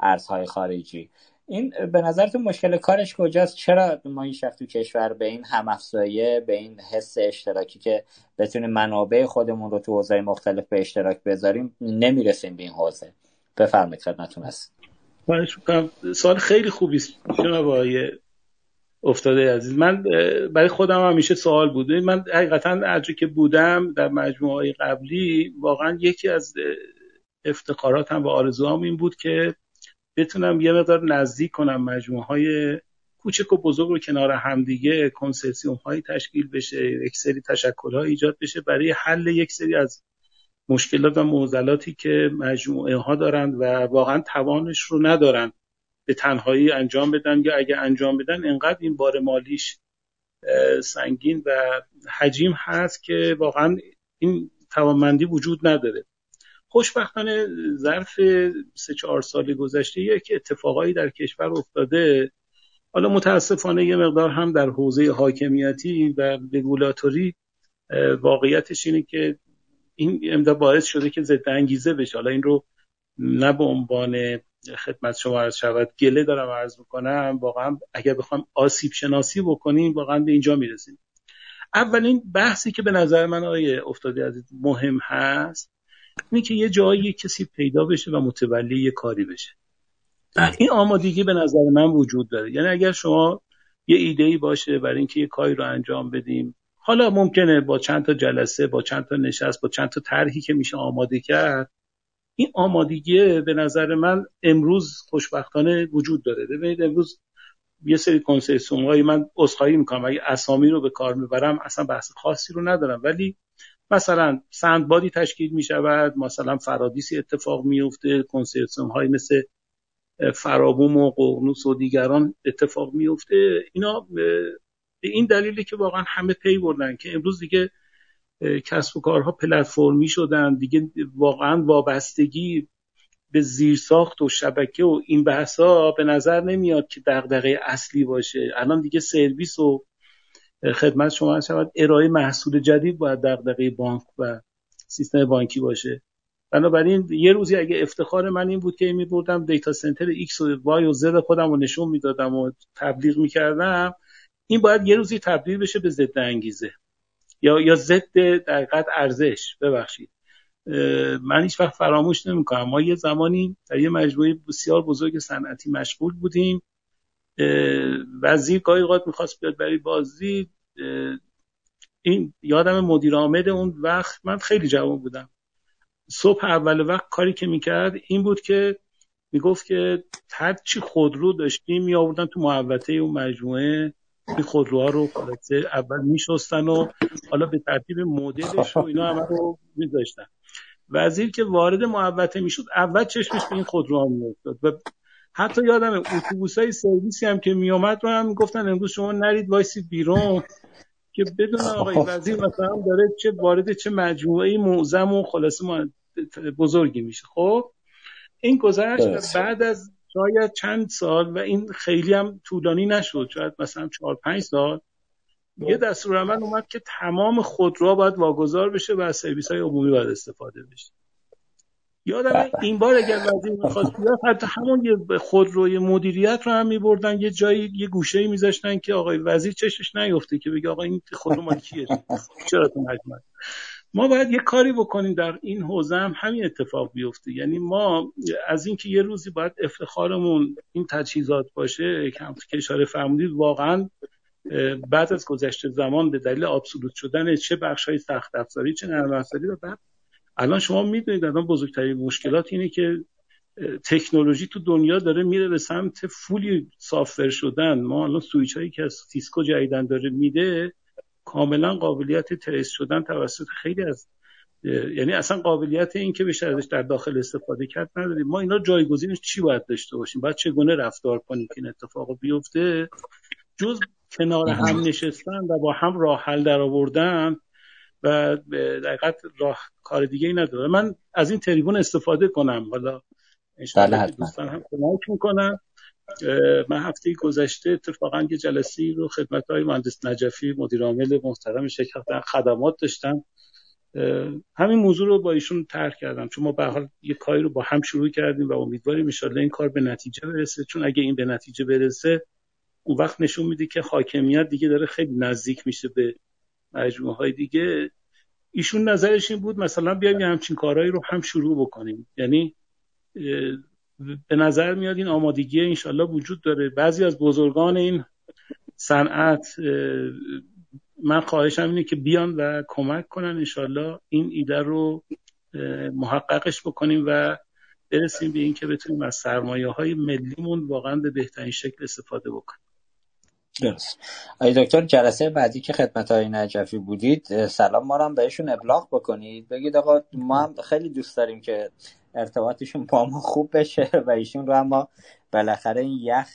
ارزهای خارجی. این به نظرتون مشکل کارش کجاست؟ چرا ما این تو کشور به این هم افزایه به این حس اشتراکی که بتونیم منابع خودمون رو تو حوزه مختلف به اشتراک بذاریم نمی‌رسیم به این حوزه؟ بفرمایید خدمتتون هست سوال خیلی خوبی است جناب افتاده عزیز. من برای خودم همیشه سوال بود. من حقیقتا هرجا که بودم در مجموعه قبلی واقعا یکی از افتخاراتم و آرزوام این بود که بتونم یه مقدار نزدیک کنم مجموعه های کوچک و بزرگ رو کنار همدیگه کنسرسیوم هایی تشکیل بشه یک سری تشکل ایجاد بشه. برای حل یک سری از مشکلات و معضلاتی که مجموعه ها دارند و واقعا توانش رو ندارن به تنهایی انجام بدن یا اگه انجام بدن انقدر این بار مالیش سنگین و حجیم هست که واقعا این توانمندی وجود نداره. خوشبختانه ظرف سه چهار سال گذشته یک اتفاقایی در کشور افتاده. حالا متاسفانه یه مقدار هم در حوزه حاکمیتی و رگولاتوری واقعیتش اینه که این امدا باعث شده که ضد انگیزه بشه. حالا این رو نه به عنوان خدمت شما عرض شود گله دارم عرض می‌کنم. واقعا اگر بخوام آسیب شناسی بکنیم واقعا به اینجا می‌رسیم. اولین بحثی که به نظر من آیه افتاده از مهم هست اینه که یه جایی کسی پیدا بشه و متولی یه کاری بشه. بله. این آمادگی به نظر من وجود داره. یعنی اگر شما یه ایده ای باشه برای اینکه یه کاری رو انجام بدیم حالا ممکنه با چند تا جلسه با چند تا نشست با چند تا طرحی که میشه آماده کرد این آمادگی به نظر من امروز خوشبختانه وجود داره. ببینید امروز یه سری کنسرسیوم من عذرخواهی می‌کنم اگه اسامی رو به کار می‌برم اصلا بحث خاصی رو ندارم. ولی مثلا سندبادی تشکیل می‌شود مثلا فرادیسی اتفاق میفته کنسرسیوم های مثل فرابوم و قرنوس و دیگران اتفاق میفته اینا به این دلیلی که واقعا همه پی بردن که امروز دیگه کسب و کارها پلتفرمی شدن دیگه واقعا وابستگی به زیرساخت و شبکه و این بحثا به نظر نمیاد که دغدغه اصلی باشه. الان دیگه سرویس و خدمت شما شود ارائه محصول جدید باید دغدغه بانک و سیستم بانکی باشه. بنابراین یه روزی اگه افتخار من این بود که می بردم دیتا سنتر X و Y و Z خودم رو نشون می‌دادم و تبلیغ می‌کردم این باید یه روزی تبدیل بشه به ضد انگیزه. یا یا ضد دقیقت ارزش. ببخشید. من هیچ وقت فراموش نمی‌کنم. ما یه زمانی در یه مجموعه بسیار بزرگ صنعتی مشغول بودیم. وزیر گاهی اوقات می‌خواست بیاد برای بازی این یادم مدیر عامل اون وقت من خیلی جوان بودم. صبح اول وقت کاری که می‌کرد این بود که می‌گفت که هر چی خودرو داشتیم می آوردن تو محوطه اون مجموعه این خودروها رو خلاصه اول میشستن و حالا به ترتیب مدلش و اینا همه رو میذاشتن. وزیر که وارد محوطه می‌شد اول چشمش به این خودروها میافتاد و حتی یادم اتوبوس های سرویسی هم که میومد رو هم می‌گفتن امروز شما نرید وایسی بیرون که بدون آقای وزیر مثلا داره چه وارد چه مجموعه معظم و خلاصه بزرگی میشه. خب؟ این گذشت بعد از شاید چند سال و این خیلی هم طولانی نشد شاید مثلا چهار پنج سال یه دستور عمل اومد که تمام خودروها باید واگذار بشه و از سرویس های عمومی باید استفاده بشه. یادم بله. این بار اگر وزیر می‌خواست بیاد حتی همون یه خودروی مدیریت رو هم میبردن یه جایی یه گوشه میذاشتن که آقای وزیر چشش نیفته که بگه آقا این خودرو مال کیه؟ چرا تو ما باید یه کاری بکنیم در این حوزه هم همین اتفاق بیفته. یعنی ما از اینکه یه روزی باید افتخارمون این تجهیزات باشه که اشاره فرمودید واقعا بعد از گذشته زمان به دلیل obsolete شدن چه بخش های سخت افزاری چه نرم افزاری و بعد الان شما می‌دونید الان بزرگترین مشکلات اینه که تکنولوژی تو دنیا داره میره به سمت fully software شدن. ما الان سویچ هایی که از Cisco جدیدن داره میده کاملا قابلیت تریس شدن توسط خیلی از یعنی اصلا قابلیت این که بشه ازش در داخل استفاده کرد نداریم ما اینا جایگزینش چی باید داشته باشیم؟ باید چگونه رفتار کنیم که این اتفاق بیفته؟ جز کنار هم نشستن و با هم راه حل در آوردن و دقیقت راه کار دیگه ای نداره من از این تریبون استفاده کنم. حالا بله دوستان هم کمک می‌کنم من هفته گذشته اتفاقا یه جلسه رو خدمت های مهندس نجفی مدیر عامل محترم شرکت خدمات داشتم. همین موضوع رو با ایشون طرح کردم. چون ما به حال یه کاری رو با هم شروع کردیم و امیدواریم ان این کار به نتیجه برسه. چون اگه این به نتیجه برسه اون وقت نشون میده که حاکمیت دیگه داره خیلی نزدیک میشه به مجموعه های دیگه ایشون نظرش این بود مثلا بیایم همچین کارهایی رو هم شروع بکنیم. یعنی به نظر میاد این آمادگی انشالله وجود داره. بعضی از بزرگان این صنعت من خواهشم اینه که بیان و کمک کنن انشالله این ایده رو محققش بکنیم و برسیم به اینکه بتونیم از سرمایه های ملیمون واقعا به بهترین شکل استفاده بکنیم. درست. آی دکتر جلسه بعدی که خدمت های نجفی بودید سلام ما هم بهشون ابلاغ بکنید. بگید آقا ما هم خیلی دوست داریم که ارتباطشون با ما خوب بشه و ایشون رو اما بالاخره این یخ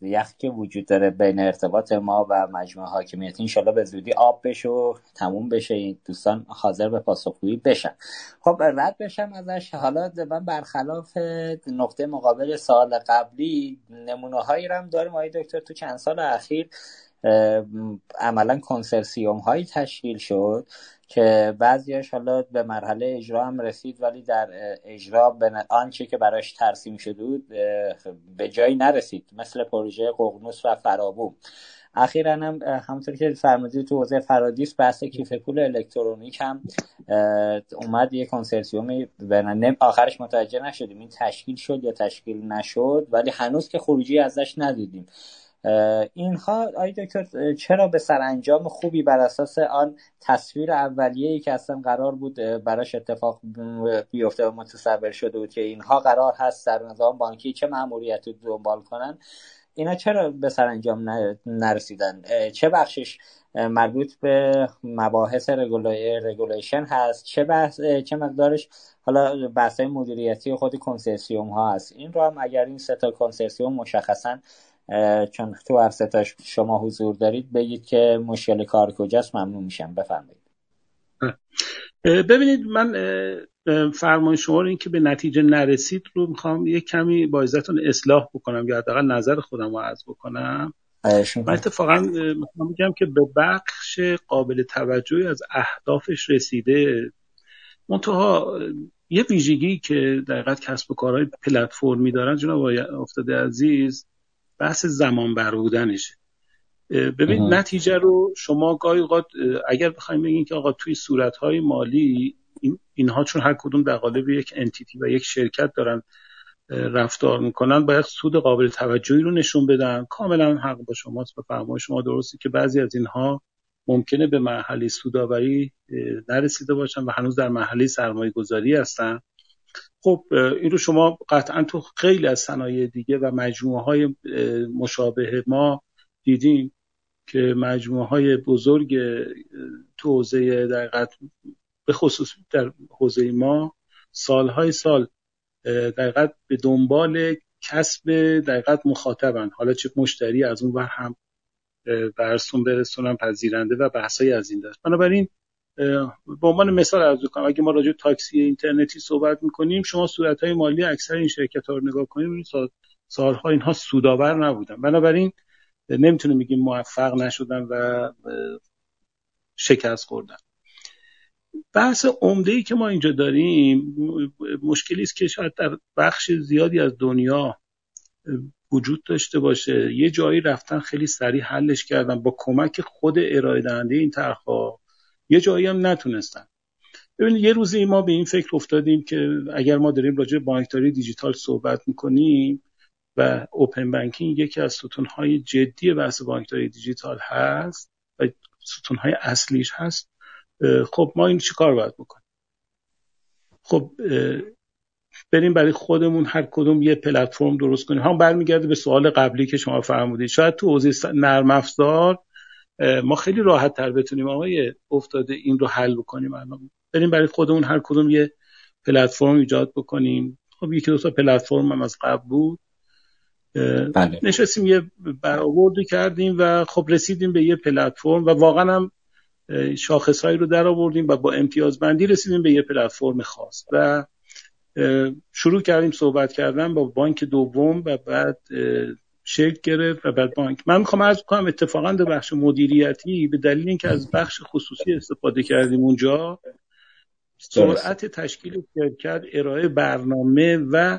یخ که وجود داره بین ارتباط ما و مجموعه حاکمیت انشالله به زودی آب بشه و تموم بشه. این دوستان حاضر به پاسخگویی بشن. خب رد بشم ازش. حالا من برخلاف نقطه مقابل سال قبلی نمونه هایی هم داریم. آقای دکتر تو چند سال اخیر عملا کنسرسیوم هایی تشکیل شد. که بعضیش حالا به مرحله اجرا هم رسید ولی در اجرا به آنچه که براش ترسیم شده بود به جایی نرسید مثل پروژه ققنوس و فرابوم. اخیرا هم همونطور که فرمودید تو حوزه فرادیس بحث کیف پول الکترونیک هم اومد یه کنسرسیومی آخرش متوجه نشدیم این تشکیل شد یا تشکیل نشد ولی هنوز که خروجی ازش ندیدیم. اینها آقای دکتر چرا به سرانجام خوبی بر اساس آن تصویر اولیه‌ای که اصلا قرار بود براش اتفاق بیفته و متصور شده بود که اینها قرار هست در نظام بانکی چه مأموریتی دنبال کنن اینا چرا به سرانجام نرسیدن؟ چه بخشش مربوط به مباحث regulation هست؟ چه بحث چه مقدارش حالا بحث مدیریتی خود کنسرسیوم ها هست؟ این رو هم اگر این سه تا کنسرسیوم مشخصا چون تو هر سه شما حضور دارید بگید که مشکل کار کجاست ممنون میشم. بفرمایید. ببینید من فرمان شما رو این که به نتیجه نرسید رو می‌خوام یک کمی با ازتون اصلاح بکنم یا حداقل نظر خودم رو عرض بکنم. من اتفاقا می‌خوام بگم که به بخش قابل توجهی از اهدافش رسیده. منتها یه ویژگی که در کسب و کارهای پلتفرمی دارن جناب افتاده عزیز بحث زمان بر بودنشه ببین نتیجه رو شما گاهی اوقات اگر بخوایم بگیم که آقا توی صورتهای مالی این اینها چون هر کدوم در قالب یک انتیتی و یک شرکت دارن رفتار می‌کنن باید سود قابل توجهی رو نشون بدن. کاملا حق با شماست و فرمای شما درستی که بعضی از اینها ممکنه به مرحله سوداوری نرسیده باشن و هنوز در مرحله سرمایه گذاری هستن. خب این رو شما قطعا تو خیلی از صنایع دیگه و مجموعه های مشابه ما دیدیم که مجموعه های بزرگ تو حوزه در به خصوص در حوزه ما سالهای سال دقیقت به دنبال کسب دقیقت مخاطبن. حالا چه مشتری از اون ور هم برسون برسونن پذیرنده و بحثای از این دست. بنابراین به عنوان مثال ارزو کنم اگه ما راجع تاکسی اینترنتی صحبت می‌کنیم شما صورت های مالی اکثر این شرکت ها رو نگاه کنیم سال سالها اینها سودآور نبودن. بنابراین نمی‌تونیم بگیم موفق نشدن و شکست خوردن. بحث عمده ای که ما اینجا داریم مشکلی است که شاید در بخش زیادی از دنیا وجود داشته باشه. یه جایی رفتن خیلی سریع حلش کردن با کمک خود ارائه دهنده این طرحها. یه جایی هم نتونستن. ببینید یه روزی ما به این فکر افتادیم که اگر ما داریم راجع بانکداری دیجیتال صحبت می‌کنیم و اوپن بانکینگ یکی از ستونهای جدی بحث بانکداری دیجیتال هست و ستونهای اصلیش هست خب ما این چی کار باید بکنیم؟ خب بریم برای خودمون هر کدوم یه پلتفرم درست کنیم. هم برمیگرده به سوال قبلی که شما فرمودید. شاید تو حوزه نرم افزار ما خیلی راحت تر بتونیم آقای افتاده این رو حل بکنیم. الان بریم برای خودمون هر کدوم یه پلتفرم ایجاد بکنیم. خب یکی دو تا پلتفرم هم از قبل بود. بله. نشستیم یه برآوردی کردیم و خب رسیدیم به یه پلتفرم و واقعا هم شاخصهایی رو در آوردیم و با امتیاز بندی رسیدیم به یه پلتفرم خاص. و شروع کردیم صحبت کردن با بانک دوم و بعد شکل گرفت و بعد بانک. من می‌خوام عرض کنم اتفاقا در بخش مدیریتی به دلیل اینکه از بخش خصوصی استفاده کردیم اونجا سرعت تشکیل شرکت ارائه برنامه و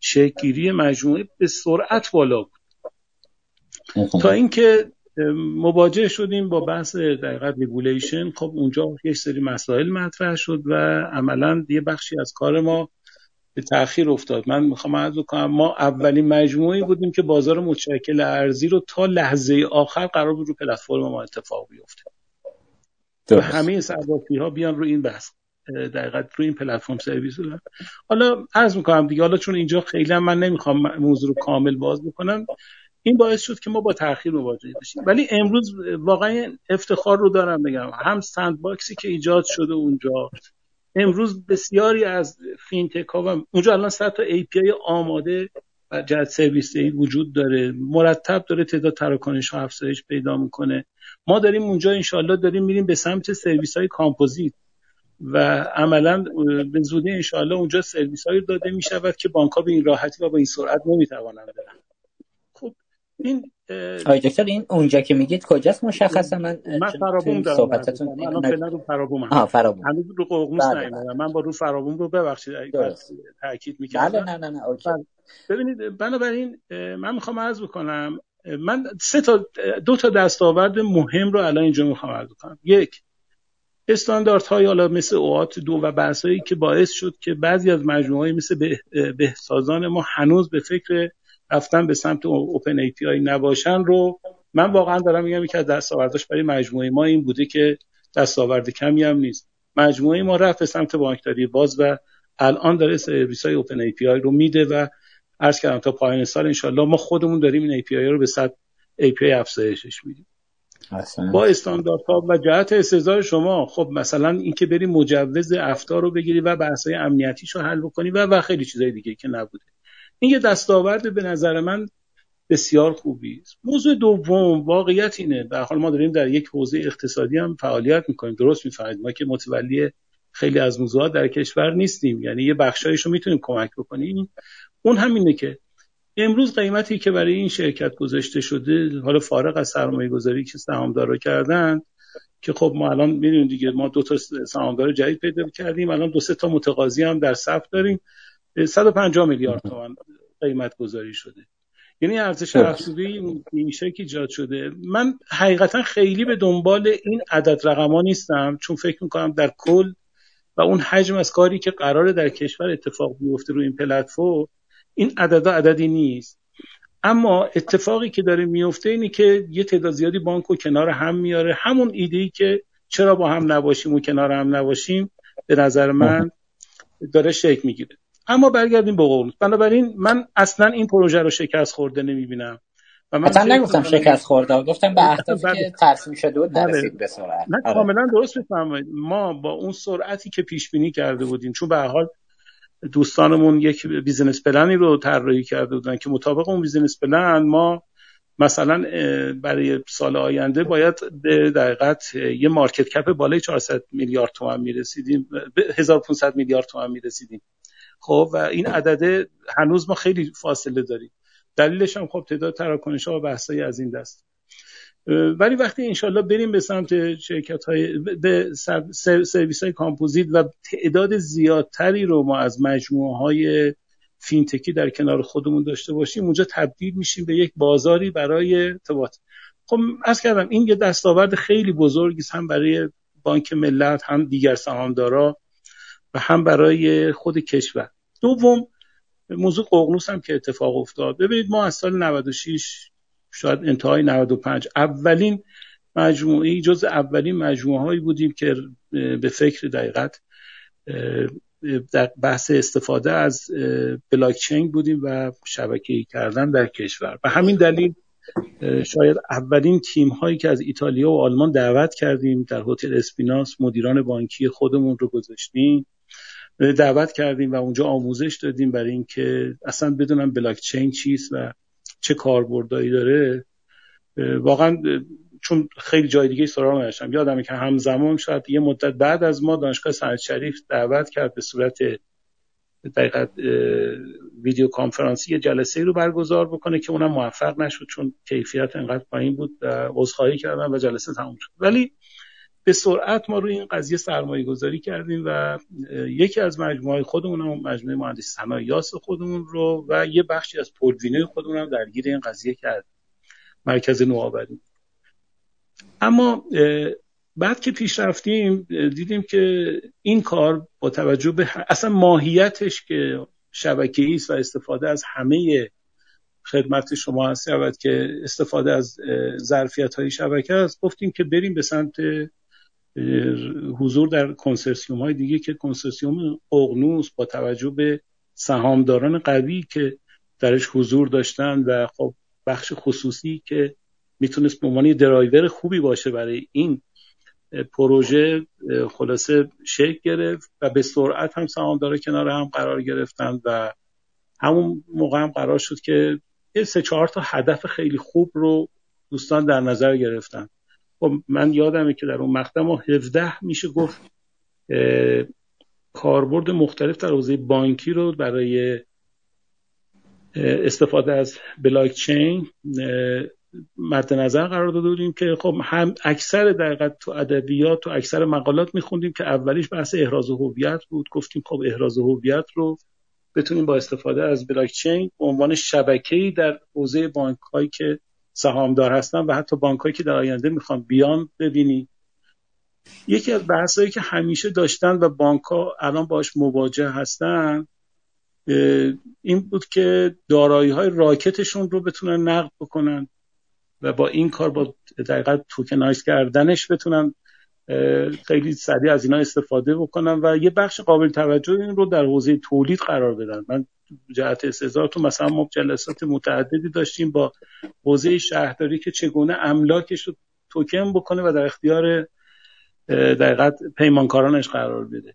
شکلگیری مجموعه به سرعت بالا بود. تا اینکه مواجه شدیم با بحث در حقیقت regulation خب اونجا یک سری مسائل مطرح شد و عملا یه بخشی از کار ما به تاخیر افتاد. من می‌خوام عرض کنم ما اولین مجموعی بودیم که بازار متشکل ارزی رو تا لحظه آخر قرار بود رو پلتفرم ما اتفاق بیفته. و همه صرافی ها بیان رو این بحث دقیقت رو این پلتفرم سرویس رو. حالا عرض می‌کنم دیگه حالا چون اینجا خیلی من نمی‌خوام موضوع رو کامل باز بکنم این باعث شد که ما با تاخیر مواجه بشیم. ولی امروز واقعا افتخار رو دارم بگم. هم سند باکسی که ایجاد شده اونجا امروز بسیاری از فینتک ها و اونجا الان صد تا API آماده و جهت سرویس این وجود داره. مرتب داره تعداد تراکنش ها افزایش پیدا می‌کنه. ما داریم اونجا انشالله داریم میریم به سمت سرویس های کامپوزیت و عملا به زودی انشالله اونجا سرویس هایی داده می شود که بانک ها به این راحتی و با این سرعت نمی‌توانند برن این آقای دکتر این اونجا که میگید کجاست؟ مشخصه من من فرابوم دارم صحبتتون من الان رو فرابوم آها فرابوم. هنوز رو ققنوس بله بله. من با رو فرابوم رو ببخشید تاکید می‌کردم بله نه نه نه okay. ببینید بنابراین من می‌خوام عرض بکنم من سه تا دو تا دستاورد مهم رو الان اینجا می‌خوام عرض کنم یک استانداردهای حالا مثل OAuth دو و بحثایی که باعث شد که بعضی از مجموعه مثل به بهسازان ما هنوز به فکر رفتن به سمت open API نباشن رو من واقعا دارم میگم که از دستاورداش برای مجموعه ما این بوده که دستاورد کمی هم نیست. مجموعه ما رفت به سمت بانکداری باز و الان داره سرویس های open API رو میده و عرض کردم تا پایان سال انشالله ما خودمون داریم این API رو به صد API افزایشش میدیم. با استانداردها و جهت استعداد شما خب مثلا اینکه بری مجوز افتا رو بگیری و بحث‌های امنیتیش رو حل بکنی و و خیلی چیزای دیگه که نبوده. این یه دستاورد به نظر من بسیار خوبی است. موضوع دوم واقعیت اینه. به حال ما داریم در یک حوزه اقتصادی هم فعالیت می‌کنیم. درست می‌فهمید. ما که متولی خیلی از موضوعات در کشور نیستیم. یعنی یه بخشایش رو می‌تونیم کمک بکنیم. اون همینه که امروز قیمتی که برای این شرکت گذاشته شده حالا فارغ از سرمایه گذاری که سهامدارا کردن که خب ما الان می‌دونیم دیگه ما دو تا سهامدار جدید پیدا کردیم. الان دو سه تا متقاضی هم در صف داریم. 150 میلیارد تومان قیمت گذاری شده. یعنی ارزش افزوده این شکلی ایجاد شده. من حقیقتا خیلی به دنبال این عدد رقما نیستم چون فکر می‌کنم در کل و اون حجم از کاری که قراره در کشور اتفاق بیفته روی این پلتفرم این عدد عددی نیست. اما اتفاقی که داره میفته اینه که یه تعداد زیادی بانک و کنار هم میاره. همون ایده ای که چرا با هم نباشیم و کنار هم نباشیم به نظر من داره شکل می‌گیره. اما برگردیم به قول بنابراین من اصلا این پروژه رو شکست خورده نمی‌بینم. و من اصلا نگفتم شکست خورده. گفتم به اهدافی که بله. ترسیم شده بود نرسید بله. به سرعت. نه آره. کاملا درست می‌فهمید ما با اون سرعتی که پیش بینی کرده بودیم چون به حال دوستانمون یک business plan ی رو طراحی کرده بودن که مطابق اون business plan ما مثلا برای سال آینده باید به دقیقت یه market cap بالای 400 میلیارد تومان می‌رسیدیم. 1500 میلیارد تومان می‌رسیدیم. خب و این عدده هنوز ما خیلی فاصله داریم. دلیلش هم خب تعداد تراکنش ها و بحثایی از این دست. ولی وقتی انشالله بریم به سمت شرکت های به سرویس های کامپوزیت و تعداد زیادتری رو ما از مجموعه های فینتکی در کنار خودمون داشته باشیم اونجا تبدیل میشیم به یک بازاری برای ارتباط. خب از کردم این یه دستاورد خیلی بزرگی هم برای بانک ملت هم دیگر سهامدارا و هم برای خود کشور. دوم موضوع ققنوس هم که اتفاق افتاد. ببینید ما از سال 96 شاید انتهای 95 اولین مجموعه جز اولین مجموعه هایی بودیم که به فکر دقیقت در بحث استفاده از بلاک چین بودیم و شبکه‌ای کردن در کشور. و همین دلیل شاید اولین تیم هایی که از ایتالیا و آلمان دعوت کردیم در هتل اسپیناس مدیران بانکی خودمون رو گذاشتیم. دعوت کردیم و اونجا آموزش دادیم برای اینکه اصلا بدونم بلاک چین چیست و چه کاربردایی داره. واقعا چون خیلی جای دیگه سراغ نداشتم. یادمه که همزمان شاید یه مدت بعد از ما دانشگاه سنت شریف دعوت کرد به صورت دقیقت ویدیو کانفرانسی یه جلسه رو برگزار بکنه که اونم موفق نشد چون کیفیت انقدر پایین بود و عذرخواهی کردن و جلسه تموم شد. ولی به سرعت ما روی این قضیه سرمایه گذاری کردیم و یکی از مجموعه خودمون هم مجموعه مهندسی صنایع یاس خودمون رو و یه بخشی از پولوینه خودمون هم درگیر این قضیه کرد مرکز نوآوری. اما بعد که پیش رفتیم دیدیم که این کار با توجه به اصلا ماهیتش که شبکه است و استفاده از همه خدمت شما هست که استفاده از ظرفیت های شبکه است گفتیم که بریم به سمت حضور در کنسرسیوم های دیگه که کنسرسیوم اغنوس با توجه به سهامداران قوی که درش حضور داشتن و خب بخش خصوصی که می‌تونست به عنوان درایور خوبی باشه برای این پروژه خلاصه شکل گرفت و به سرعت هم سهامدارا کنار هم قرار گرفتن و همون موقع هم قرار شد که سه چهار تا هدف خیلی خوب رو دوستان در نظر گرفتن. خب من یادمه که در اون مقطع ما 17 میشه گفت کاربرد مختلف در حوزه بانکی رو برای استفاده از بلاک چین مد نظر قرار داده بودیم که خب هم اکثر در تو ادبیات و اکثر مقالات میخوندیم که اولیش بحث احراز هویت بود. گفتیم خب احراز هویت رو بتونیم با استفاده از بلاک چین به عنوان شبکه‌ای در حوزه بانک هایی که سهامدار هستن و حتی بانکایی که در آینده می‌خوان بیان ببینی. یکی از بحثایی که همیشه داشتن و بانک ها الان باش مواجه هستن این بود که دارایی های راکتشون رو بتونن نقد بکنن و با این کار با دقیقا توکنایز کردنش بتونن خیلی سریع از اینا استفاده بکنن و یه بخش قابل توجه این رو در حوزه تولید قرار بدن من جهت استعزار تو مثلا ما جلسات متعددی داشتیم با حوزه شهرداری که چگونه املاکش رو توکن بکنه و در اختیار دقیقت پیمانکارانش قرار بده.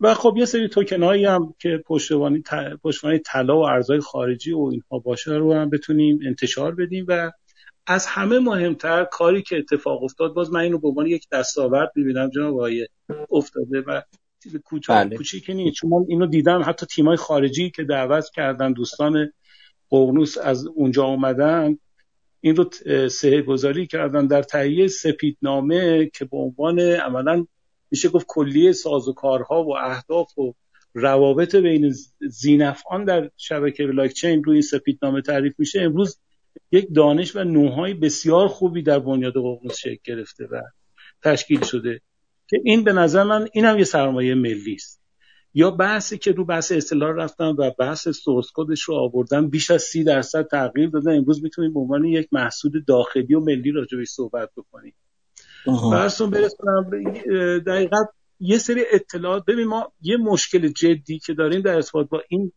و خب یه سری توکن هایی هم که پشتوانی طلا و ارزهای خارجی و اینها باشه رو هم بتونیم انتشار بدیم و از همه مهمتر کاری که اتفاق افتاد باز من اینو به عنوان یک دستاورد می‌بینم جناب آقای افتاده و چیز کوچیک بله. کوچیکی نیست چون من اینو دیدم حتی تیمای خارجی که دعوت کردن دوستان ققنوس از اونجا اومدن این رو سه گذاری کردن در تهیه سپیدنامه که به عنوان عملا میشه گفت کلیه سازوکارها و اهداف و روابط بین زینفعان در شبکه بلاکچین روی این سپیدنامه تعریف میشه امروز یک دانش و نوهای بسیار خوبی در بنیاد ققنوس شکل گرفته و تشکیل شده که این به نظر من این هم یه سرمایه ملی است. یا بحثی که رو بحث اصطلاح رفتن و بحث سورس کدش رو آوردن بیش از سی درصد تغییر دادن. امروز می‌تونیم به عنوان یک محصول داخلی و ملی راجبش صحبت بکنیم. برسون برسونم دقیقا یه سری اطلاعات. ببین ما یه مشکل جدی که داریم در ارتباط با این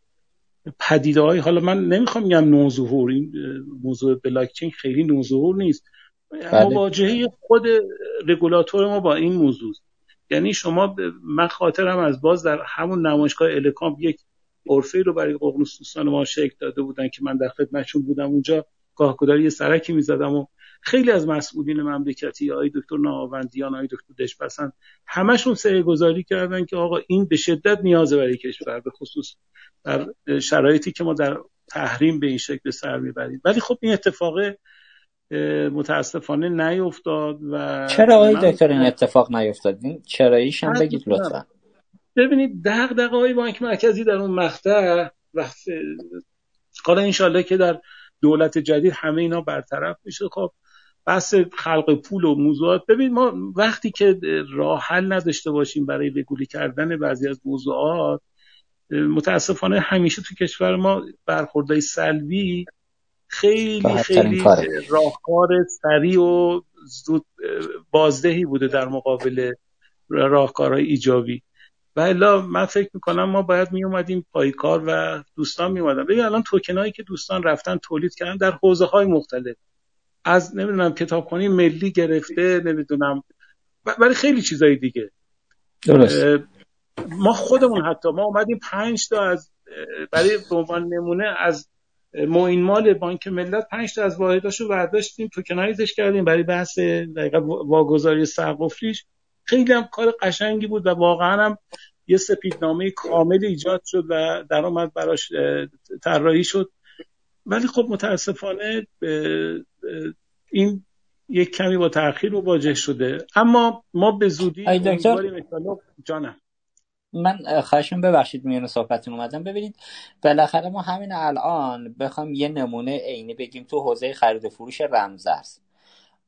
پدیده های حالا من نمی‌خوام میگم نوظهور این موضوع بلاکچین خیلی نوظهور نیست. بله. مواجهه خود رگولاتور ما با این موضوع یعنی شما من خاطرم از باز در همون نمایشگاه الکامپ یک عرفه رو برای ققنوس دوستان ما شکل داده بودن که من در خدمتشون بودم. اونجا گاهگداری یه سرکی می‌زدم و خیلی از مسئولین مملکتی آقای دکتر ناوندیان آقای دکتر دشپسند همشون سعی گذاری کردن که آقا این به شدت نیازه برای کشور به خصوص در شرایطی که ما در تحریم به این شکل سر می‌بریم. ولی خب این اتفاق متاسفانه نیفتاد و چرا آقای دکتر این اتفاق نیفتاد؟ چراییش هم بگید لطفا. ببینید دغدغه های بانک مرکزی در اون مقطع وقت حالا انشالله که در دولت جدید همه اینا برطرف میشه. خب بحث خلق پول و موضوعات. ببین ما وقتی که راه حل نداشته باشیم برای رگولی کردن بعضی از موضوعات متاسفانه همیشه تو کشور ما برخوردهای سلبی خیلی خیلی راهکار سریع و زود بازدهی بوده در مقابل راهکارهای ایجابی. و الا من فکر می‌کنم ما باید می اومدیم پای کار و دوستان می اومدن ببین الان توکنایی که دوستان رفتن تولید کردن در حوزه های مختلف. از نمی‌دونم کتابخانه ملی گرفته نمی‌دونم. برای خیلی چیزای دیگه. درست. ما خودمون حتی ما اومدیم پنج تا از برای به عنوان نمونه از معین مال بانک ملت پنج تا از واحداشو برداشتیم توکنایزش کردیم برای بحث دقیقا واگذاری سرقفلیش خیلی هم کار قشنگی بود و واقعا هم یه سپیدنامه کامل ایجاد شد و درآمد براش طراحی شد. ولی خب متاسفانه این یک کمی با تاخیر مواجه شده. اما ما به زودی جانم. من خواهشون ببخشید میان صحبتتون اومدم. ببینید بالاخره ما همین الان بخوام یه نمونه عینی بگیم تو حوزه خرید و فروش رمزرز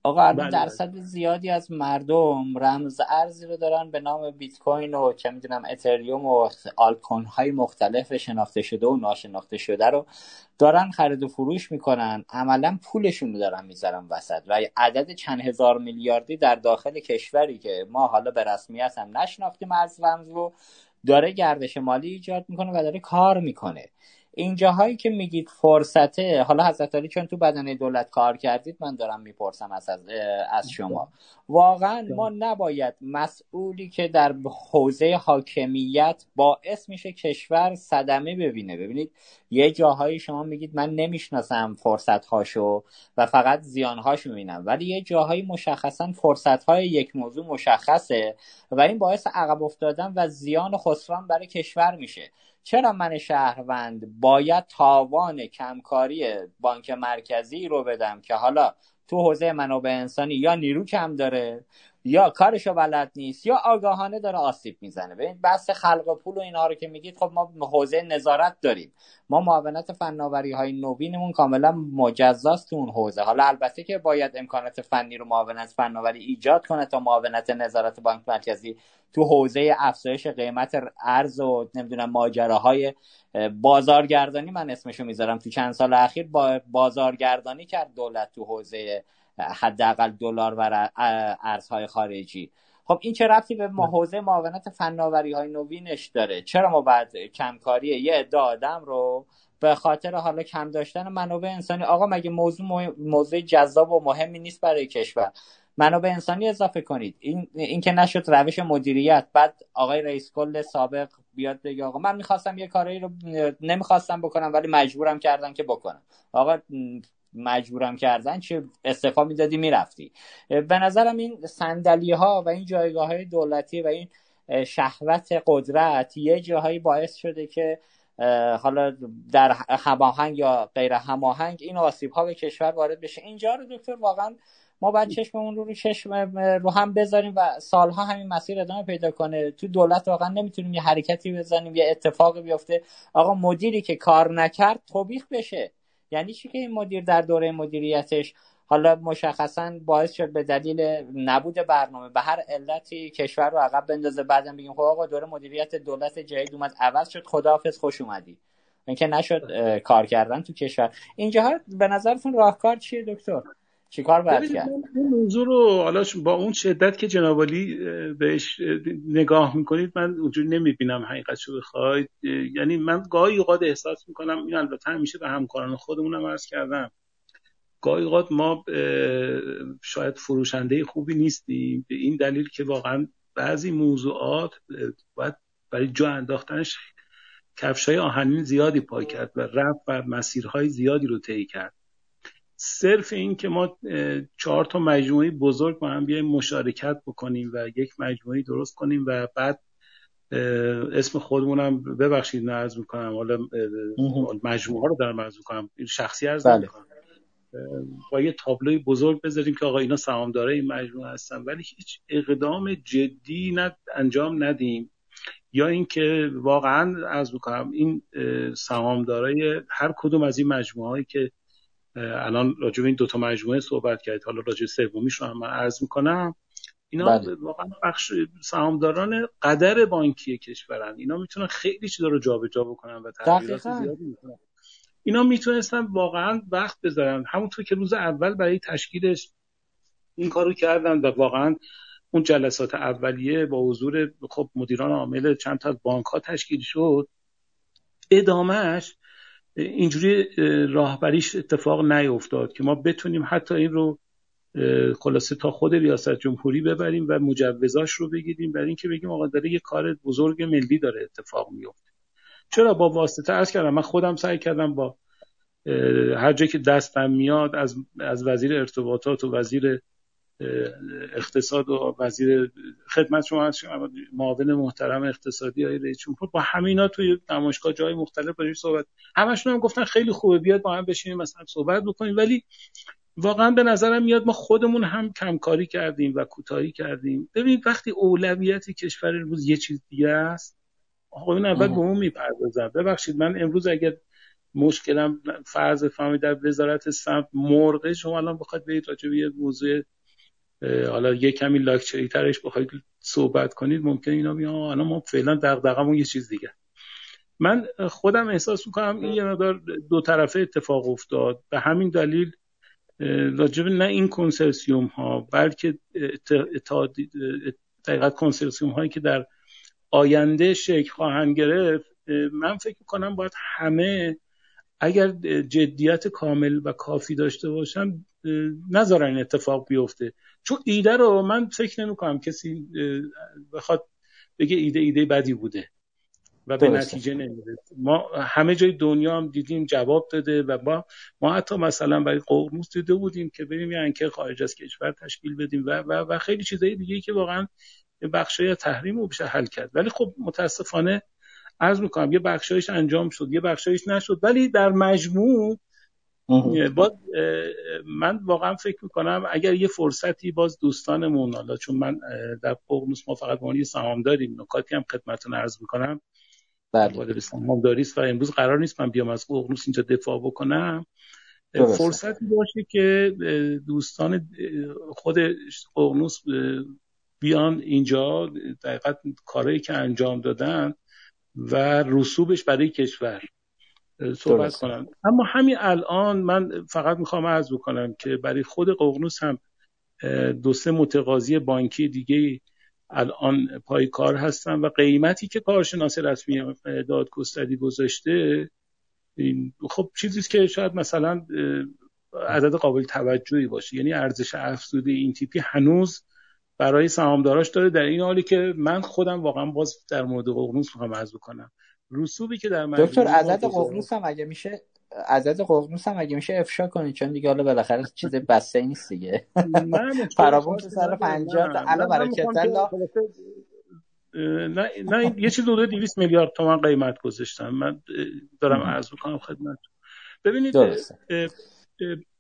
آقا الان بله، درصد بله. زیادی از مردم رمز ارزی رو دارن به نام بیت کوین و چه می‌دونم اتریوم و آلکون های مختلف شناخته شده و ناشناخته شده رو دارن خرید و فروش می‌کنن عملا پولشون رو دارن می‌ذارن وسط و عدد چند هزار میلیاردی در داخل کشوری که ما حالا به رسمیت هم نشناختیم از رمز رو داره گردش مالی ایجاد می‌کنه و داره کار می‌کنه این جاهایی که میگید فرصته حالا حضرت علی چون تو بدن دولت کار کردید من دارم می‌پرسم از, از شما. واقعا ما نباید مسئولی که در حوزه حاکمیت باعث میشه کشور صدمه ببینه. ببینید یه جاهایی شما میگید من نمی‌شناسم فرصت هاشو و فقط زیان هاشو می‌بینم. ولی یه جاهایی مشخصا فرصت های یک موضوع مشخصه و این باعث عقب افتادن و زیان و خسران برای کشور میشه. چرا من شهروند باید تاوان کمکاری بانک مرکزی رو بدم که حالا تو حوزه منابع انسانی یا نیرو کم داره یا کارشو بلد نیست یا آگاهانه داره آسیب می‌زنه. ببین بحث خلق پول و اینها رو که میگید خب ما حوزه نظارت داریم. ما معاونت فناوری های نوینمون کاملا مجزاست تو اون حوزه. حالا البته که باید امکانات فنی رو معاونت فناوری ایجاد کنه تا معاونت نظارت بانک مرکزی تو حوزه افزایش قیمت ارز و نمی‌دونم ماجراهای بازارگردانی من اسمشو می‌ذارم تو چند سال اخیر با بازارگردانی کرد دولت تو حوزه حداقل دلار و ارزهای خارجی. خب این چه ربطی به حوزه معاونت فناوری های نوینش داره؟ چرا ما بعد کمکاری یه عده آدم رو به خاطر حالا کم داشتن منابع انسانی آقا مگه موضوع موضوع جذاب و مهمی نیست برای کشور؟ منابع انسانی اضافه کنید. این این که نشد روش مدیریت. بعد آقای رئیس کل سابق بیاد بگه آقا من می‌خواستم یه کاری رو نمی‌خواستم بکنم ولی مجبورم کردن که بکنم. آقا مجبورم کردن چه استفا می‌دادی می‌رفتی. به نظرم این سندلی ها و این جایگاه های دولتی و این شهوت قدرت یه جاهایی باعث شده که حالا در هماهنگ یا غیر هماهنگ این آسیب ها به کشور وارد بشه. اینجا رو دکتر واقعا ما باید چشممون رو رو چشم رو هم بذاریم و سالها همین مسیر ادامه پیدا کنه. تو دولت واقعا نمی‌تونیم یه حرکتی بزنیم یه اتفاقی بیفته. آقا مدیری که کار نکرد توبیخ بشه. یعنی چی که این مدیر در دوره مدیریتش حالا مشخصا باعث شد به دلیل نبود برنامه به هر علتی کشور رو عقب بندازه بعدم بگیم خب آقا دوره مدیریت دولت جدید اومد عوض شد خداحافظ خوش اومدی. اینکه نشد کار کردن تو کشور. اینجا به نظرتون راهکار چیه دکتر؟ چیکار باید کرد؟ این موضوع رو حالا با اون شدت که جنابالی بهش نگاه می‌کنید من اونجوری نمی‌بینم حقیقت رو بخواید. یعنی من گاهی اوقات احساس می‌کنم این البته همیشه به همکاران خودمونم عرض کردم. گاهی اوقات ما شاید فروشنده خوبی نیستیم به این دلیل که واقعا بعضی موضوعات باید برای جا انداختنش کفشای آهنین زیادی پای کرد و رفت و مسیرهای زیادی رو طی کرد. صرف این که ما چهار تا مجموعه بزرگ با هم بیایم مشارکت بکنیم و یک مجموعه درست کنیم و بعد اسم خودمونم ببخشید نرز می‌کنم. حالا مجموعه رو در مرز می‌کنم. شخصی عرض بله. می‌کنم. با یه تابلوی بزرگ بذاریم که آقا اینا سهامدارای این مجموعه هستن ولی هیچ اقدام جدی ند انجام ندیم. یا اینکه واقعا از می‌کنم این سهامدارای هر کدوم از این مجموعه هایی که الان راجع به این دوتا مجموعه صحبت کرد حالا راجع سومیش رو هم من عرض می‌کنم. اینا بله. واقعا بخش سهامداران قدر بانکی کشورن. اینا می‌تونن خیلی چیزا رو جابجا بکنن و تغییرات زیادی می‌کنن. اینا می‌تونستن واقعا وقت بذارن. همونطور که روز اول برای تشکیلش این کارو کردن و واقعا اون جلسات اولیه با حضور خب مدیران عامل چند تا از بانک ها تشکیل شد ادامهش اینجوری راهبریش اتفاق نیفتاد که ما بتونیم حتی این رو خلاصه تا خود ریاست جمهوری ببریم و مجوزاش رو بگیریم. برای اینکه بگیم آقا داره یه کار بزرگ ملی داره اتفاق میفته. چرا با واسطه؟ ارز کردم من خودم سعی کردم با هر جایی که دستم میاد از از وزیر ارتباطات و وزیر اقتصاد و وزیر خدمت شما معاون محترم اقتصادی های رئیس جمهور. با همینا توی نمایشگاه جای مختلف با صحبت همشون هم گفتن خیلی خوبه بیاد با هم بشینیم مثلا صحبت بکنیم. ولی واقعا به نظرم میاد ما خودمون هم کمکاری کردیم و کوتاهی کردیم. ببینید وقتی اولویت کشور امروز یه چیز دیگه است آقا این اول به اون می‌پردازم. ببخشید من امروز اگر مشکلم فرض فهمی در وزارت سمت مرغه شما الان بخواید برید راجع به موضوع حالا یه کمی لاکچری ترش بخواید صحبت کنید ممکن اینا بیان. الان ما فعلا دغدغمون یه چیز دیگه. من خودم احساس می‌کنم این یه مقدار دو طرفه اتفاق افتاد. به همین دلیل راجب نه این کنسرسیوم ها بلکه اتحاد کنسرسیوم هایی که در آینده شکل خواهند گرفت من فکر می‌کنم باید همه اگر جدیت کامل و کافی داشته باشن نذارن این اتفاق بیفته. چون ایده رو من فکر نمی کنم کسی بخواد بگه ایده ایده بدی بوده و به نتیجه نمی‌رسه. ما همه جای دنیا هم دیدیم جواب داده و ما ما حتی مثلا برای قرموز دیده بودیم که بریم یه انکه خارج از کشور تشکیل بدیم و و, و خیلی چیزای دیگه که واقعا بخشای تحریم رو بشه حل کرد. ولی خب متاسفانه عرض می‌کنم یه بخشایش انجام شد یه بخشایش نشد ولی در مجموع باز من واقعا فکر می‌کنم اگر یه فرصتی باز دوستانمون حالا چون من در ققنوس ما فقط مانی سهام داریم نکاتی هم خدمتتون عرض می‌کنم. بله. سهامداری و امروز قرار نیست من بیام از ققنوس اینجا دفاع بکنم. فرصتی باشه که دوستان خود ققنوس بیان اینجا دقیقت کارهایی که انجام دادن و رسوبش برای کشور. صحبت کنم. اما همین الان من فقط می‌خوام عرض بکنم که برای خود ققنوس هم دو سه متقاضی بانکی دیگه الان پای کار هستن و قیمتی که کارشناس رسمی دادگستری گذاشته خب چیزی که شاید مثلا عدد قابل توجهی باشه. یعنی ارزش افزوده این تیپی هنوز برای سهامداراش داره. در این حالی که من خودم واقعا باز در مورد ققنوس می‌خوام عرض بکنم. رسوبی که در دکتر عدد ققنوس هم اگه میشه عدد ققنوس هم اگه میشه افشا کنید چون دیگه حالا بالاخره چیز بسته نیست دیگه. فراوون تو سر 50 الان برای کتلا نه نه یه چیز حدود 200 میلیارد تومان قیمت گذاشتم. من دارم عرض می‌کنم خدمت. ببینید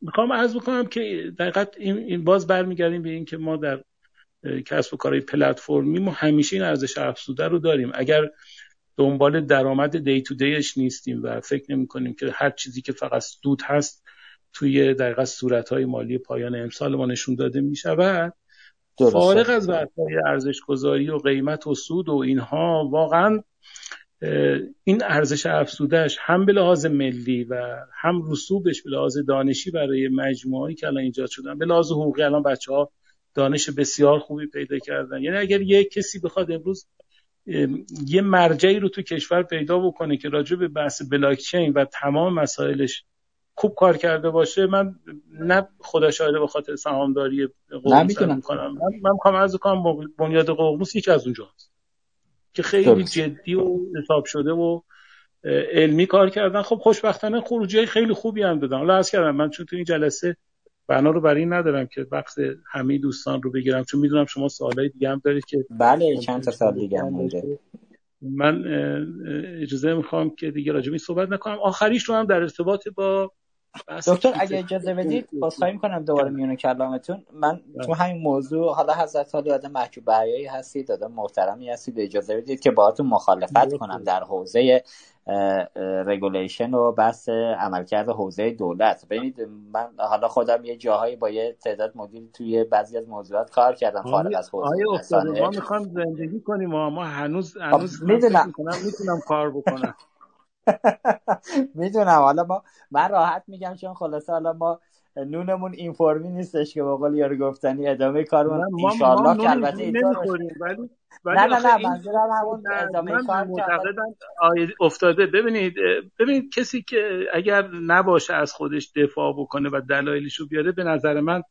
می‌خوام عرض بکنم که دقیقت این باز برمیگردیم به این که ما در کسب و کارهای پلتفرمی ما همیشه این ارزش افزوده رو داریم. اگر دنبال درآمد دی تو دیش نیستیم و فکر نمی کنیم که هر چیزی که فقط سود هست توی دقیقا صورت های مالی پایان امسال ما نشون داده می شود. فارغ از های ارزش گذاری و قیمت و سود و اینها واقعا این ارزش افزودهش هم به لحاظ ملی و هم رسوبش به لحاظ دانشی برای مجموعهایی که الان ایجاد شدن به لحاظ حقوقی الان بچه ها دانش بسیار خوبی پیدا کردن. یعنی اگر یک کسی بخواد امروز یه مرجعی رو تو کشور پیدا بکنه که راجع به بحث بلاکچین و تمام مسائلش خوب کار کرده باشه من نه خدا شاهده به خاطر سهامداری ققنوس می‌کنم. من من می‌خوام از کنم بنیاد ققنوس یکی از اونجاست که خیلی جدی و حساب شده و علمی کار کردن. خب خوشبختانه خروجی خیلی خوبی هم دادن. حالا از کردم من چون تو این جلسه بنا رو برای این ندارم که وقت همه دوستان رو بگیرم چون می‌دونم شما سوالای دیگه هم دارید که بله چند تا سال دیگه هم مونده. من اجازه می‌خوام که دیگه راجع صحبت نکنم. آخریش رو هم در ارتباط با دکتر اگه اجازه بدید بازخواهی می‌کنم دوباره میونه کلامتون. من بله. تو همین موضوع حالا حضرت حالی آدم محجوب بریایی هستید آدم محترمی هستید. اجازه بدید که باهاتون مخالفت کنم در حوزه رگولیشن و بحث عملکرد حوزه دولت. ببینید من حالا خودم یه جاهایی با یه تعداد مدیر توی بعضی از موضوعات کار کردم فارغ از حوزه آیا ما می‌خوام زندگی کنیم ما هنوز هنوز می‌دونم. می‌تونم کار بکنم. می‌دونم. حالا ما من راحت میگم چون خلاصه حالا ما نونمون اینفورمی نیستش که بقول یارو گفتنی ادامه کارمون انشالله که البته نه نه نه منظورم همون ادامه کار افتاده. ببینید ببینید کسی که اگر نباشه از خودش دفاع بکنه و دلایلشو بیاره به نظر من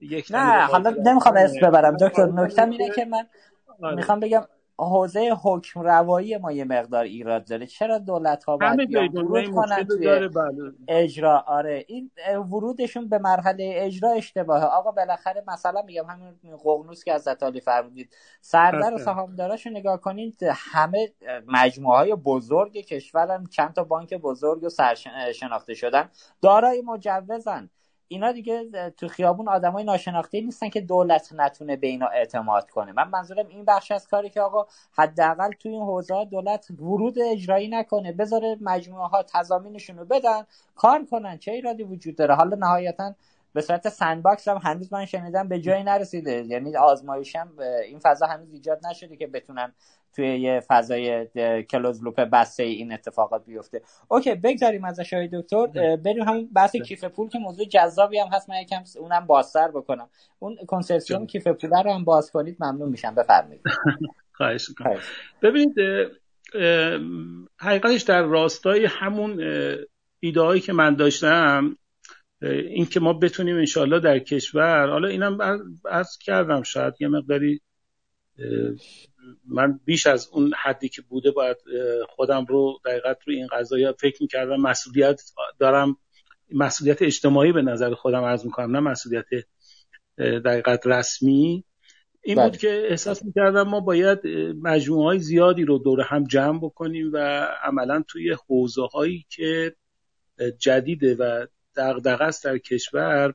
یک نه حالا نمی‌خوام اسم ببرم. دکتر نکته اینه که من آره. می‌خوام بگم حوزه حکم روایی ما یه مقدار ایراد داره. چرا دولت ها باید ورود کنن توی بله. اجرا؟ آره. این ورودشون به مرحله اجرا اشتباهه. آقا بالاخره مثلا میگم همین ققنوس که از زتالی فرمودید. سردر و سهامداراشو نگاه کنید همه مجموعه های بزرگ کشورن چند تا بانک بزرگ و سرشناخته شدن. دارای مجوزن. اینا دیگه تو خیابون آدمای ناشناخته نیستن که دولت نتونه به اینا اعتماد کنه. من منظورم این بخش از کاری که آقا حداقل تو این حوزه دولت ورود اجرایی نکنه بذاره مجموعه ها تضامینشون رو بدن کار کنن چه ایرادی وجود داره؟ حالا نهایتا به صورت sandbox هم هنوز من شنیدم به جایی نرسیده. یعنی آزمایشم این فضا هنوز ایجاد نشده که بتونن توی یه فضای closed loop بسته این اتفاقات بیفته. okay بگذاریم از های دکتر. بریم همون بحث کیف پول که موضوع جذابی هم هست. من یکم اونم بازتر بکنم. اون کنسرسیوم کیف پول رو هم باز کنید ممنون میشم. بفرمایید. خواهش ببینید حقیقتش در راستای همون ایده که من داشتم این که ما بتونیم انشالله در کشور حالا اینم عرض کردم شاید یه مقداری من بیش از اون حدی که بوده باید خودم رو دقیقت رو این قضایی فکر می‌کردم مسئولیت دارم مسئولیت اجتماعی به نظر خودم عرض می‌کنم نه مسئولیت دقیقت رسمی این بود بله. که احساس می‌کردم ما باید مجموعه های زیادی رو دور هم جمع بکنیم و عملا توی حوزه هایی که جدیده و دغدغه است در کشور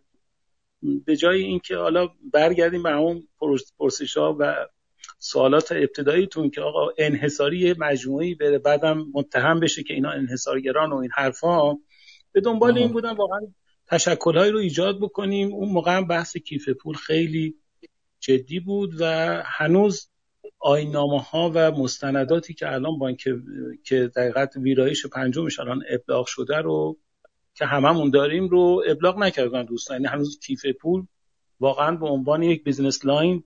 به جای اینکه حالا برگردیم به اون پرسش ها و سوالات ابتداییتون که آقا انحصاری مجموعی بره بعدم متهم بشه که اینا انحصارگران و این حرفا به دنبال این بودن واقعا تشکلهایی رو ایجاد بکنیم. اون موقع هم بحث کیف پول خیلی جدی بود و هنوز آینامه ها و مستنداتی که الان بانک که دقیقت ویرایش پنجمش الان ابلاغ شده رو که هممون داریم رو ابلاغ نکردن دوستان. یعنی هنوز کیف پول واقعا به عنوان یک business line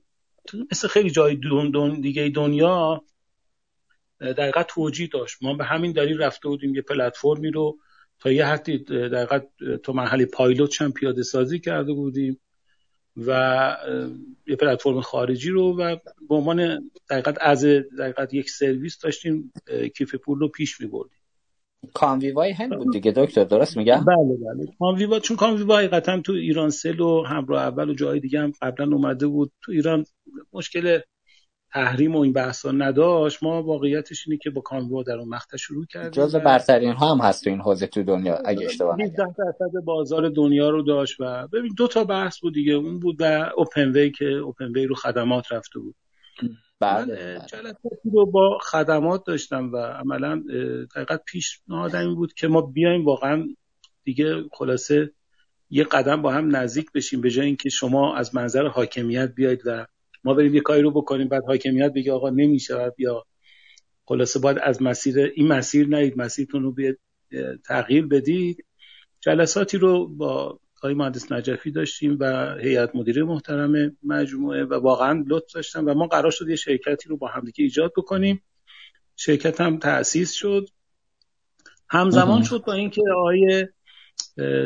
مثل خیلی جای دون دون دیگه دنیا دقیقا توجیه داشت. ما به همین دلیل رفته بودیم یه پلتفرمی رو تا یه حدی دقیقا تو مرحله پایلوت هم پیاده سازی کرده بودیم و یه پلتفرم خارجی رو و به عنوان دقیقت از دقیقت یک سرویس داشتیم کیف پول رو پیش می بردیم کانویوای هم بود دیگه دکتر درست میگم؟ بله بله. کانویوا چون کانویوا حقیقتا تو ایران سل و همراه اول و جای دیگه هم قبلا اومده بود. تو ایران مشکل تحریم و این بحثا نداشت. ما واقعیتش اینه که با کانوا در اون مقطع شروع کردیم جز برترین ها هم هست تو این حوزه تو دنیا اگه اشتباه نکنم درصد بازار دنیا رو داشت و ببین دو تا بحث بود دیگه. اون بود و اوپن وی که اوپن وی رو خدمات رفته بود. بله, بله. رو با خدمات داشتم و عملا دقیقت پیشنهاد این بود که ما بیایم واقعا دیگه خلاصه یه قدم با هم نزدیک بشیم به جای اینکه شما از منظر حاکمیت بیاید و ما بریم یه کاری رو بکنیم بعد حاکمیت بگه آقا نمیشه یا خلاصه باید از مسیر این مسیر نید مسیرتون رو بیاد تغییر بدید جلساتی رو با آقای مهندس نجفی داشتیم و هیئت مدیره محترم مجموعه و واقعا لطف داشتم و ما قرار شد یه شرکتی رو با همدیگه ایجاد بکنیم. شرکت هم تأسیس شد. همزمان شد با اینکه آقای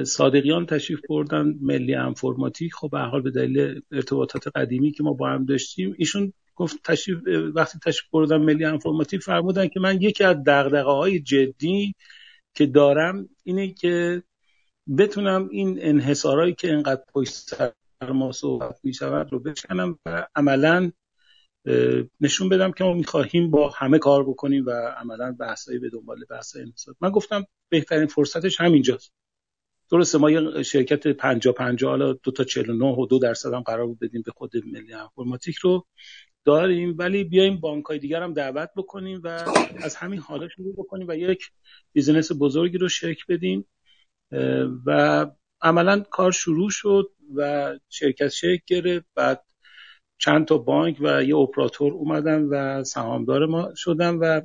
صادقیان تشریف بردن ملی انفرماتیک خب به حال به دلیل ارتباطات قدیمی که ما با هم داشتیم ایشون گفت تشریف وقتی تشریف بردن ملی انفرماتیک فرمودن که من یکی از دغدغه های جدی که دارم اینه که بتونم این انحصارهایی که انقدر پشت سر ما صحبت می شود رو بشکنم و عملا نشون بدم که ما می‌خواهیم با همه کار بکنیم و عملا بحثایی به دنبال بحث انحصار. من گفتم بهترین فرصتش همینجاست. درسته ما یه شرکت 50 50 حالا دو تا 49 و دو درصد هم قرار بود بدیم به خود ملی انفرماتیک رو داریم ولی بیایم بانک های دیگر هم دعوت بکنیم و از همین حالا شروع بکنیم و یک business بزرگی رو شکل بدیم. و عملا کار شروع شد و شرکت شکل گرفت. بعد چند تا بانک و یه اپراتور اومدن و سهامدار ما شدن و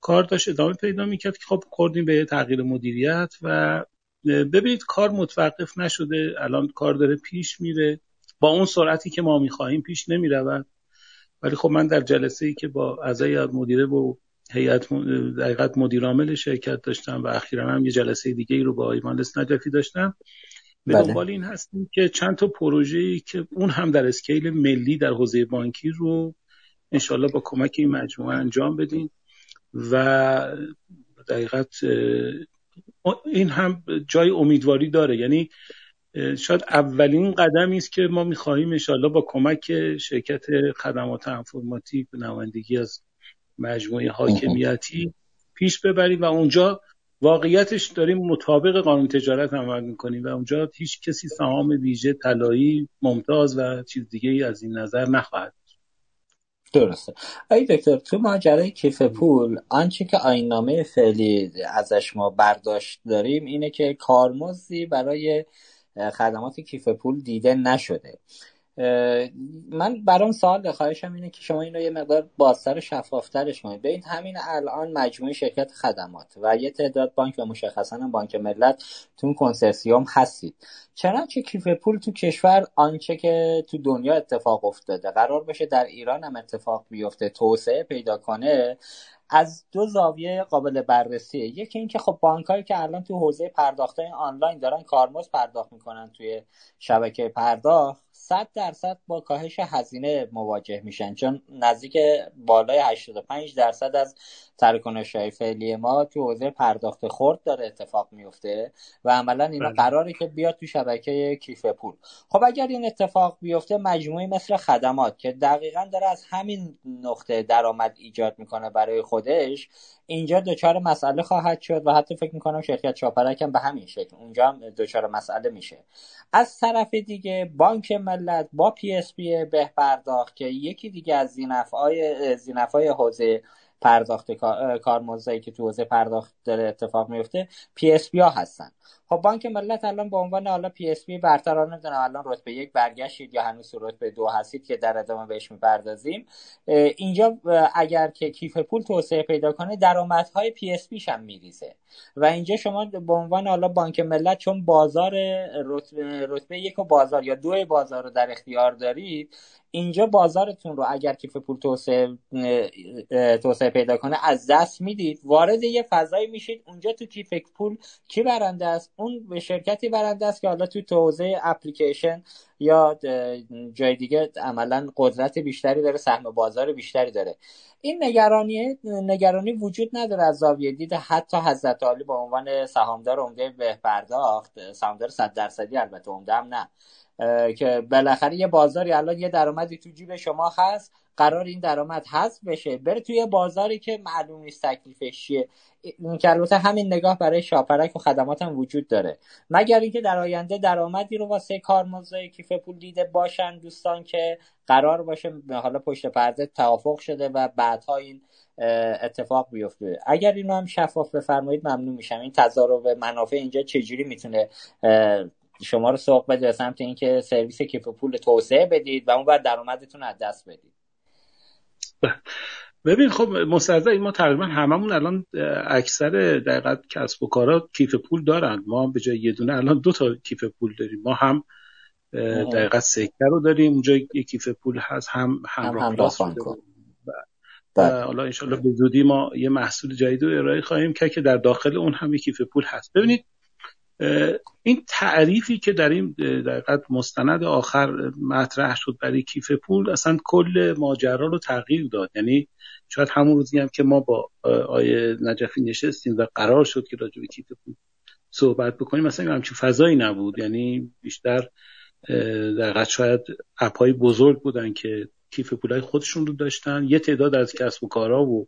کار داشت ادامه پیدا می‌کرد. که خب کردیم به تغییر مدیریت و ببینید کار متوقف نشده. الان کار داره پیش میره. با اون سرعتی که ما می‌خواهیم پیش نمی‌رود. ولی خب من در جلسه ای که با اعضای مدیره و هیئت دقیقت مدیرعامل شرکت داشتم و اخیرا هم یه جلسه دیگه ای رو با ایمانلس نجفی داشتم به بله. دنبال این هستیم که چند تا پروژه‌ای که اون هم در اسکیل ملی در حوزه بانکی رو انشالله با کمک این مجموعه انجام بدیم و دقیقت این هم جای امیدواری داره یعنی شاید اولین قدمی است که ما می‌خواهیم انشالله با کمک شرکت خدمات انفرماتیک به نمایندگی از مجموعه حاکمیتی پیش ببریم و اونجا واقعیتش داریم مطابق قانون تجارت عمل می‌کنیم و اونجا هیچ کسی سهام ویژه طلایی ممتاز و چیز دیگه ای از این نظر نخواهد درسته. ای دکتر تو ماجرای کیف پول آنچه که آینامه فعلی ازش ما برداشت داریم اینه که کارمزدی برای خدمات کیف پول دیده نشده. من برام سوال خواهشم اینه که شما اینو یه مقدار بازتر شفافترش کنید. ببینید همین الان مجموعه شرکت خدمات و یه تعداد بانک و مشخصا بانک ملت تو کنسرسیوم هستید. چنانچه کیف پول تو کشور آنچه که تو دنیا اتفاق افتاده. قرار بشه در ایران هم اتفاق بیفته توسعه پیدا کنه از دو زاویه قابل بررسیه. یکی اینکه خب بانکایی که الان تو حوزه پرداخت آنلاین دارن کارمزد پرداخت می‌کنن توی شبکه پرداخت. 100 درصد با کاهش هزینه مواجه میشن چون نزدیک بالای 85 درصد از تراکنش های فعلی ما تو حوزه پرداخت خرد داره اتفاق میفته و عملا اینا بله. قراره که بیاد تو شبکه کیف پول خب اگر این اتفاق بیفته مجموعی مثل خدمات که دقیقا داره از همین نقطه درآمد ایجاد می‌کنه برای خودش اینجا دچار مسئله خواهد شد و حتی فکر می‌کنم شرکت شاپرک هم به همین شکل اونجا هم دچار مسئله میشه از طرف دیگه بانک ملت با PSP به پرداخت که یکی دیگه از ذینفعهای ذینفعهای حوزه پرداخت کارمزدی که تو حوزه پرداخت داره اتفاق میفته PSP ها هستن. خب بانک ملت الان به عنوان حالا PSP برتر نمی‌دونم الان رتبه یک برگشتید یا هنوز رتبه دو هستید که در ادامه بهش می‌پردازیم. اینجا اگر که کیف پول توسعه پیدا کنه درآمدهای PSP یش هم میریزه. و اینجا شما به عنوان حالا بانک ملت چون بازار رتبه, رتبه یک و بازار یا دو بازار رو در اختیار دارید اینجا بازارتون رو اگر کیف پول توسعه توسعه پیدا کنه از دست می‌دید. وارد یه فضایی میشید اونجا تو کیف پول کی برنده است؟ اون به شرکتی برنده است که حالا تو توزیع اپلیکیشن یا جای دیگه عملا قدرت بیشتری داره سهم بازار بیشتری داره. این نگرانی نگرانی وجود نداره از زاویه دید. حتی حضرت عالی به عنوان سهامدار عمده به پرداخت سهامدار 100 درصدی البته عمده هم نه. که بالاخره یه بازاری الان یه درآمدی تو جیب شما هست قرار این درآمد حذف بشه. بره توی بازاری که معلوم نیست تکلیفش چیه. که البته همین نگاه برای شاپرک و خدمات هم وجود داره. مگر اینکه در آینده درآمدی رو واسه کارمزد کیف پول دیده باشن دوستان که قرار باشه حالا پشت پرده توافق شده و بعدها این اتفاق بیفته. اگر اینو هم شفاف بفرمایید ممنون میشم. این تضارب منافع اینجا چجوری می‌تونه شما رو سوق بده سمت اینکه سرویس کیف پول توسعه بدید و اون بر درآمدتون از دست بدید. ببین خب مسترزه ما تقریبا هممون الان اکثر دقیقت کسب و کارا کیف پول دارن. ما به جای یه دونه الان دو تا کیف پول داریم. ما هم دقیقت سکه رو داریم. اونجا یک کیف پول هست هم همراه هم بله. حالا انشالله به زودی ما یه محصول جدید رو ارائه خواهیم که که در داخل اون هم کیف پول هست. ببینید این تعریفی که در این دقیقت مستند آخر مطرح شد برای کیف پول اصلا کل ماجرا رو تغییر داد. یعنی شاید همون روزی هم که ما با آیه نجفی نشستیم و قرار شد که راجع به کیف پول صحبت بکنیم مثلا همچین فضایی نبود. یعنی بیشتر دقیقت شاید اپای بزرگ بودن که کیف پولای خودشون رو داشتن. یه تعداد از کسب و کارها و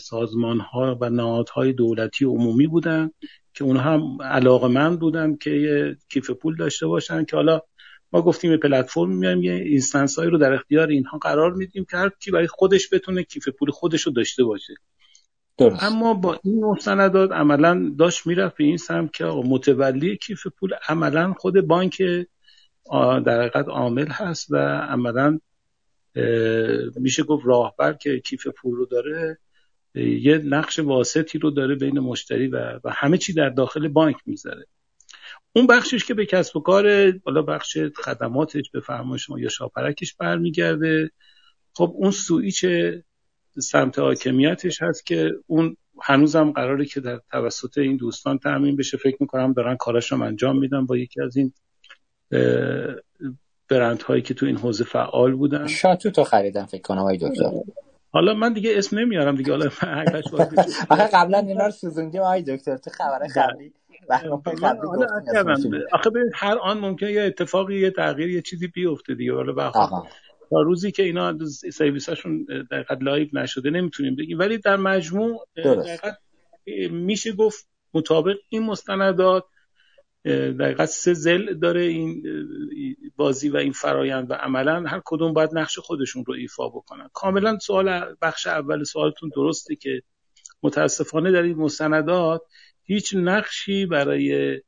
سازمان ها و نهادهای دولتی عمومی بودن که اونها هم علاقه‌مند بودن که یه کیف پول داشته باشن که حالا ما گفتیم به پلتفرم میایم یه instance هایی رو در اختیار اینها قرار میدیم که هر کی برای خودش بتونه کیف پول خودش رو داشته باشه درست. اما با این مستندات عملا داشت می‌رفت به این سمت که متولی کیف پول عملا خود بانک در حقیقت عامل هست و عملا میشه گفت راهبر که کیف پول رو داره یه نقش واسطی رو داره بین مشتری و, و همه چی در داخل بانک می‌ذاره اون بخشش که به کسب و کار حالا بخش خدماتش به فرمایش شما یا شاپرکش برمیگرده. خب اون سویچ سمت حاکمیتش هست که اون هنوزم قراره که در توسط این دوستان تامین بشه. فکر می‌کنم دارن کاراشم انجام میدن با یکی از این برند هایی که تو این حوزه فعال بودن. شاتو تو خریدن فکر کنم آقای دکتر. حالا من دیگه اسم نمیارم دیگه حالا آخه قبلا اینا رو سوزوندیم آقای دکتر تو خبر قبلی آخه به هر آن ممکنه یه اتفاقی یه تغییر یه چیزی بیفته دیگه. حالا تا روزی که اینا سرویساشون دقیقا live نشده نمی‌تونیم بگیم. ولی در مجموع میشه گفت مطابق این مستندات دقیقا سه ضلع داره این بازی و این فرایند و عملا هر کدوم باید نقش خودشون رو ایفا بکنن. کاملا سوال بخش اول سوالتون درسته که متاسفانه در این مستندات هیچ نقشی برای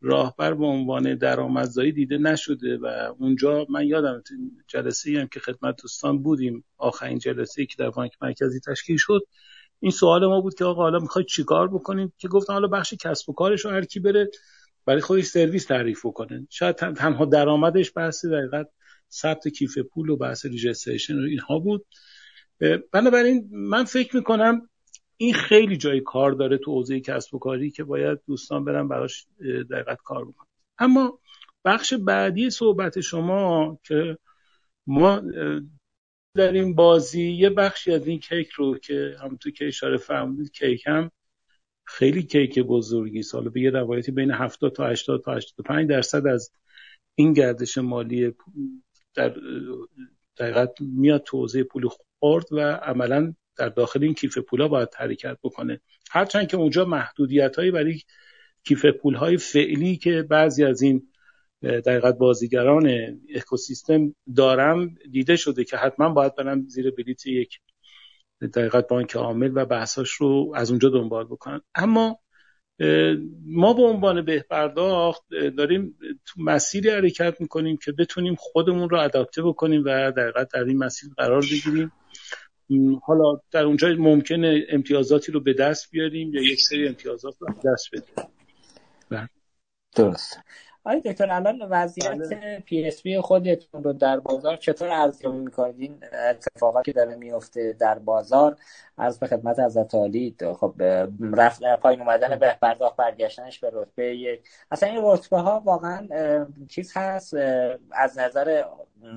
راهبر به عنوان درآمدزایی دیده نشده و اونجا من یادم جلسه هم که خدمت دوستان بودیم آخرین جلسه ای که در بانک مرکزی تشکیل شد این سوال ما بود که آقا حالا می‌خواید چیکار بکنیم؟ که گفتن حالا بخش کسب و کارش هر کی بره برای خودش سرویس تعریف کنه شاید تنها درآمدش بحث دقیقت ثبت کیف پول و بحث ریجستریشن و اینها بود. بنابراین من فکر می‌کنم این خیلی جای کار داره تو حوزه کسب و کاری که باید دوستان برن براش دقیقت کار بکنن. اما بخش بعدی صحبت شما که ما در این بازی یه بخشی از این کیک رو که همونطور که اشاره فرمودید کیک هم خیلی کیک بزرگی. سال به یه روایتی بین 70 تا 80 تا 85 درصد از این گردش مالی در دقیقت میاد تو پول خورد و عملا در داخل این کیف پولا باید حرکت بکنه. هرچند که اونجا محدودیت هایی برای کیف پول های فعلی که بعضی از این دقیقت بازیگران اکوسیستم دارم دیده شده که حتما باید برن زیر بلیت یک دقیقت بانک عامل و بحثاش رو از اونجا دنبال بکنن. اما ما به عنوان به پرداخت داریم تو مسیری حرکت می‌کنیم که بتونیم خودمون رو اداپته بکنیم و دقیقت در این مسیر قرار بگیریم. حالا در اونجا ممکنه امتیازاتی رو به دست بیاریم یا یک سری امتیازات رو به دست بدیم. بله. درست. آیا دکتر الان وضعیت پی اس بی خودتون رو در بازار چطور ارزیابی می‌کنید؟ این اتفاقاتی که داره میفته در بازار از به خدمت حضرت عالی خب رفت پایین اومدن به پرداخت برگشتنش به رتبه یک. اصلا این رتبه ها واقعا چیز هست از نظر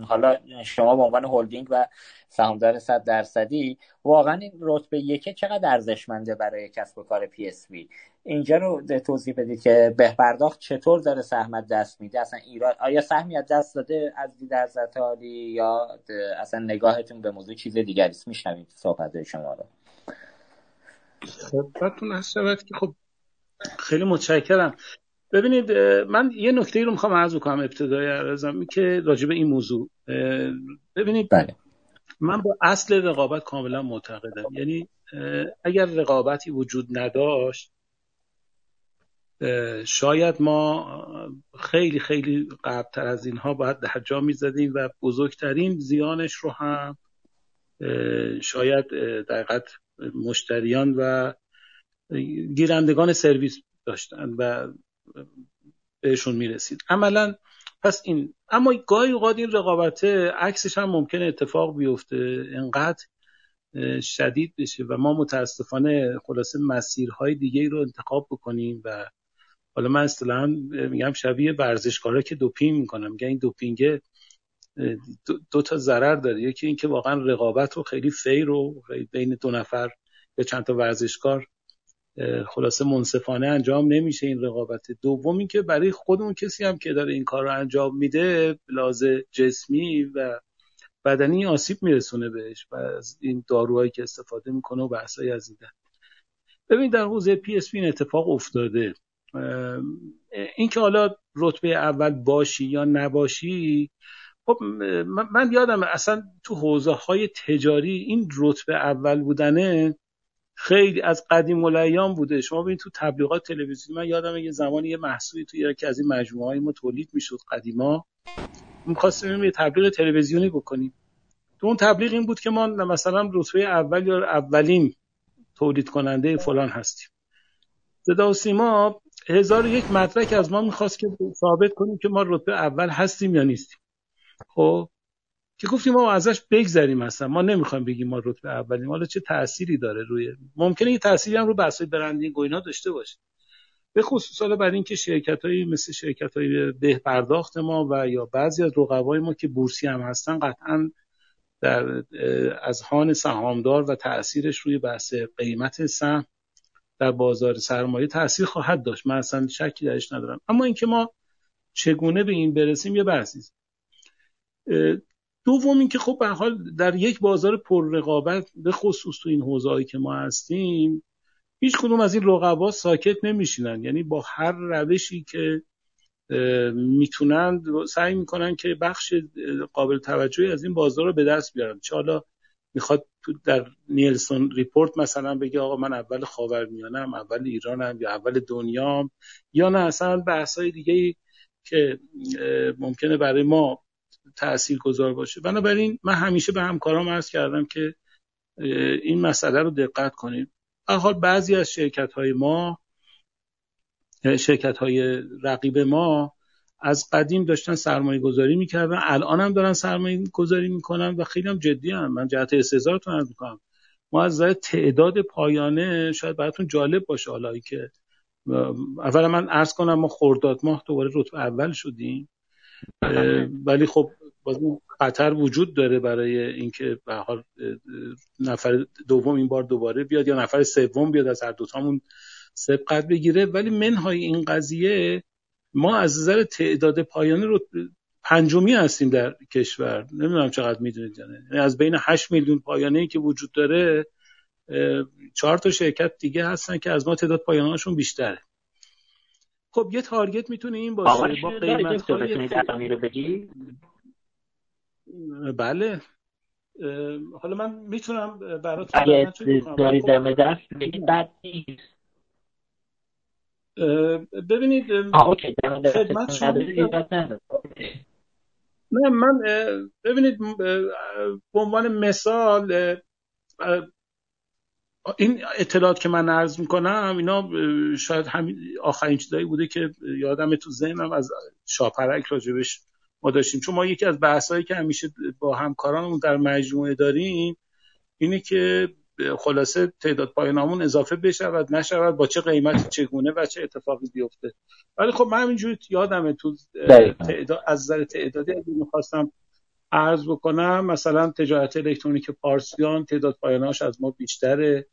حالا شما به عنوان هلدینگ و سهامدار صد درصدی واقعا این رتبه یکه چقدر ارزشمنده برای کسب و کار PSP اینجا رو توضیح بدید که به پرداخت چطور داره سهم دست میده؟ اصلا ایران آیا سهمی از دست داده از دید عالی یا اصلا نگاهتون به موضوع چیز دیگری است؟ میشنوید صحبت شما رو. خدمتتون هست که خب خیلی متشکرم. ببینید من یه نکته رو می‌خوام عرض کنم ابتدای عرضم که راجع به این موضوع ببینید بله. من با اصل رقابت کاملا معتقدم یعنی اگر رقابتی وجود نداشت شاید ما خیلی خیلی قبلتر از اینها باید در جا می‌زدیم و بزرگترین زیانش رو هم شاید دقیقت مشتریان و گیرندگان سرویس داشتن و بهشون می‌رسید. عملا پس این اما گاهی اوقات این رقابته عکسش هم ممکنه اتفاق بیفته انقدر شدید بشه و ما متاسفانه خلاصه مسیرهای دیگه رو انتخاب بکنیم و حالا من اصطلاحا میگم شبیه ورزشکارا که دوپینگ می‌کنم میگن این دوپینگ دو, تا ضرر داره. یکی اینکه واقعا رقابت رو خیلی فیر و بین دو نفر یا چند تا ورزشکار خلاصه منصفانه انجام نمیشه این رقابت. دوم اینکه برای خودمون کسی هم که داره این کار رو انجام میده لازه جسمی و بدنی آسیب میرسونه بهش و از این داروهایی که استفاده می‌کنه و بحثایی از این ببین در حوزه پی اس این اتفاق افتاده. اینکه حالا رتبه اول باشی یا نباشی خب من یادم اصلا تو حوزه های تجاری این رتبه اول بودنه خیلی از قدیم الایام بوده. شما ببینید تو تبلیغات تلویزیونی من یادم یه زمانی یه محصولی تو یکی از این مجموعه های ما تولید می‌شد قدیما. می‌خواستیم یه تبلیغ تلویزیونی بکنیم. تو اون تبلیغ این بود که ما مثلا رتبه اول یا اولین تولید کننده فلان هستیم. صدا و سیما هزار یک مدرک از ما می‌خواست که ثابت کنیم که ما رتبه اول هستیم یا نیستیم. خب که گفتیم ما ازش بگذریم اصلا. ما نمی‌خوایم بگیم ما رتبه اولیم. حالا چه تأثیری داره روی ممکنه یه تأثیری هم رو بحث برندینگ و اینا داشته باشه. به خصوص حالا برای اینکه شرکت هایی مثل شرکت های به پرداخت ما و یا بعضی از رقبای ما که بورسی هم هستن قطعا در از هان سهامدار و تاثیرش روی بحث قیمت سهم در بازار سرمایه تاثیر خواهد داشت. من اصلا شکی درش ندارم. اما اینکه ما چگونه به این برسیم یه بحثی دوم اینکه خب به حال در یک بازار پر رقابت به خصوص تو این حوزه‌ای که ما هستیم هیچ کدوم از این رقبا ساکت نمیشینن. یعنی با هر روشی که می‌تونن سعی می‌کنن که بخش قابل توجهی از این بازار رو به دست بیارن. چه حالا می‌خواد در نیلسون ریپورت مثلا بگه آقا من اول خاورمیانم اول ایرانم یا اول دنیام یا نه اصلا بحثای دیگه که ممکنه برای ما تأثیر گذار باشه. بنابراین من همیشه به همکارام عرض کردم که این مسئله رو دقت کنید. حال بعضی از شرکت های ما شرکت های رقیب ما از قدیم داشتن سرمایه گذاری می‌کردن. الان هم دارن سرمایه گذاری می‌کنن و خیلی هم جدی هم. من جهت استعزارتون عرض می‌کنم. ما از نظر تعداد پایانه شاید براتون جالب باشه حالا که اول من عرض کنم ما خورداد ماه دوباره رتبه اول شدیم. ولی خب باز خطر وجود داره برای اینکه به حال نفر دوم این بار دوباره بیاد یا نفر سوم بیاد از هر دوتامون سبقت بگیره. ولی منهای این قضیه ما از نظر تعداد پایانه رو پنجمی هستیم در کشور. نمی‌دونم چقدر می‌دونید یعنی از بین 8 میلیون پایانه ای که وجود داره چهار تا شرکت دیگه هستن که از ما تعداد پایانهاشون بیشتره. خب یه تارگت می‌تونه این باشه. با قیمت های بله. حالا من می‌تونم براتون اگه داری دم دست بد نیست ببینید خدمت شما نه من ببینید به عنوان مثال این اطلاعات که من عرض می‌کنم اینا شاید همین آخرین چیزایی بوده که یادم تو ذهنم از شاپرک راجبش ما داشتیم. چون ما یکی از بحثایی که همیشه با همکارانمون در مجموعه داریم اینه که خلاصه تعداد پایانامون اضافه بشود نشود با چه قیمتی چگونه و چه اتفاقی بیفته. ولی خب من همینجوری یادمه تو تعداد از نظر تعدادی اگه می‌خواستم عرض بکنم مثلا تجارت الکترونیک پارسیان تعداد پایاناش از ما بیشتره.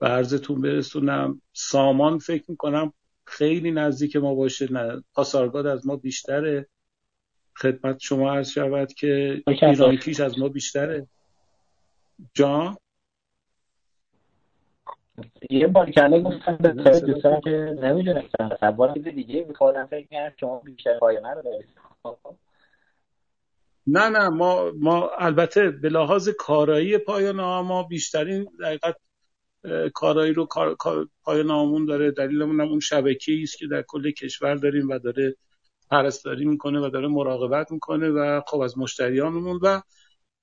و عرضتون برسونم. سامان فکر می‌کنم خیلی نزدیک ما باشه. نه پاسارگاد از ما بیشتره. خدمت شما عرض شود که ایرانکیش از ما بیشتره. جان؟ یه بارکنه گفتم به دوستان که نمی‌دونستم. بار دیگه میخوادم فکر کنم شما بیشتر پایانه رو دارید. نه نه ما ما البته به لحاظ کارایی پایان ما بیشترین دقیقت کارایی رو کار، پایان داره. دلیلمون هم اون شبکه‌ای است که در کل کشور داریم و داره پرستاری می‌کنه و داره مراقبت می‌کنه و خب از مشتریانمون و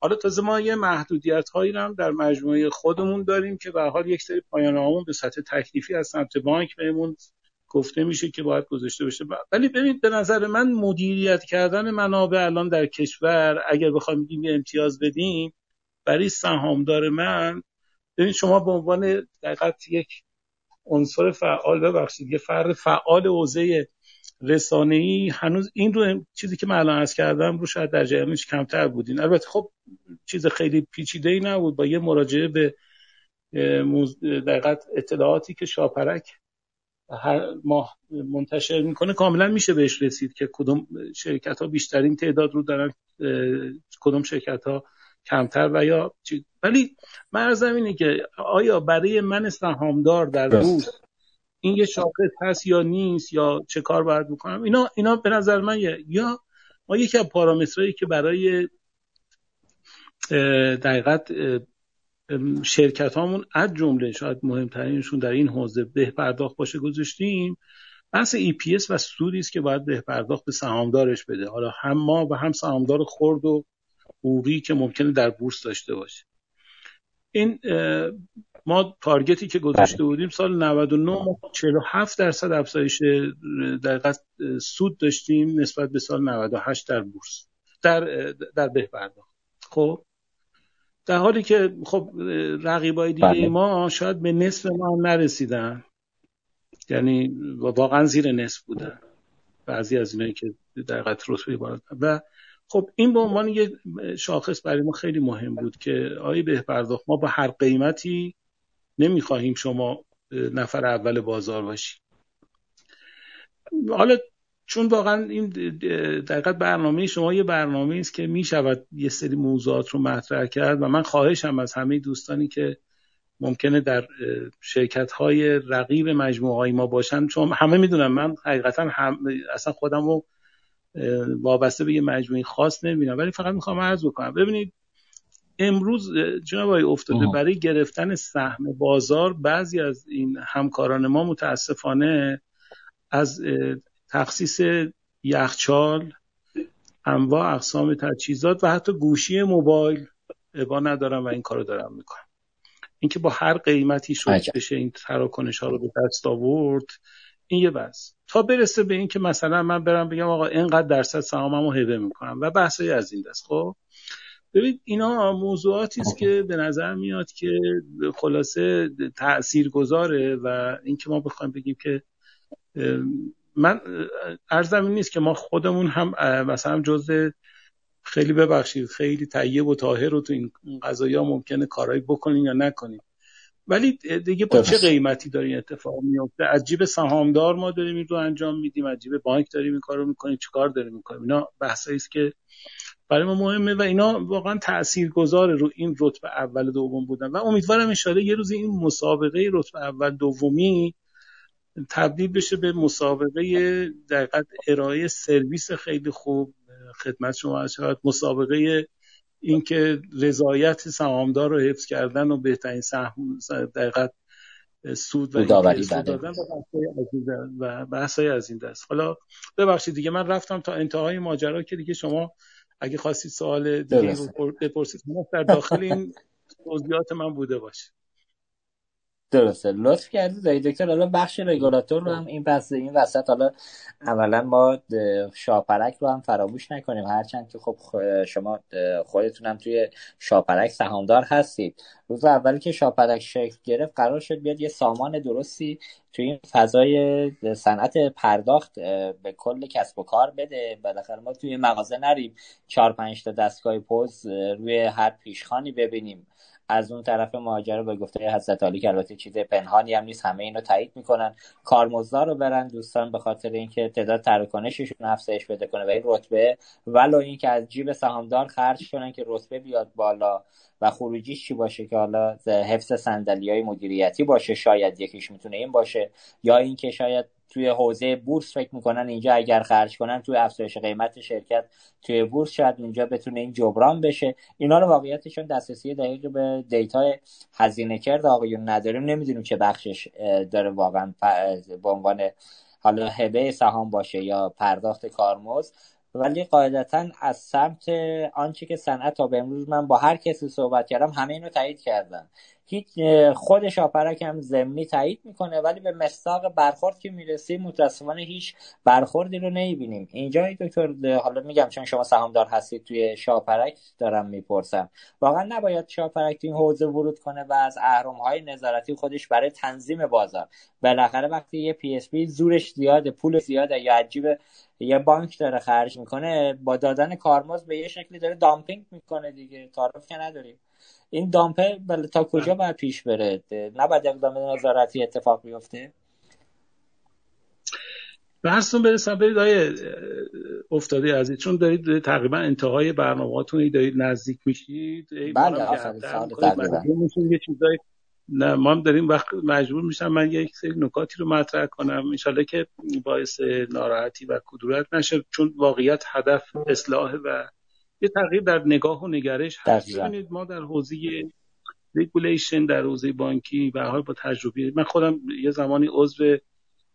حالا تازه ما یه محدودیت هایی هم در مجموعه خودمون داریم که به حال یک سری پایان به سطح تکلیفی از سمت بانک بهمون گفته میشه که باید گذاشته بشه ولی ببینید به نظر من مدیریت کردن منابع الان در کشور اگر بخوایم بگیم امتیاز بدیم برای سهامدار من ببینید شما به عنوان دقیقت یک عنصر فعال ببخشید یه فرد فعال حوزه رسانه ای هنوز این رو چیزی که من الان عرض کردم رو شاید در جریانش کمتر بودین. البته خب چیز خیلی پیچیده ای نبود با یه مراجعه به دقیقت اطلاعاتی که شاپرک هر ماه منتشر می‌کنه کاملا میشه بهش رسید که کدوم شرکت ها بیشترین تعداد رو دارن کدوم شرکت ها کمتر و یا ولی مرزم اینه که آیا برای من سهامدار در بورس این یه شاخص هست یا نیست یا چه کار باید بکنم؟ اینا اینا به نظر من یا ما یکی از پارامترهایی که برای دقیقت شرکت هامون از جمله شاید مهمترینشون در این حوزه به پرداخت باشه گذاشتیم بحث EPS و سودی است که باید به پرداخت به سهامدارش بده. حالا هم ما و هم سهامدار خرد و حقوقی که ممکنه در بورس داشته باشه. این ما تارگتی که گذاشته بله. بودیم سال 99 47 درصد افزایش در سود داشتیم نسبت به سال 98 در بورس در در به پرداخت خب در حالی که خب رقیبای دیگه بله. ما شاید به نصف ما نرسیدن. یعنی واقعا زیر نصف بودن. بعضی از اینایی که در قطر رتبه بالا و خب این به عنوان یه شاخص برای ما خیلی مهم بود که آیا به پرداخت ما با هر قیمتی نمی‌خواهیم شما نفر اول بازار باشی حالا چون واقعا این دقیقت برنامه شما یه برنامه است که می‌شود یه سری موضوعات رو مطرح کرد و من خواهشم از همه دوستانی که ممکنه در شرکت های رقیب مجموعه های ما باشن چون همه می‌دونم من حقیقتا هم اصلا خودم رو وابسته به یه مجموعه خاص نمی‌بینم ولی فقط می‌خوام عرض بکنم. ببینید امروز جناب آقای افتاده برای گرفتن سهم بازار بعضی از این همکاران ما متاسفانه از تخصیص یخچال انواع اقسام تجهیزات و حتی گوشی موبایل ابا ندارم و این کارو دارم می‌کنم اینکه با هر قیمتی شد بشه این تراکنش ها رو به دست آورد این یه بس تا برسه به این که مثلا من برم بگم آقا اینقدر درصد سهاممو هبه می‌کنم و بحثی از این دست. خب ببین اینا موضوعاتی است که به نظر میاد که خلاصه تأثیر گذاره و اینکه ما بخوایم بگیم که من ارزم این نیست که ما خودمون هم مثلا جزء خیلی ببخشید خیلی طیب و طاهر رو تو این قضایی ها ممکنه کارایی بکنین یا نکنین ولی دیگه با چه قیمتی داره این اتفاق میفته؟ از جیب سهامدار ما داریم این رو انجام میدیم از جیب بانک داریم این کار رو می‌کنیم چیکار داریم می‌کنیم؟ اینا بحثایی است که برای ما مهمه و اینا واقعا تأثیر گذاره رو این رتبه اول دوم بودن و امیدوارم ان یه روزی این مسابقه رتبه اول دومی تبدیل بشه به مسابقه دقیقت ارائه سرویس خیلی خوب خدمت شما شود مسابقه اینکه رضایت سهامدار رو حفظ کردن و بهترین سهم دقیقت سود و دادن و بحث از این دست. حالا ببخشید دیگه من رفتم تا انتهای ماجرا که دیگه شما اگه خواستید سوال دیگه رو بپرسید در داخل این توضیحات من بوده باشه درسته. لطف کردید دکتر. حالا بخش رگولاتور رو هم این بحث این وسط حالا اولا ما شاپرک رو هم فراموش نکنیم. هرچند که خب شما خودتون هم توی شاپرک سهامدار هستید. روز اولی که شاپرک شکل گرفت قرار شد بیاد یه سامان درستی توی این فضای صنعت پرداخت به کل کسب و کار بده. بالاخره ما توی مغازه نریم. چهار پنج تا دستگاه پوز روی هر پیشخانی ببینیم. از اون طرف ماجرا به گفته حضرت علی که البته چیز پنهانی هم نیست همه اینو تایید می‌کنن. کارمزدار رو برن دوستان به خاطر اینکه تعداد تراکنششون افزایش بده کنه و این رتبه ولو اینکه از جیب سهامدار خرج کنن که رتبه بیاد بالا و خروجیش چی باشه که حالا حفظ صندلی های مدیریتی باشه شاید یکیش می‌تونه این باشه یا اینکه شاید توی حوزه بورس فکر می‌کنن اینجا اگر خرج کنن توی افزایش قیمت شرکت توی بورس شاید اونجا بتونه این جبران بشه. اینا رو واقعیتشون دسترسی دقیق به دیتا هزینه کرد آقایون نداریم. نمی‌دونیم چه بخشش داره واقعا به عنوان حالا هبه سهام باشه یا پرداخت کارمزد ولی قاعدتا از سمت آنچه که صنعت تا به امروز من با هر کسی صحبت کردم همه اینو تایید کردن. هیچ خود شاپرک هم زمینی تایید می‌کنه ولی به مستاق برخورد که می‌رسیم متاسفانه هیچ برخوردی رو نمی‌بینیم. اینجا دکتر حالا میگم چون شما سهامدار هستید توی شاپرک دارم می‌پرسم. واقعا نباید شاپرک توی این حوزه ورود کنه و از اهرم های نظارتی خودش برای تنظیم بازار. بالاخره وقتی یه PSP زورش زیاده پول زیاده یا عجیب یه بانک داره خرج می‌کنه با دادن کارمزد به یه شکلی داره dumping می‌کنه دیگه. تعارف که نداریم. این dump ه بله تا کجا باید پیش بره؟ نباید اقدام نظارتی اتفاق بیفته؟ بحثتون برسم برید های افتاده عزیز چون دارید تقریبا انتهای برنامهاتون دارید نزدیک میشید بله آفرین یه چیزای نه ما هم داریم وقت مجبور میشم من یک سری نکاتی رو مطرح کنم. انشالله که باعث ناراحتی و کدورت نشه چون واقعیت هدف اصلاح و یه تغییر در نگاه و نگرش هست. ببینید ما در حوزه regulation در حوزه بانکی و حال با تجربه من خودم یه زمانی عضو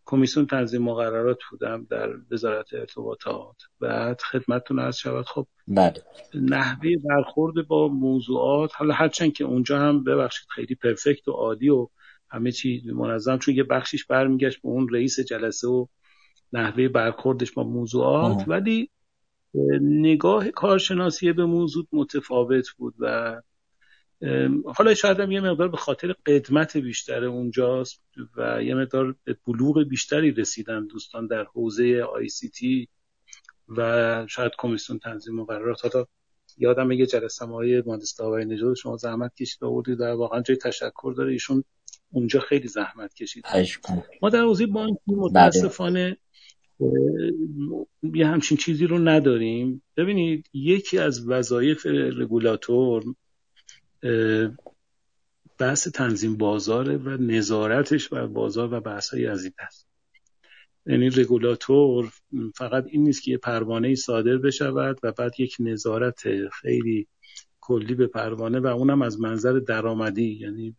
کمیسیون تنظیم مقررات بودم در وزارت ارتباطات. بعد خدمتتون از شود خب بله. نحوه برخورد با موضوعات حالا هرچند که اونجا هم ببخشید خیلی پرفکت و عالی و همه چی منظم چون یه بخشیش برمیگشت به اون رئیس جلسه و نحوه برخوردش با موضوعات. ولی نگاه کارشناسی به موضوع متفاوت بود و حالا شاید هم یه مقدار به خاطر قدمت بیشتر اونجاست و یه مقدار به بلوغ بیشتری رسیدن دوستان در حوزه آی سی تی و شاید کمیسیون تنظیم مقررات حالا یادم یه جلسه های مهندس داوری نژاد شما زحمت کشید آوردید و واقعا جای تشکر داره. ایشون اونجا خیلی زحمت کشید. ما در حوزه بانکی بله. متاسفانه یه همچین چیزی رو نداریم. ببینید یکی از وظایف رگولاتور بحث تنظیم بازاره و نظارتش بر بازار و بحث از این هست یعنی رگولاتور فقط این نیست که یه پروانه صادر بشود و بعد یک نظارت خیلی کلی به پروانه و اونم از منظر درآمدی یعنی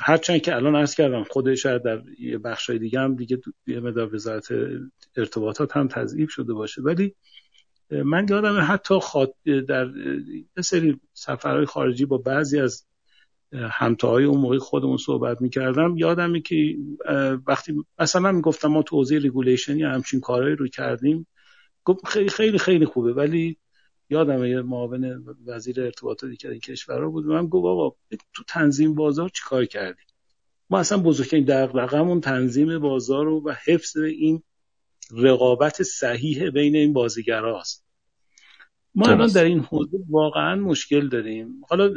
هرچند که الان عرض کردم خودش در یه بخشای دیگه هم دیگه یه مدار وزارت ارتباطات هم تضعیف شده باشه. ولی من یادم حتی خاط... در یه سری سفرهای خارجی با بعضی از همتاهای اون موقع خودمون صحبت می‌کردم. یادمه که وقتی مثلا می‌گفتم ما تو حوزه ریگولیشنی همچین کارهایی رو کردیم گفت خیلی خیلی خیلی خوبه. ولی یادم یه معاون وزیر ارتباطاتی که این کشورها بود من گفت بابا تو تنظیم بازار چیکار کردیم ما اصلا بزرگترین دغدغه‌مون تنظیم بازار رو و حفظ این رقابت صحیح بین این بازیگراست ما الان در این حوزه واقعا مشکل داریم. حالا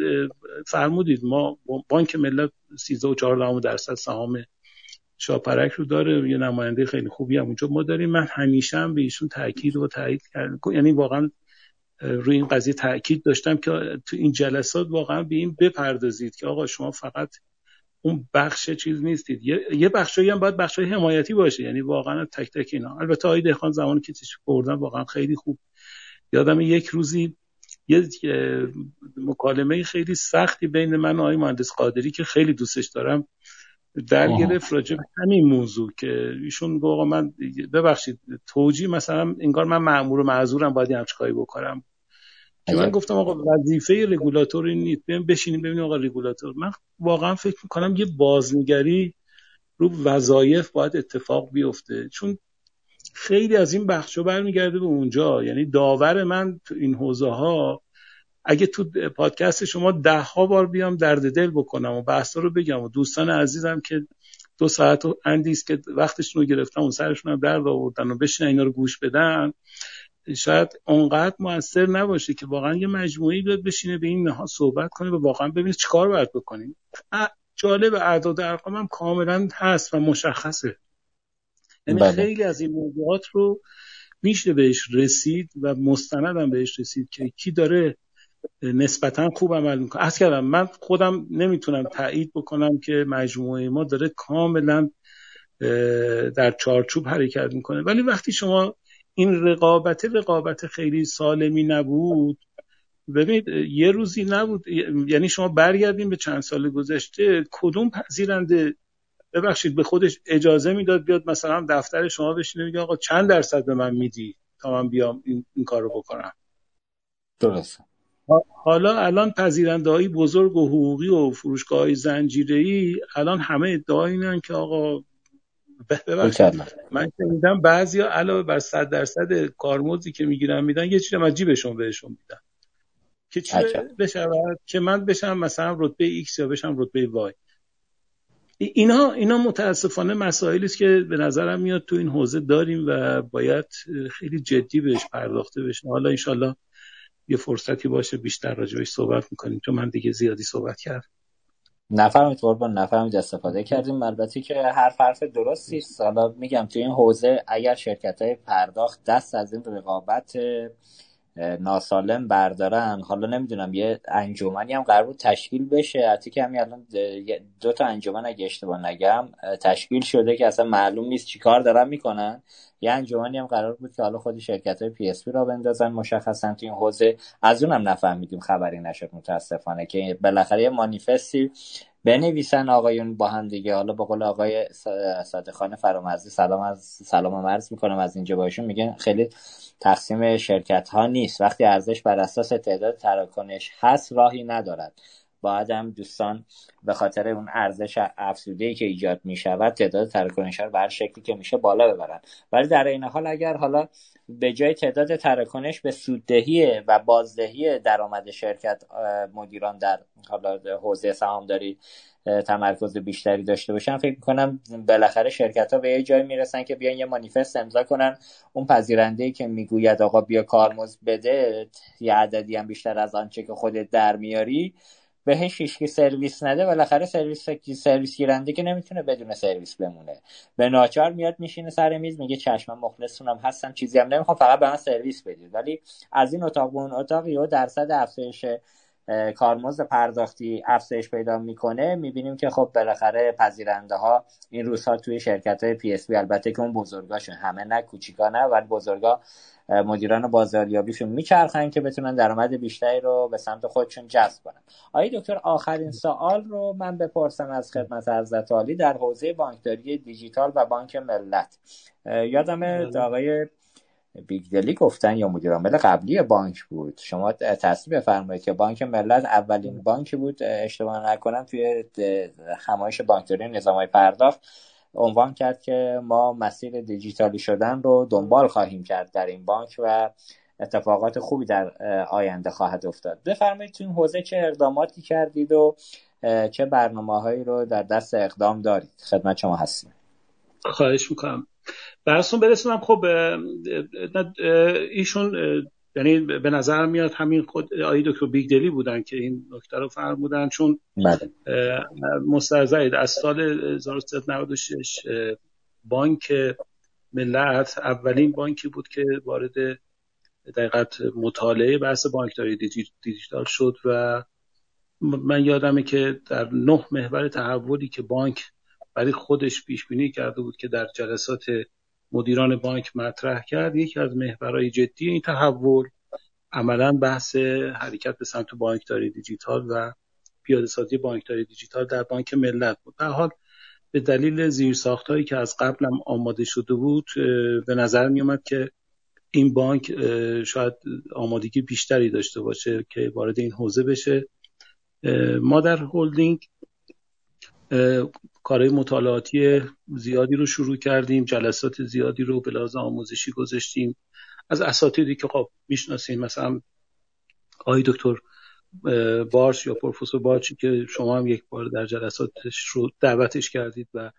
فرمودید ما بانک ملت 13 و 4 درصد سهام شاپرک رو داره. یه نماینده خیلی خوبی هم اونجا ما داریم. من همیشه هم به ایشون تاکید و تایید کردم. یعنی واقعا روی این قضیه تاکید داشتم که تو این جلسات واقعا به این بپردازید که آقا شما فقط اون بخش چیز نیستید. یه, یه بخشایی هم باید بخشای حمایتی باشه. یعنی واقعا تک تک اینا. البته آقای دهخان زمانی که تشریف بردن واقعا خیلی خوب. یادم یک روزی یه مکالمه خیلی سختی بین من و آقای مهندس قادری که خیلی دوستش دارم در گرفت راجع به همین موضوع که ایشون گفت من ببخشید توجی مثلا انگار من مأمور و معذورم باید همچه کاری بکنم. من گفتم آقا وظیفه رگولاتور این نیست ببین بشینیم ببینیم آقا رگولاتور. من واقعا فکر می‌کنم یه بازنگری رو وظایف باید اتفاق بیفته. چون خیلی از این بخشا برمیگرده به اونجا. یعنی داور من تو این حوزه ها اگه تو پادکست شما ده ها بار بیام درد دل بکنم و بحثا رو بگم و دوستان عزیزم که دو ساعت و اندیست که وقتشون رو گرفتم و سرشون هم درد آوردن و بشین اینا رو گوش بدن شاید اونقدر موثر نباشه که واقعا یه مجموعی بیاد بشینه به این نها صحبت کنه و واقعا ببینه چیکار باید بکنیم جالب اعداد ارقام هم کاملا هست و مشخصه. یعنی بله. خیلی از این موضوعات رو میشه بهش رسید و مستندم بهش رسید که کی داره نسبتا خوب عمل می‌کنه. از کردم من خودم نمی‌تونم تایید بکنم که مجموعه ما داره کاملا در چارچوب حرکت می‌کنه. ولی وقتی شما این رقابت رقابت خیلی سالمی نبود. ببینید یه روزی نبود. یعنی شما برگردیم به چند سال گذشته کدوم پذیرنده؟ ببخشید به خودش اجازه می‌داد بیاد مثلا دفتر شما بشینه میگه آقا چند درصد به من میدی تا من بیام این, این کار رو بکنم؟ درست. حالا الان پذیرنده بزرگ و حقوقی و فروشگاه های زنجیره الان همه ادعا اینن که آقا من شنیدم بعضیا علاوه بر 100 درصد کارمزدی که می‌گیرن میدن یه چیزی از جیبشون بهشون میدن. که چی بشود؟ که من بشم مثلا رتبه X یا بشم رتبه Y اینا اینا متاسفانه مسائلی است که به نظرم میاد تو این حوزه داریم و باید خیلی جدی بهش پرداخته بشه حالا انشالله یه فرصتی باشه بیشتر راجبش صحبت می‌کنیم. چون من دیگه زیادی صحبت کردم. نفهمید قربان نفهمید استفاده کردیم. البته که هر حرف درستی حالا میگم تو این حوزه اگر شرکت های پرداخت دست از این رقابت ناسالم بردارن حالا نمی‌دونم یه انجمنی هم قرار بود تشکیل بشه. حتی که همین الان دو تا انجمن اگه اشتباه نگم تشکیل شده که اصلا معلوم نیست چیکار دارن می‌کنن. یه انجمنی هم قرار بود که حالا خود شرکت های PSP را بندازن مشخصا تو این حوزه. از اونم نفهمیدیم خبری نشد متاسفانه که بالاخره یه مانیفستی بنویسن آقایون با هم دیگه. حالا به قول آقای صادقان فرامرزی سلام عرض سلام عرض می‌کنم از اینجا باشون میگن خیلی تقسیم شرکت ها نیست. وقتی ارزش بر اساس تعداد تراکنش هست راهی ندارد. باید هم دوستان به خاطر اون ارزش افزوده که ایجاد می شود تعداد تراکنش ها رو بر شکلی که میشه بالا ببرن. ولی در این حال اگر حالا به جای تعداد تراکنش به سوددهی و بازدهی درآمد شرکت مدیران در حالا حوزه سهامداری تمرکز بیشتری داشته باشن فکر می‌کنم بالاخره شرکت ها به یه جای می‌رسن که بیان یه مانیفست امضا کنن. اون پذیرنده که می‌گوید آقا بیا کارمزد بده یه عددی هم بیشتر از آنچه که خودت در میاری بهش هیچکی سرویس نده بالاخره سرویس سرویس گیرنده که نمی‌تونه بدون سرویس بمونه. به ناچار میاد میشینه سر میز میگه چشم مخلصتونم هستم چیزی هم نمی‌خوام فقط به من سرویس بدید. ولی از این اتاق به اون اتاق یه درصد افزایش کارمزد پرداختی افزایش پیدا می‌کنه می‌بینیم که خب بالاخره پذیرنده ها این روزها توی شرکت های PSP البته که اون بزرگاشون همه نه کوچیکا نه ولی بزرگا مدیران بازاریابیشون میچرخن که بتونن درآمد بیشتری رو به سمت خودشون جذب کنن آقای دکتر آخرین سوال رو من بپرسم از خدمت حضرت عالی در حوزه بانکداری دیجیتال و بانک ملت یادم بله. آقای بیگدلی گفتن یا مدیر عامل قبلی بانک بود. شما تصدیق بفرمایید که بانک ملت اولین بانکی بود اشتباه نکنم توی همایش بانکداری نظام های پرداخت. عنوان کرد که ما مسیر دیجیتالی شدن رو دنبال خواهیم کرد در این بانک و اتفاقات خوبی در آینده خواهد افتاد. بفرمایید تو این حوزه چه اقداماتی کردید و چه برنامه هایی رو در دست اقدام دارید؟ خدمت شما هستیم. خواهش می‌کنم. برسون برسونم خب ایشون یعنی به نظر میاد همین خود آقای دکتر بیگدلی بودن که این نکته رو فرمودن چون بله. مسترزید از سال 1396 بانک ملت اولین بانکی بود که وارد دقیقت مطالعه بحث بانکداری دیجیتال شد و من یادمه که در نه محور تحولی که بانک برای خودش پیش بینی کرده بود که در جلسات مدیران بانک مطرح کرد. یکی از محورهای جدی این تحول عملا بحث حرکت به سمت بانکداری دیجیتال و پیاده سازی بانکداری دیجیتال در بانک ملت بود. در حال به دلیل زیرساختهایی که از قبل هم آماده شده بود به نظر می اومد که این بانک شاید آمادگی بیشتری داشته باشه که وارد این حوزه بشه. ما در هلدینگ کارهای مطالعاتی زیادی رو شروع کردیم جلسات زیادی رو به لحاظ آموزشی گذاشتیم از اساتیدی که خب می‌شناسیم مثلا آقای دکتر بارش یا پروفسور بارچی که شما هم یک بار در جلساتش رو دعوتش کردید و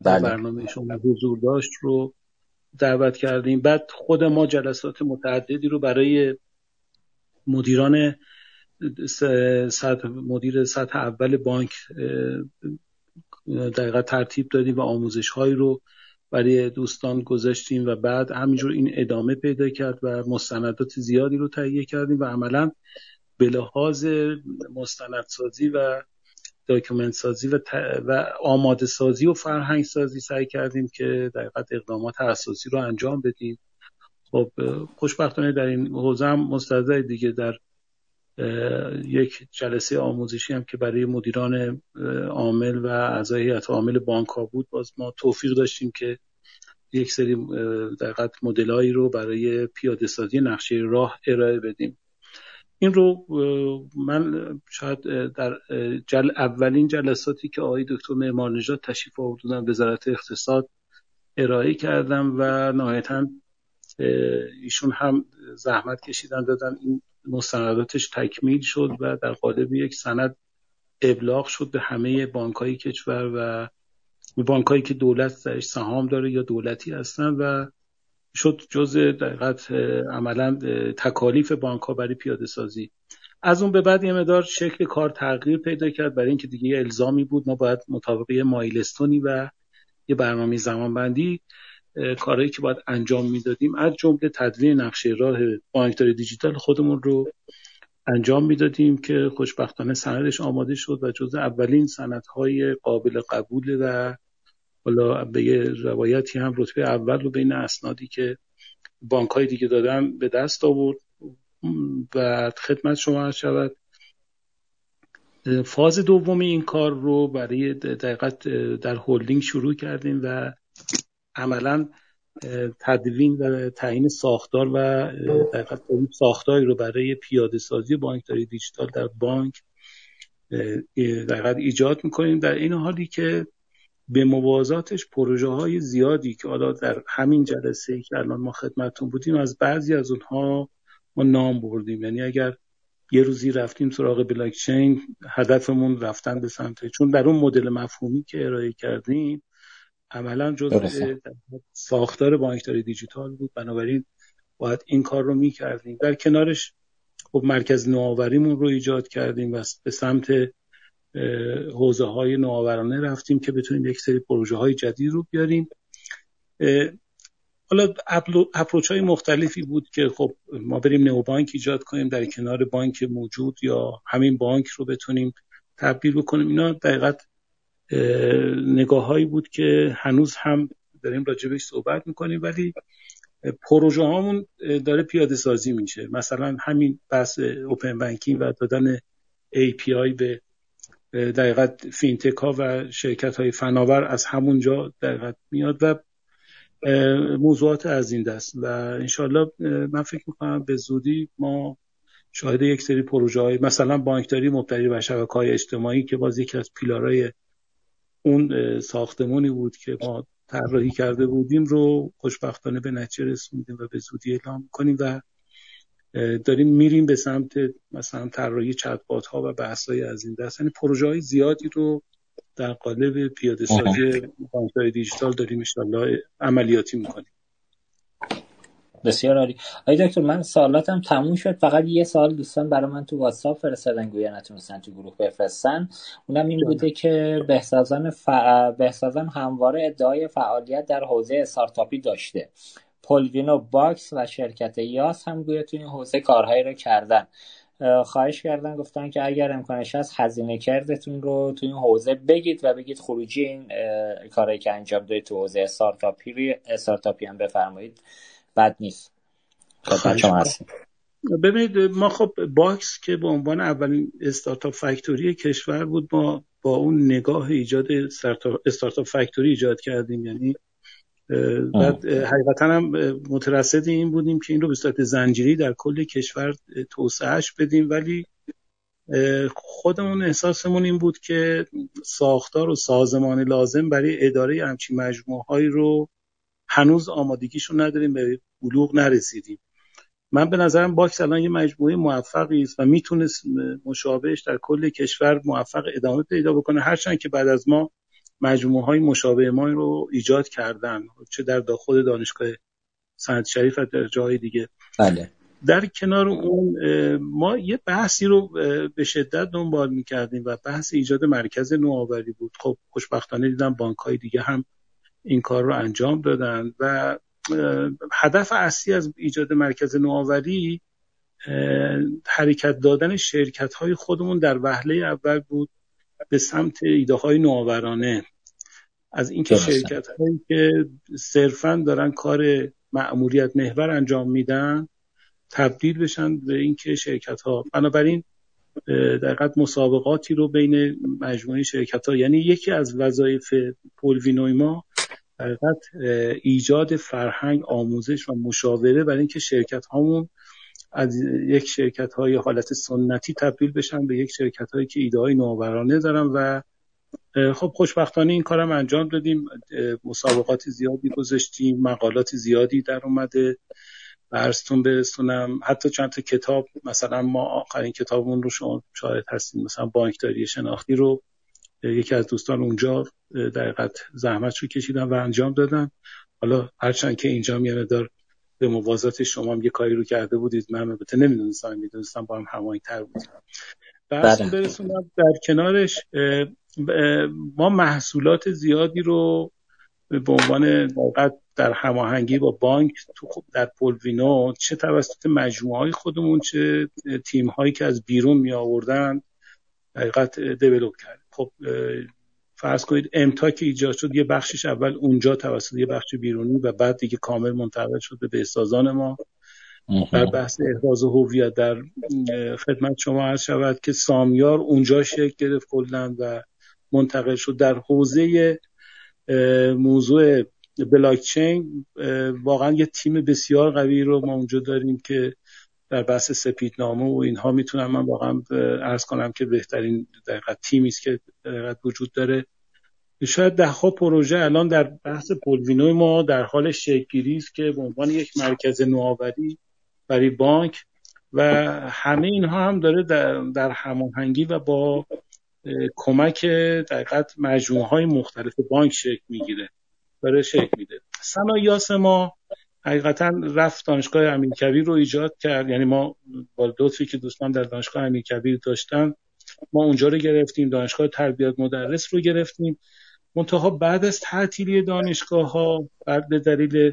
بله. برنامه شما حضور داشت رو دعوت کردیم بعد خود ما جلسات متعددی رو برای مدیران سطح مدیر سطح اول بانک دقیقا ترتیب دادیم و آموزش هایی رو برای دوستان گذاشتیم و بعد همینجور این ادامه پیدا کرد و مستندات زیادی رو تهیه کردیم و عملا به لحاظ مستندسازی و داکیومنت سازی و, و آماده سازی و فرهنگ سازی سعی کردیم که دقیقت اقدامات اساسی رو انجام بدیم. خب خوشبختانه در این حوزه هم دیگه در یک جلسه آموزشی هم که برای مدیران عامل و اعضای هیئت عامل بانک ها بود. باز ما توفیق داشتیم که یک سری دقیقت مدلایی رو برای پیاده سازی نقشه راه ارائه بدیم. این رو من شاید در جل اولین جلساتی که آقای دکتر معمار نژاد تشریف آوردن وزارت اقتصاد ارائه کردم و نهایتا ایشون هم زحمت کشیدن دادن. این مستنداتش تکمیل شد و در قالب یک سند ابلاغ شد به همه بانک های کشور و بانک هایی که دولت درش سهام داره یا دولتی هستن و شد جز دقیقت عملا تکالیف بانک ها برای پیاده سازی از اون به بعد یه مدار شکل کار تغییر پیدا کرد. برای اینکه دیگه یه الزامی بود ما باید مطابق یه مایلستونی و یه برنامه زمانبندی کارهایی که باید انجام می‌دادیم از جمله تدوین نقشه راه بانکداری دیجیتال خودمون رو انجام می‌دادیم که خوشبختانه سندش آماده شد و جز اولین سندهای قابل قبول و حالا به یه روایتی هم رتبه اول رو بین اسنادی که بانک های دیگه دادن به دست آورد. و خدمت شما شود فاز دوم این کار رو برای دقیقت در هلدینگ شروع کردیم و عملا تدوین و تعیین ساختار و دقیقت ساختاری رو برای پیاده سازی بانکداری دیجیتال در بانک دقیقت ایجاد می‌کنیم. در این حالی که به موازاتش پروژه های زیادی که حالا در همین جلسه ای که الان ما خدمتون بودیم از بعضی از اونها ما نام بردیم. یعنی اگر یه روزی رفتیم سراغ بلاکچین هدفمون رفتن به سمت چون در اون مدل مفهومی که ارائه کردیم عملا جزء ساختار بانکداری دیجیتال بود. بنابراین باید این کار رو می‌کردیم. در کنارش خب مرکز نوآوریمون رو ایجاد کردیم و به سمت حوزه های نوآورانه رفتیم که بتونیم یک سری پروژه های جدید رو بیاریم. حالا اپروچ های مختلفی بود که خب ما بریم نو بانک ایجاد کنیم در کنار بانک موجود یا همین بانک رو بتونیم تبدیل بکنیم. اینا دقیقت نگاه هایی بود که هنوز هم داریم راجبش صحبت می‌کنیم ولی پروژه هامون داره پیاده سازی میشه. مثلا همین بحث اوپن بانکینگ و دادن API به دقیقت فینتک ها و شرکت های فناور از همونجا دقیقت میاد و موضوعات از این دست. و انشالله من فکر می‌کنم به زودی ما شاهد یک سری پروژه های مثلا بانکداری مبتنی بر شبکه های اجتماعی که باز یکی از پیلارهای اون ساختمونی بود که ما طراحی کرده بودیم رو خوشبختانه به نتیجه رسوندیم و به زودی اعلام کنیم و داریم میریم به سمت مثلا طراحی چتبات ها و بحث های از این دست. یعنی پروژه های زیادی رو در قالب پیاده سازی بانک دیجیتال داریم ان عملیاتی می‌کنیم. بسیار عالی. آقای دکتر من سوالاتم تموم شد. فقط یه سوال دوستان برای من تو واتساپ فرستادن گویا نتونستن تو گروه بفرستن. اونم این بوده که بهسازان, ف... بهسازان همواره ادعای فعالیت در حوزه استارتاپی داشته. پولوینو باکس و شرکت یاس هم گویا تو این حوزه کارهایی رو کردن. خواهش کردن گفتن که اگر امکانش هست هزینه کردتون رو تو این حوزه بگید و بگید خروجی این کارهایی که انجام دارید تو حوزه استارتاپی استارتاپی هم بفرمایید. بد نیست. ببینید ما خب باکس که به عنوان اولین startup factory کشور بود ما با اون نگاه ایجاد startup factory ایجاد کردیم. یعنی بعد حقیقتا هم مترصد این بودیم که این رو به صورت زنجیره‌ای در کل کشور توسعهش بدیم. ولی خودمون احساسمون این بود که ساختار و سازمان لازم برای اداره همچین مجموعه رو هنوز آمادگیشون نداریم به بلوغ نرسیدیم. من به نظرم باکس الان یه مجموعه موفقی است و می‌تونست مشابهش در کل کشور موفق ادامه پیدا بکنه. هرچند که بعد از ما مجموعه های مشابه ما رو ایجاد کردن چه در داخل دانشگاه صنعتی شریف و در جای دیگه. بله. در کنار اون ما یه بحثی رو به شدت دنبال می‌کردیم و بحث ایجاد مرکز نوآوری بود. خب خوشبختانه دیدم بانک های دیگه هم این کار رو انجام دادن و هدف اصلی از ایجاد مرکز نوآوری حرکت دادن شرکت های خودمون در وهله اول بود به سمت ایده های نوآورانه. از اینکه شرکت هایی که صرفا دارن کار مأموریت محور انجام میدن تبدیل بشن به اینکه شرکت ها بنابراین در مسابقاتی رو بین مجموعه شرکت ها یعنی یکی از وظایف پولوینوی در ایجاد فرهنگ آموزش و مشاوره برای اینکه شرکت هامون از یک شرکت های حالت سنتی تبدیل بشن به یک شرکت هایی که ایده های نوآورانه دارن و خب خوشبختانه این کارم انجام دادیم. مسابقات زیادی گذاشتیم مقالات زیادی در اومده. برستون برسونم حتی چند تا کتاب مثلا ما آخرین کتابمون رو شما شاهد هستیم مثلا بانکداری شناختی رو. یکی از دوستان اونجا در زحمت رو کشیدن و انجام دادن. حالا هرچند که اینجا یه دار به موازات شما هم یه کاری رو کرده بودید. من البته نمی‌دونستم می‌دونستم با هم هماهنگ تر بودیم بله. برسونم در کنارش ما محصولات زیادی رو به عنوان در هماهنگی با بانک تو در پولوینو چه توسط مجموعه های خودمون چه تیم هایی که از بیرون می آوردن حقیقت دیولوب کرد خب فرض کنید امتا که ایجاد شد یه بخشش اول اونجا توسط یه بخش بیرونی و بعد دیگه کامل منتقل شد به بهسازان ما. در بحث احراز هویت در خدمت شما عرض شود که سامیار اونجا شکل گرفت کلا و منتقل شد در حوزه موضوع بلاکچین. واقعا یه تیم بسیار قوی رو ما اونجا داریم که در بحث سپیدنامه و اینها می‌تونم من واقعا ارز کنم که بهترین دقیقت تیمی است که دقیقت وجود داره. شاید ده ها پروژه الان در بحث پولوینوی ما در حال شکلگیری است که به عنوان یک مرکز نوآوری برای بانک و همه اینها هم داره در, در هماهنگی و با کمک دقیقت مجموعه های مختلف بانک شکل می‌گیره داره شکل میده. صنایاس ما حقیقتا رفت دانشگاه امیرکبیر رو ایجاد کرد. یعنی ما با لطفی که دوستان در دانشگاه امیرکبیر داشتن ما اونجا رو گرفتیم دانشگاه تربیت مدرس رو گرفتیم. منتها بعد از تعطیلی دانشگاه ها بعد به دلیل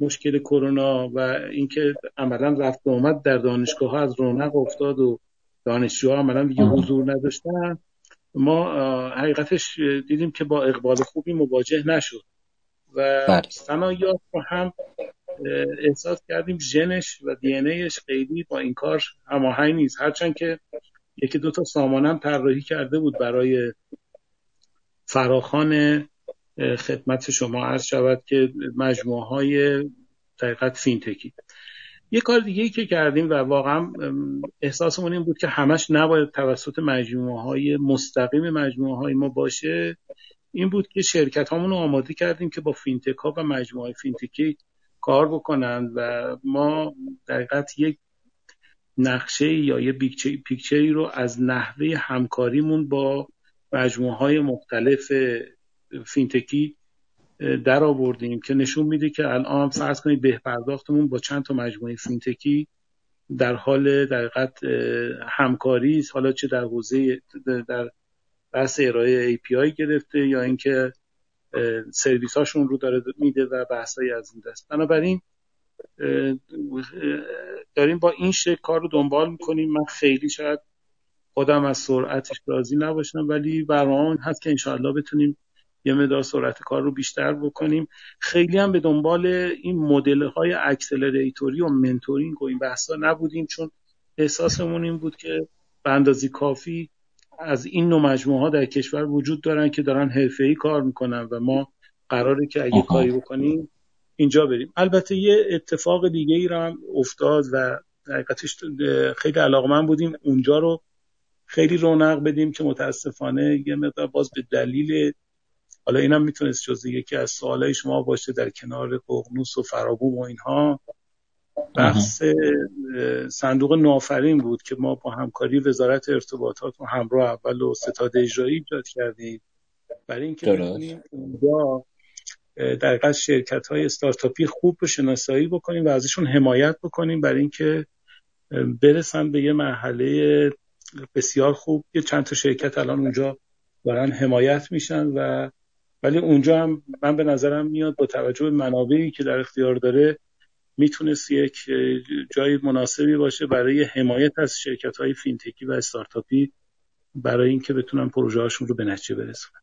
مشکل کرونا و اینکه عملا رفت و آمد در دانشگاه ها از رونق افتاد و دانشجوها عملا دیگه حضور نداشتن ما حقیقتش دیدیم که با اقبال خوبی مواجه نشد. و بله. صنایع رو هم احساس کردیم ژنش و دی ایش خیلی با این کار هماهنگ نیست. هرچند که یکی دو تا سامانم طراحی کرده بود برای فراخان خدمت شما عرض شود که مجموعه های دقیقت فینتکی. یه کار دیگه ای که کردیم و واقعا احساسمون این بود که همش نباید توسط مجموعه های مستقیم مجموعه های ما باشه این بود که شرکت رو آماده کردیم که با فینتک ها و مجموعه های فینتکی کار بکنند و ما دقیقا یک نقشه یا یه picture ی رو از نحوه همکاریمون با مجموعه های مختلف فینتکی در آوردیم که نشون میده که الان فرض کنید به پرداختمون با چند تا مجموعه فینتکی در حال در همکاری حالا چه در حوزه در بحث ارائه API گرفته یا اینکه سرویس هاشون رو داره میده و بحثایی از این دست. بنابراین داریم با این شکل کار رو دنبال می‌کنیم. من خیلی شاید خودم از سرعتش راضی نباشم ولی برنامه هست که انشاءالله بتونیم یه مدار سرعت کار رو بیشتر بکنیم. خیلی هم به دنبال این مدل های accelerator ی و mentoring و این بحثا نبودیم چون احساسمون این بود که به اندازه کافی از این نوع مجموعه ها در کشور وجود دارن که دارن حرفه‌ای کار می‌کنن و ما قراره که اگه کاری بکنیم اینجا بریم. البته یه اتفاق دیگه ای رو هم افتاد و حقیقتش خیلی علاقمند بودیم. اونجا رو خیلی رونق بدیم که متاسفانه یه مقدار باز به دلیل حالا اینم می‌تونست جز یکی از سوالای شما باشه در کنار ققنوس و فرابوم و اینها. بحث صندوق نوآفرین بود که ما با همکاری وزارت ارتباطات و همراه اول و ستاد اجرایی ایجاد کردیم. برای اینکه بتونیم اونجا در شرکت های استارتاپی خوب رو شناسایی بکنیم و ازشون حمایت بکنیم برای اینکه برسن به یه مرحله بسیار خوب. یه چند تا شرکت الان اونجا دارن حمایت میشن و ولی اونجا هم من به نظرم میاد با توجه به منابعی که در اختیار داره می‌تونست یک جای مناسبی باشه برای حمایت از شرکت های فینتکی و استارتاپی برای اینکه بتونن پروژه هاشون رو به نتیجه برسونن.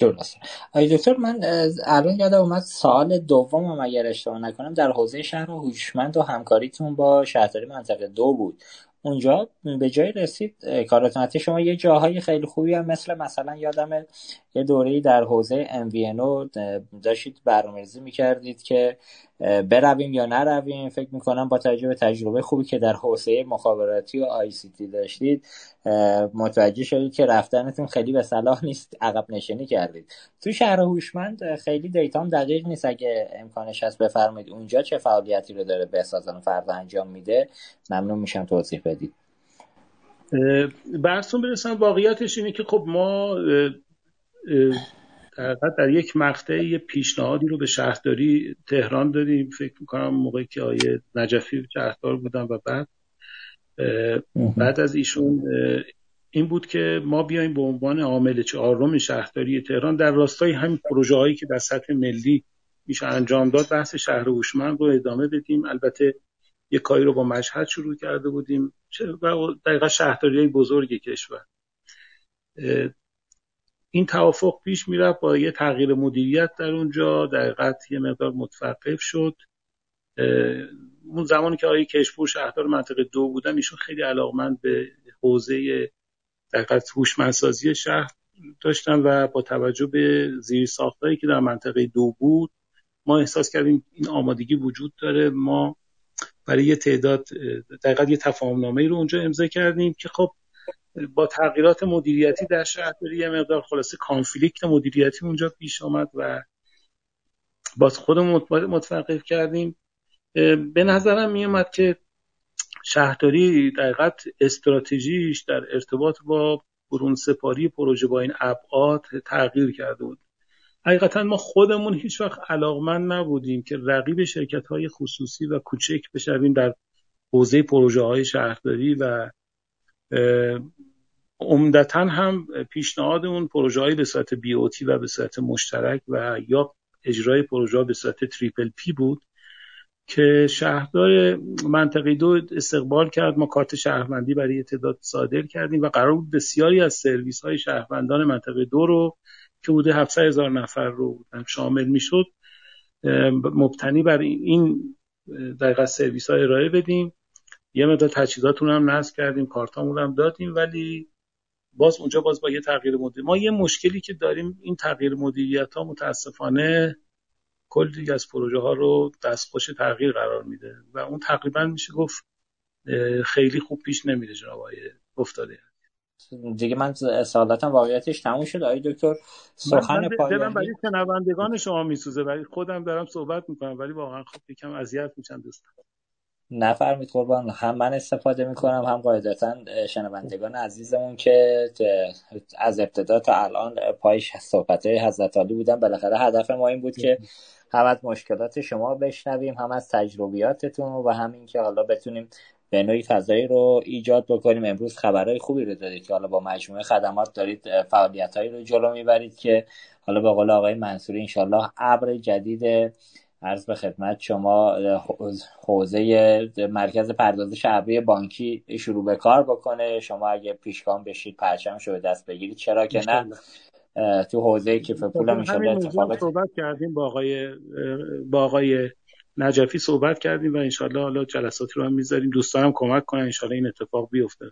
درست آقای دکتر من الان یادم اومد سال دوم اگر اشتباه نکنم در حوزه شهر هوشمند و همکاریتون با شهرداری منطقه دو بود. اونجا به جای رسید کاراتونتی شما یه جاهای خیلی خوبی هم مثل مثلا یادم یه دوره‌ای در حوزه MVNO داشتید برنامه‌ریزی می‌کردید که برویم یا نرویم. فکر می‌کنم با توجه به تجربه خوبی که در حوزه مخابراتی و آی سی تی داشتید متوجه شدید که رفتنتون خیلی به صلاح نیست عقب نشینی کردید. تو شهر هوشمند خیلی دیتام دقیق نیست. اگه امکانش هست بفرمایید اونجا چه فعالیتی رو داره بسازن فردا انجام میده ممنون میشم توضیح بدید برسون برسن واقعیتش اینه که خب ما در, در یک مقطع یه پیشنهادی رو به شهرداری تهران دادیم. فکر می‌کنم موقعی که آیه نجفی شهردار بودن و بعد بعد از ایشون این بود که ما بیایم به عنوان عامل چهارم شهرداری تهران در راستای همین پروژه هایی که در سطح ملی میشه انجام داد بحث شهر هوشمند رو ادامه بدیم. البته یه کاری رو با مشهد شروع کرده بودیم. و دقیقا شهرداری بزرگ کشور. این توافق پیش می‌رفت با یه تغییر مدیریت در اونجا. در یه مقدار متوقف شد. اون زمانی که آقای کشپور شهردار منطقه دو بودن ایشون خیلی علاقمند به حوزه در هوشمندسازی شهر داشتن و با توجه به زیر ساختایی که در منطقه دو بود ما احساس کردیم این آمادگی وجود داره. ما برای یه تعداد دقیقا یه تفاهم نامه رو اونجا امضا کردیم که خب با تغییرات مدیریتی در شهرداری یه مقدار خلاصه کانفلیکت مدیریتی اونجا پیش آمد و باز خودمون متوقف کردیم. به نظرم می اومد که شهرداری دقیقت استراتژیش در ارتباط با برون سپاری پروژه با این ابعاد تغییر کرده بود. حقیقتا ما خودمون هیچ وقت علاقمند نبودیم که رقیب شرکت های خصوصی و کوچک بشویم در حوزه پروژه های شهرداری و عمدتا هم پیشنهاد اون پروژه های به صورت BOT به صورت مشترک و یا اجرای پروژه به صورت triple P بود که شهردار منطقه دو استقبال کرد. ما کارت شهروندی برای تعداد صادر کردیم و قرار بود بسیاری از سرویس های شهروندان منطقه دو رو که بوده 700 هزار نفر رو شامل می‌شد. مبتنی بر این دقیقا سرویس های ارائه بدیم. یه مدار تجهیزاتون هم نصب کردیم کارتامون هم دادیم ولی باز اونجا باز با یه تغییر مدیر. ما یه مشکلی که داریم این تغییر مدیریت ها متاسفانه کلی از پروژه ها رو دستخوش تغییر قرار میده. و اون تقریبا میشه گفت خیلی خوب پیش نمیره جناب افتاده. دیگه من سوالاتم واقعیتش تموم شد. آقای دکتر سخن پایانی. برای شنوندگان شما میسوزه ولی خودم دارم صحبت می‌کنم ولی واقعا خب یکم اذیت میشن دوستان. نفرمید قربان. هم من استفاده می‌کنم هم قاعدتا شنوندگان عزیزمون که از ابتدا تا الان پایش صحبت حضرت علی بودن. بالاخره هدف ما این بود که هم از مشکلات شما بشنویم هم از تجربیاتتون و همین که حالا بتونیم به نوعی فضایی رو ایجاد بکنیم. امروز خبرهای خوبی رو دارید که حالا با مجموعه خدمات دارید فعالیتهایی رو جلو می‌برید که حالا به قول آقای منصوری انشالله ابر جدید عرض به خدمت شما حوزه مرکز پردازش ابری بانکی شروع به کار بکنه. شما اگه پیشگام بشید پرچم به دست بگیرید. چرا که نه؟ تو حوزه کیف پول هم اتفاقات صحبت کردیم با آقای با آقای نجفی صحبت کردیم و انشالله حالا جلساتی رو هم می‌ذاریم. دوستانم کمک کنن انشالله این اتفاق بیفته.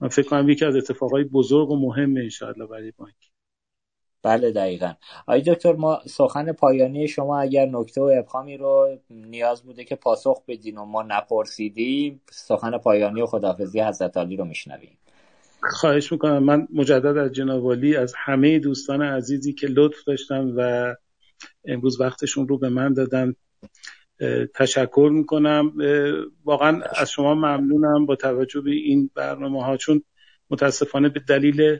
من فکر کنم یکی از اتفاقهای بزرگ و مهم انشالله برای بانک. بله دقیقا. آقای دکتر ما سخن پایانی شما اگر نکته و ابهامی رو نیاز بوده که پاسخ بدین و ما نپرسیدیم سخن پایانی و خداحافظی حضرت علی رو میشنویم. خواهش می‌کنم. من مجدد از جناب از همه دوستان عزیزی که لطف داشتن و امروز وقتشون رو به من دادن. تشکر می‌کنم واقعا از شما ممنونم با توجه به این برنامه ها چون متاسفانه به دلیل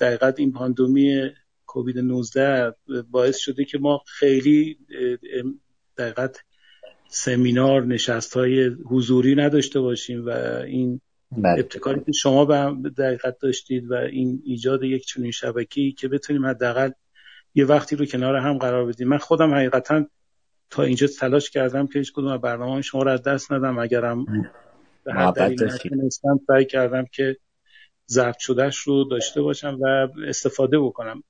دقیقت این پاندومی کووید 19 باعث شده که ما خیلی دقیقت سمینار نشست های حضوری نداشته باشیم و این بله. ابتکاری که شما به دقیقت داشتید و این ایجاد یک چنین شبکی که بتونیم حداقل یه وقتی رو کنار هم قرار بدیم من خودم حقیقتا تا اینجا تلاش کردم که هیچ کدوم برنامه شما رو از دست ندم. اگرم به هر دلیل نتونستم سعی کردم که ضبط شدهش رو داشته باشم و استفاده بکنم.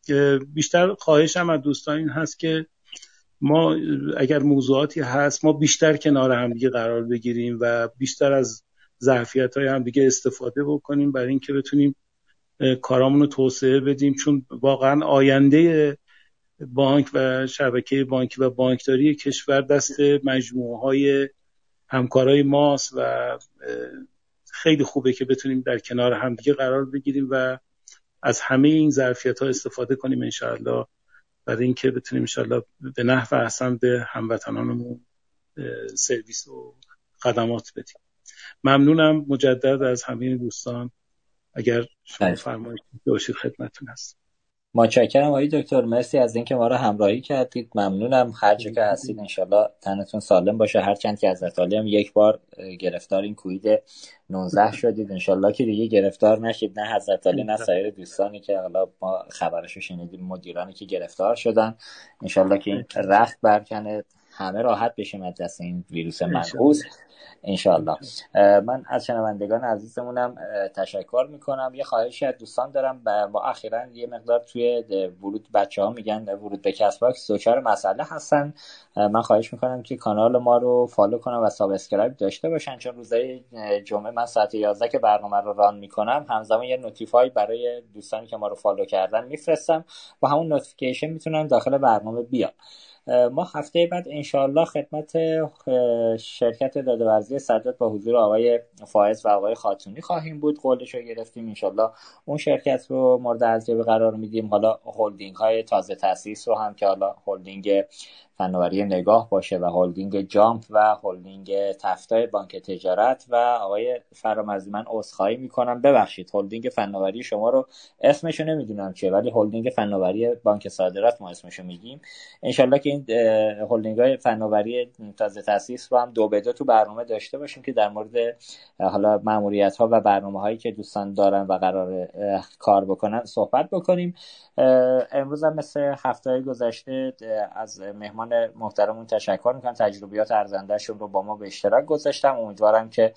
بیشتر خواهشم از دوستان این هست که ما اگر موضوعاتی هست ما بیشتر کنار همدیگه قرار بگیریم و بیشتر از ظرفیت های همدیگه استفاده بکنیم برای اینکه بتونیم کارامون رو توسعه بدیم. چون واقعا آینده بانک و شبکه بانکی و بانکداری کشور دست مجموعه های همکارای ماست و خیلی خوبه که بتونیم در کنار همدیگه قرار بگیریم و از همه این ظرفیت ها استفاده کنیم انشاءالله. برای اینکه بتونیم انشاءالله به نحو احسن به هموطنانمون سرویس و خدمات بدیم. ممنونم مجدد از همه دوستان. اگر شما فرمایش باشید خدمتتون هست متشکرم آقای دکتر. مرسی از اینکه ما رو همراهی کردید. ممنونم. هر جا که هستید انشالله تنتون سالم باشه. هر چند که از هم یک بار گرفتار این کوید 19 شدید. انشالله که دیگه گرفتار نشید. نه حضرت علی نه سایر دوستانی که حالا ما خبرشو شنیدیم مدیرانی که گرفتار شدن. انشالله که این رخت برکنه. همه راحت بشیم از دست این ویروس منحوس انشالله. من از شنوندگان عزیزمونم تشکر می‌کنم. یه خواهشی از دوستان دارم. با اخیرا یه مقدار توی ورود بچه ها میگن ورود به Castbox دچار مسئله هستن. من خواهش می‌کنم که کانال ما رو follow کنن و subscribe داشته باشن. چون روزای جمعه من ساعت 11 که برنامه رو run می‌کنم همزمان یه notify برای دوستانی که ما رو follow کردن میفرستم و همون notification می‌تونن داخل برنامه بیان. ما هفته بعد انشاالله خدمت شرکت داده سداد با حضور آقای فائز و آقای خاتونی خواهیم بود. قولش رو گرفتیم. انشاالله اون شرکت رو مورد ارزیابی قرار میدیم. حالا هلدینگ های تازه تاسیس رو هم که حالا هلدینگ فناوری نگاه باشه و هلدینگ جامپ و هلدینگ تفتای بانک تجارت و آقای فرامرزی من عذرخواهی می‌کنم. ببخشید هلدینگ فناوری شما رو اسمشو نمی‌دونم چیه ولی هلدینگ فناوری بانک صادرات ما اسمشو میگیم. انشالله که این هلدینگ های فناوری تازه تاسیس رو هم دو به دو تو برنامه داشته باشیم که در مورد حالا ماموریت ها و برنامه هایی که دوستان دارن و قرار کار بکنن صحبت بکنیم. امروز هم مثل هفته گذشته از مهمان محترمون تشکر می‌کنم. تجربیات ارزندهشون رو با ما به اشتراک گذاشتم. امیدوارم که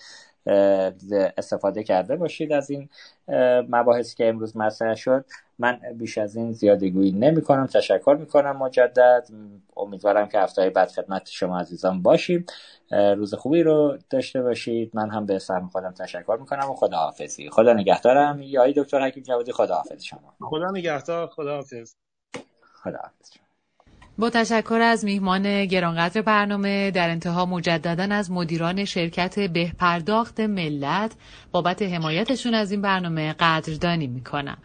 استفاده کرده باشید از این مباحثی که امروز مطرح شد. من بیش از این زیاده گویی نمی کنم تشکر می کنم مجدد. امیدوارم که هفته بعد خدمت شما عزیزان باشیم. روز خوبی رو داشته باشید. من هم به سرم خودم تشکر می کنم و خداحافظی. خدا نگهدارم. یا دکتر حکیم جوادی خداحافظ شما. خدا نگهدار خداحافظ. خداحافظ با تشکر از میهمان گرانقدر برنامه در انتها مجددا از مدیران شرکت بهپرداخت ملت بابت حمایتشون از این برنامه قدردانی می‌کنم.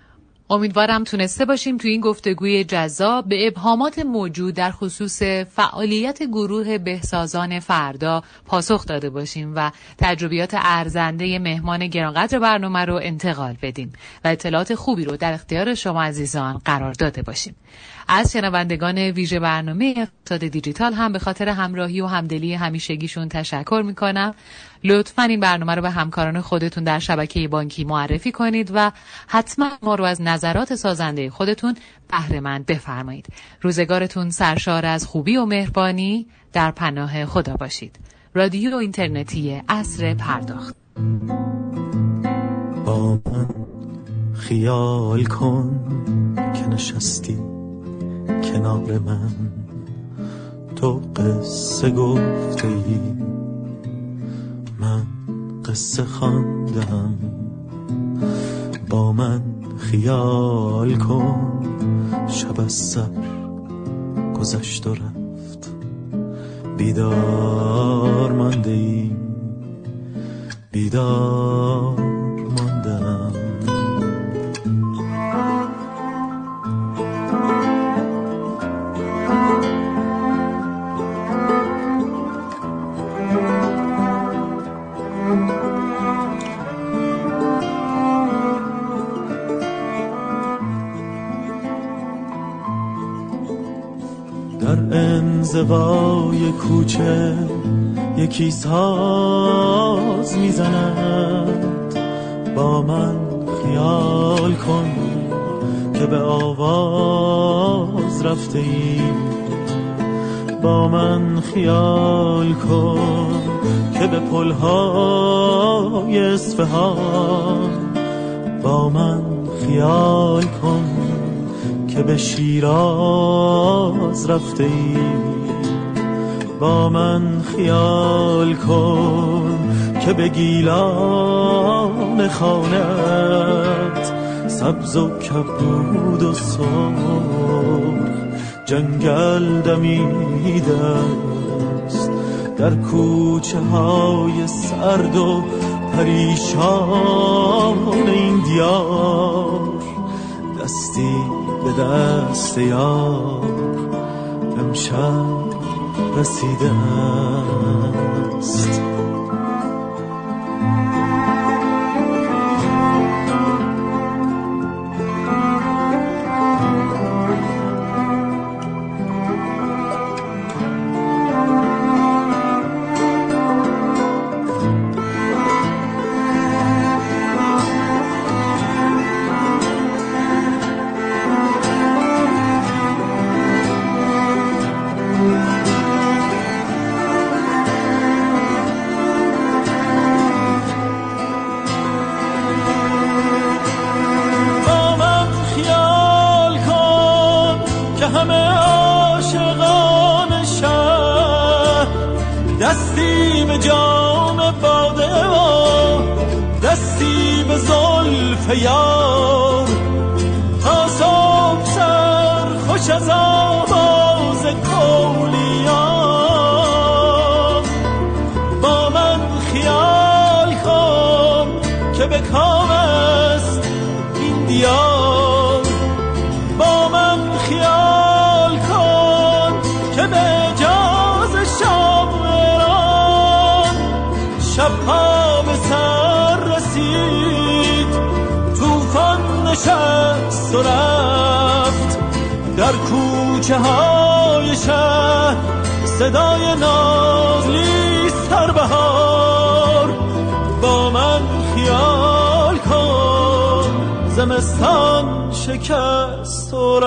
امیدوارم تونسته باشیم تو این گفتگوی جذاب به ابهامات موجود در خصوص فعالیت گروه بهسازان فردا پاسخ داده باشیم و تجربیات ارزنده مهمان گرانقدر برنامه رو انتقال بدیم و اطلاعات خوبی رو در اختیار شما عزیزان قرار داده باشیم. از شنوندگان ویژه برنامه اقتصاد دیجیتال هم به خاطر همراهی و همدلی همیشگیشون تشکر می‌کنم. لطفا این برنامه رو به همکاران خودتون در شبکه بانکی معرفی کنید و حتما ما رو از نظرات سازنده خودتون بهرهمند بفرمایید. روزگارتون سرشار از خوبی و مهربانی. در پناه خدا باشید. رادیو اینترنتی اصر پرداخت. با خیال کن که نشستی. کنار من. تو قصه گفته من قصه خواندم. با من خیال کن. شب از سر گذشت و رفت. بیدار مانده ای بیدار انزوای کوچه یکی ساز می‌زند. با من خیال کن که به آواز رفته ای. با من خیال کن که به پلهای اصفهان. با من خیال کن که به شیراز رفته ای. با من خیال کن که به گیلان خانت سبز و کبود و سرخ جنگل دمیده است در کوچه های سرد و پریشان این دیار دستی به دست یار امشب رسیده است. کوچه های شهر صدای نازلی سربهار با من خیال کن زمستان شکست و